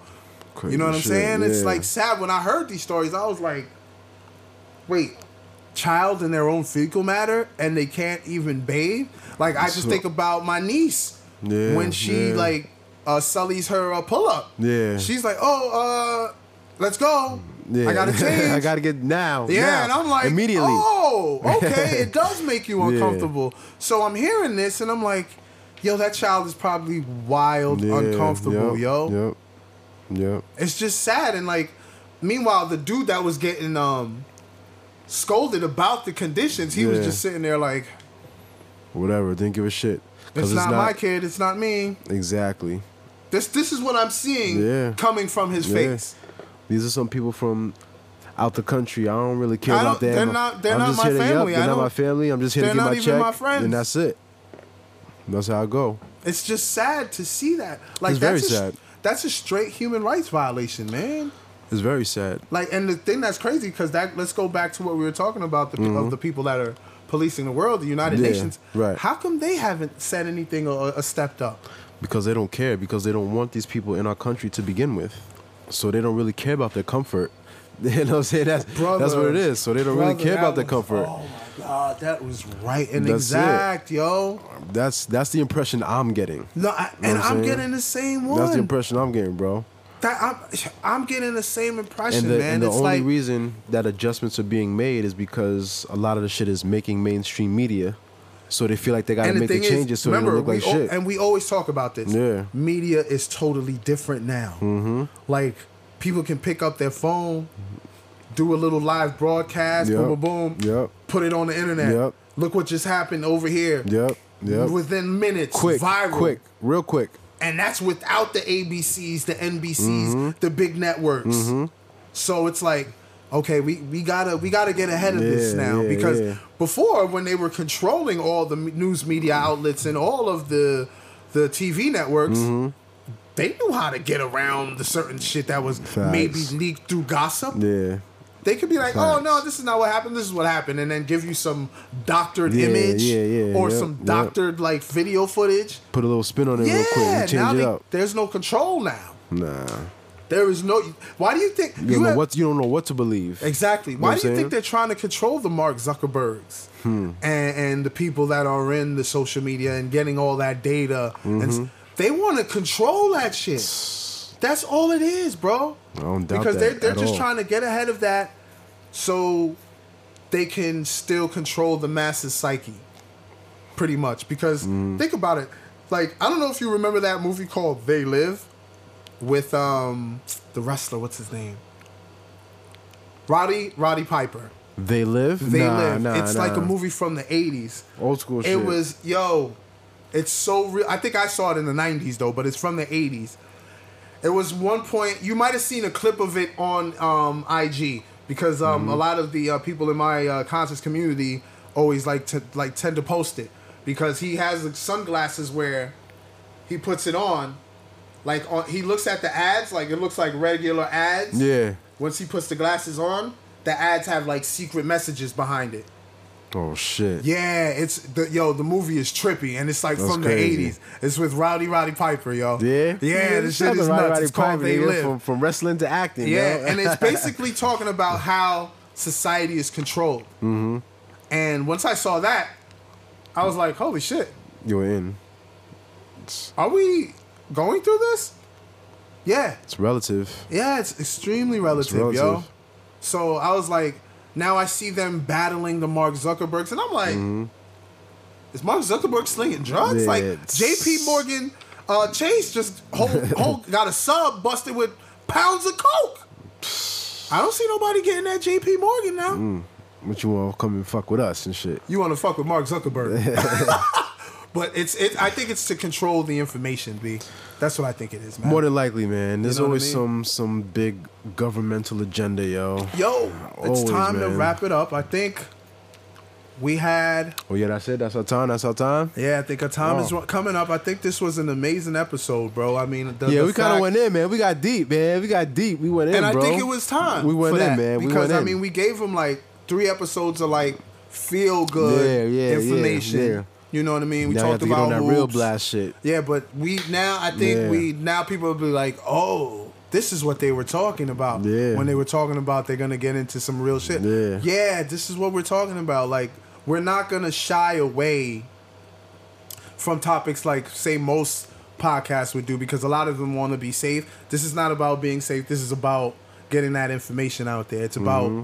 Crazy you know what I'm shit, saying? It's like sad. When I heard these stories, I was like, wait, child in their own fecal matter and they can't even bathe? Like, I just think about my niece Yeah, when she, yeah. like, uh, sullies her uh, pull up. Yeah. She's like, oh, uh, let's go. Yeah. I gotta [LAUGHS] change. I gotta get now. Yeah, now, and I'm like, immediately. Oh, [LAUGHS] okay, it does make you Yeah. uncomfortable. So I'm hearing this, and I'm like, yo, that child is probably wild, Yeah, uncomfortable, yep, yo. Yep. Yep. It's just sad, and like, meanwhile, the dude that was getting um scolded about the conditions, he was just sitting there like, Whatever. Didn't give a shit. it's, not, my kid, it's not me. Exactly. This this is what I'm seeing Yeah. coming from his Yeah. face. These are some people from. out the country. I don't really care about them. they're not- they're I'm not just my family. They're not my family. I'm just here to get my even check, my friends. and that's it. That's how I go. It's just sad to see that. Like It's very a, sad. That's a straight human rights violation, man. It's very sad. Like, and the thing that's crazy because that let's go back to what we were talking about the of the people that are policing the world, the United Mm-hmm. Yeah, Nations. right. How come they haven't said anything or, or stepped up? because they don't care because they don't want these people in our country to begin with so they don't really care about their comfort [LAUGHS] you know what i'm saying that's Brother, that's what it is so they don't really care about their was- comfort Oh my god, that was right and That's it. exact, yo. that's that's the impression i'm getting No, I, Know and I'm I'm saying? getting the same one. that's the impression i'm getting bro That I'm, I'm getting the same impression, and the, man. and the it's only like reason that adjustments are being made is because a lot of the shit is making mainstream media so they feel like they gotta the make the changes is, so they remember, don't look like al- shit and we always talk about this. Yeah. media is totally different now. Mm-hmm. Like people can pick up their phone, do a little live broadcast, Yep. boom, boom, boom, Yep. put it on the internet. Yep. Look what just happened over here. yep yep Within minutes, quick viral, quick real quick and that's without the ABCs, the NBCs, Mm-hmm. the big networks. So it's like, okay, we, we gotta we gotta get ahead of this now yeah, because yeah. before when they were controlling all the news media outlets and all of the the TV networks. Mm-hmm. They knew how to get around the certain shit that was Facts. maybe leaked through gossip. yeah They could be like, "Oh no, this is not what happened. This is what happened," and then give you some doctored Yeah, image yeah, yeah, or yep, some yep. doctored like video footage. put a little spin on it Yeah, real quick change it they- up there's no control now. nah There is no. Why do you think you don't know have- what you don't know what to believe exactly? know Why what do you think they're trying to control the Mark Zuckerbergs Hmm. and, and the people that are in the social media and getting all that data? And Mm-hmm. s- they want to control that shit. That's all it is, bro. I don't doubt because they're they're just all. trying to get ahead of that, so they can still control the masses psyche. Pretty much, because Mm. think about it. Like I don't know if you remember that movie called They Live, with um the wrestler. What's his name? Roddy Roddy Piper. they live They nah, Live. nah, it's like a movie from the '80s. old school shit It was yo, it's so real. I think I saw it in the '90s though, but it's from the '80s. It was one point you might have seen a clip of it on um, IG because um, Mm-hmm. a lot of the uh, people in my uh, conscious community always like to like tend to post it because he has sunglasses where he puts it on, like on he looks at the ads like it looks like regular ads. yeah Once he puts the glasses on, the ads have like secret messages behind it. oh shit Yeah, it's the yo. The movie is trippy, and it's like That's from crazy. the '80s. It's with Rowdy Roddy Piper, yo. Yeah, yeah. the shit is nuts. It's called Piper, They Live. From, from wrestling to acting. yeah, yo. and it's [LAUGHS] basically talking about how society is controlled. Mm-hmm. And once I saw that, I was like, "Holy shit! you're in. Are we going through this?" Yeah, It's relative. yeah. It's extremely relative, yo. relative. So I was like, now I see them battling the Mark Zuckerbergs, and I'm like, is Mark Zuckerberg slinging drugs? Mm-hmm. Yeah, like J.P. Morgan uh, Chase just whole, whole, [LAUGHS] got a sub busted with pounds of coke. I don't see nobody getting that J.P. Morgan now. Mm. What you want to come and fuck with us and shit? You want to fuck with Mark Zuckerberg? [LAUGHS] [LAUGHS] but it's it. I think it's to control the information. B. That's what I think it is, man. More than likely, man. There's know what I always mean? some some big governmental agenda, yo. Yo, it's Always, time to wrap it up. I think we had Oh yeah, that's it. That's our time. That's our time. Yeah, I think our time is Oh. ru- coming up. I think this was an amazing episode, bro. I mean, the, yeah, the we kind of went in, man. We got deep, man. We got deep. We went in, and I bro. think it was time. We went for in, that, man. We Because I mean, we gave them like three episodes of like feel good yeah, yeah, information. yeah. You know what I mean? We now talked about that real blast shit. Yeah, but we now I think Yeah. we now people will be like, oh, this is what they were talking about. Yeah. When they were talking about they're gonna get into some real shit. Yeah. Yeah, this is what we're talking about. Like, we're not gonna shy away from topics like say most podcasts would do because a lot of them want to be safe. This is not about being safe. This is about getting that information out there. It's about Mm-hmm.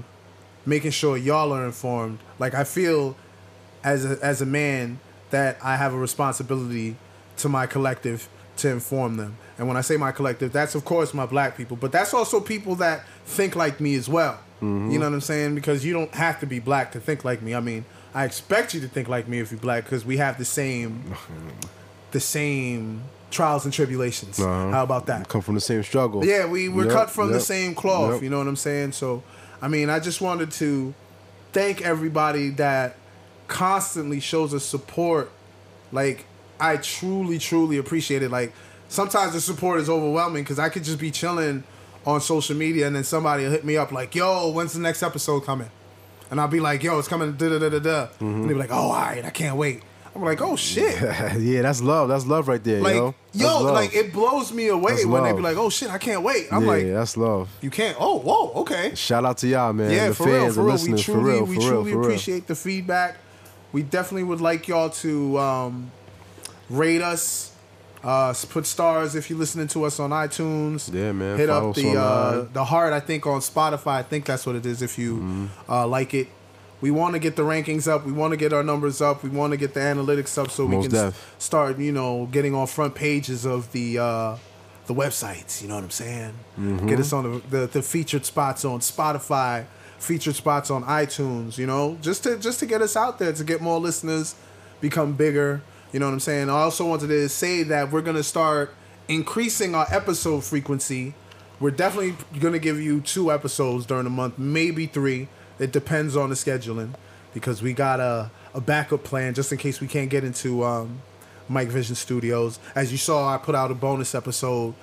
making sure y'all are informed. Like I feel as a, as a man that I have a responsibility to my collective to inform them. And when I say my collective, that's of course my black people, but that's also people that think like me as well. Mm-hmm. You know what I'm saying? Because you don't have to be black to think like me. I mean, I expect you to think like me if you're black because we have the same [LAUGHS] the same trials and tribulations. Uh-huh. How about that? Come from the same struggle. Yeah, we we're Yep, cut from the same cloth. yep. You know what I'm saying? So I mean, I just wanted to thank everybody that constantly shows us support. Like, I truly, truly appreciate it. Like, sometimes the support is overwhelming because I could just be chilling on social media and then somebody will hit me up like, "Yo, when's the next episode coming?" And I'll be like, "Yo, it's coming." Da da da da da. Mm-hmm. And they'll be like, "Oh, all right, I can't wait." I'm like, "Oh shit." [LAUGHS] yeah, that's love. That's love right there, Like, yo. yo, like it blows me away That's when they be like, "Oh shit, I can't wait." I'm yeah, like, that's love. "You can't." Oh, whoa, okay. Shout out to y'all, man. Yeah, the for fans, real, for real. We truly, for real, we truly real. appreciate the feedback. We definitely would like y'all to um, rate us, uh, put stars if you're listening to us on iTunes. Yeah, man. Hit Follow up the uh, the heart. I think on Spotify. I think that's what it is. If you Mm-hmm. uh, like it, we want to get the rankings up. We want to get our numbers up. We want to get the analytics up so we can s- start, you know, getting on front pages of the uh, the websites. You know what I'm saying? Mm-hmm. Get us on the, the the featured spots on Spotify, featured spots on iTunes. You know, just to just to get us out there to get more listeners, become bigger. You know what I'm saying? I also wanted to say that we're gonna start increasing our episode frequency. We're definitely gonna give you two episodes during the month, maybe three. It depends on the scheduling because we got a, a backup plan just in case we can't get into um, Mike Vision Studios. As you saw, I put out a bonus episode.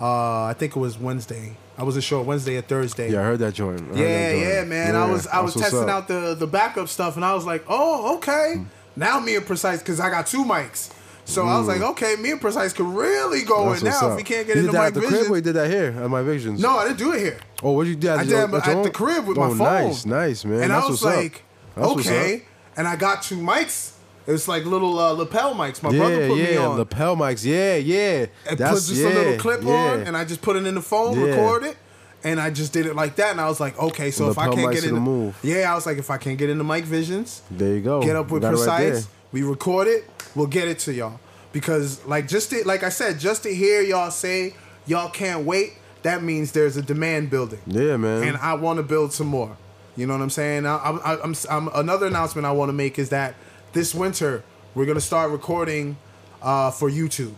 Uh, I think it was Wednesday. I wasn't sure Wednesday or Thursday. Yeah, I heard that joint. Heard Yeah, that joint. yeah, man. I was I was testing up. out the the backup stuff, and I was like, oh, okay. Now me and Precise, because I got two mics. So I was like, okay, me and Precise could really go Mm. That's in now up. if we can't get you into my that Mike at the crib Vision. or you did that here at my visions? No, I didn't do it here. Oh, what you did? I did your- it at the crib with oh, my phone. Nice, nice, man. And That's I was up. like, That's okay. And I got two mics. It's like little uh, lapel mics. My yeah, brother put yeah, me on. lapel mics. Yeah, yeah. and put just yeah, a little clip yeah. on, and I just put it in the phone, Yeah. record it, and I just did it like that. And I was like, okay, so if I can't get are the move. yeah, I was like, if I can't get into Mike Visions, There you go. get up with it right precise. we record it. We'll get it to y'all because, like, just to, like I said, just to hear y'all say y'all can't wait, that means there's a demand building. Yeah, man. and I want to build some more. You know what I'm saying? I, I, I'm, I'm, another announcement I want to make is that this winter we're gonna start recording uh, for YouTube,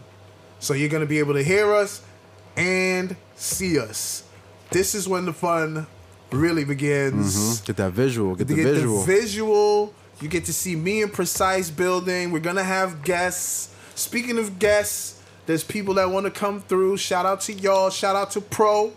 so you're gonna be able to hear us and see us. This is when the fun really begins get that visual. Get the get visual. the visual. You get to see me in Precise building. We're gonna have guests. Speaking of guests, there's people that want to come through. Shout out to y'all. Shout out to Pro.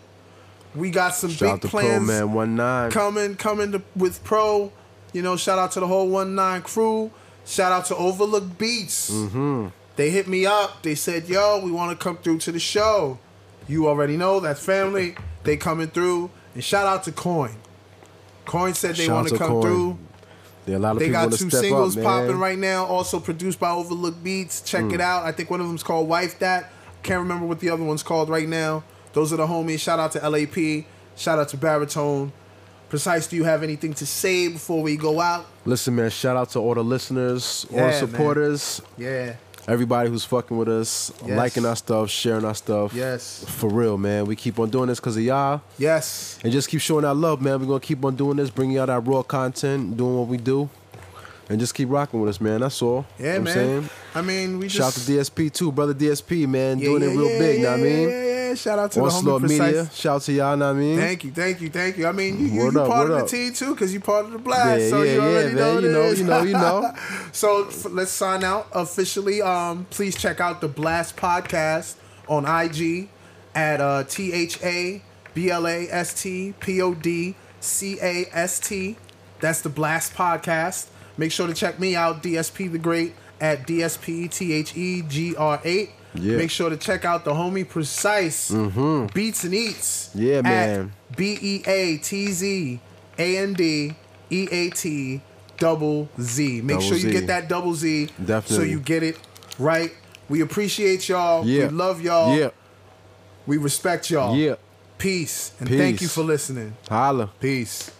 We got some Shout out big to Pro plans Man One Nine. coming coming to, with Pro. You know, shout out to the whole One Nine crew. Shout out to Overlook Beats. Mm-hmm. They hit me up. They said, "Yo, we want to come through to the show." You already know that's family. They coming through. And shout out to Coin. Coin said they want to come Coin. through. There are a lot of They people got two singles up, popping right now, also produced by Overlook Beats. Check Mm. it out. I think one of them's called Wife That. Can't remember what the other one's called right now. Those are the homies. Shout out to LAP. Shout out to Baritone. Precise, do you have anything to say before we go out? Listen, man. Shout out to all the listeners, all Yeah, the man. supporters, Yeah. everybody who's fucking with us, Yes. liking our stuff, sharing our stuff. Yes. For real, man. We keep on doing this because of y'all. Yes. And just keep showing our love, man. We're gonna keep on doing this, bringing out our raw content, doing what we do, and just keep rocking with us, man. That's all. Yeah, You know man. I'm saying? I mean, we just Shout to DSP too, brother DSP, man, Yeah, doing yeah, it real yeah, big. Yeah, know what I mean? Yeah, yeah. Shout out to the Onslaught homie Precise. Media. Shout out to y'all. Know what I mean? Thank you, thank you, thank you. I mean, you, you, you up, part of the up. team too, because you part of the blast. Yeah, so yeah, you already yeah, know man. You know, you know, you [LAUGHS] know. so f- let's sign out officially. Um, please check out the Blast Podcast on IG at uh, T H A B L A S T P O D C A S T. That's the Blast Podcast. Make sure to check me out, DSP the Great, at DSP T H E G R 8. Yeah. Make sure to check out the homie Precise Beats and Eats. Mm-hmm. Yeah, at man. B E A T Z A N D E A T double Z. Make Double sure you Z. get that double Z. Definitely. So you get it right. We appreciate y'all. Yeah. We love y'all. Yeah. We respect y'all. Yeah. Peace. And thank you for listening. Holla. Peace.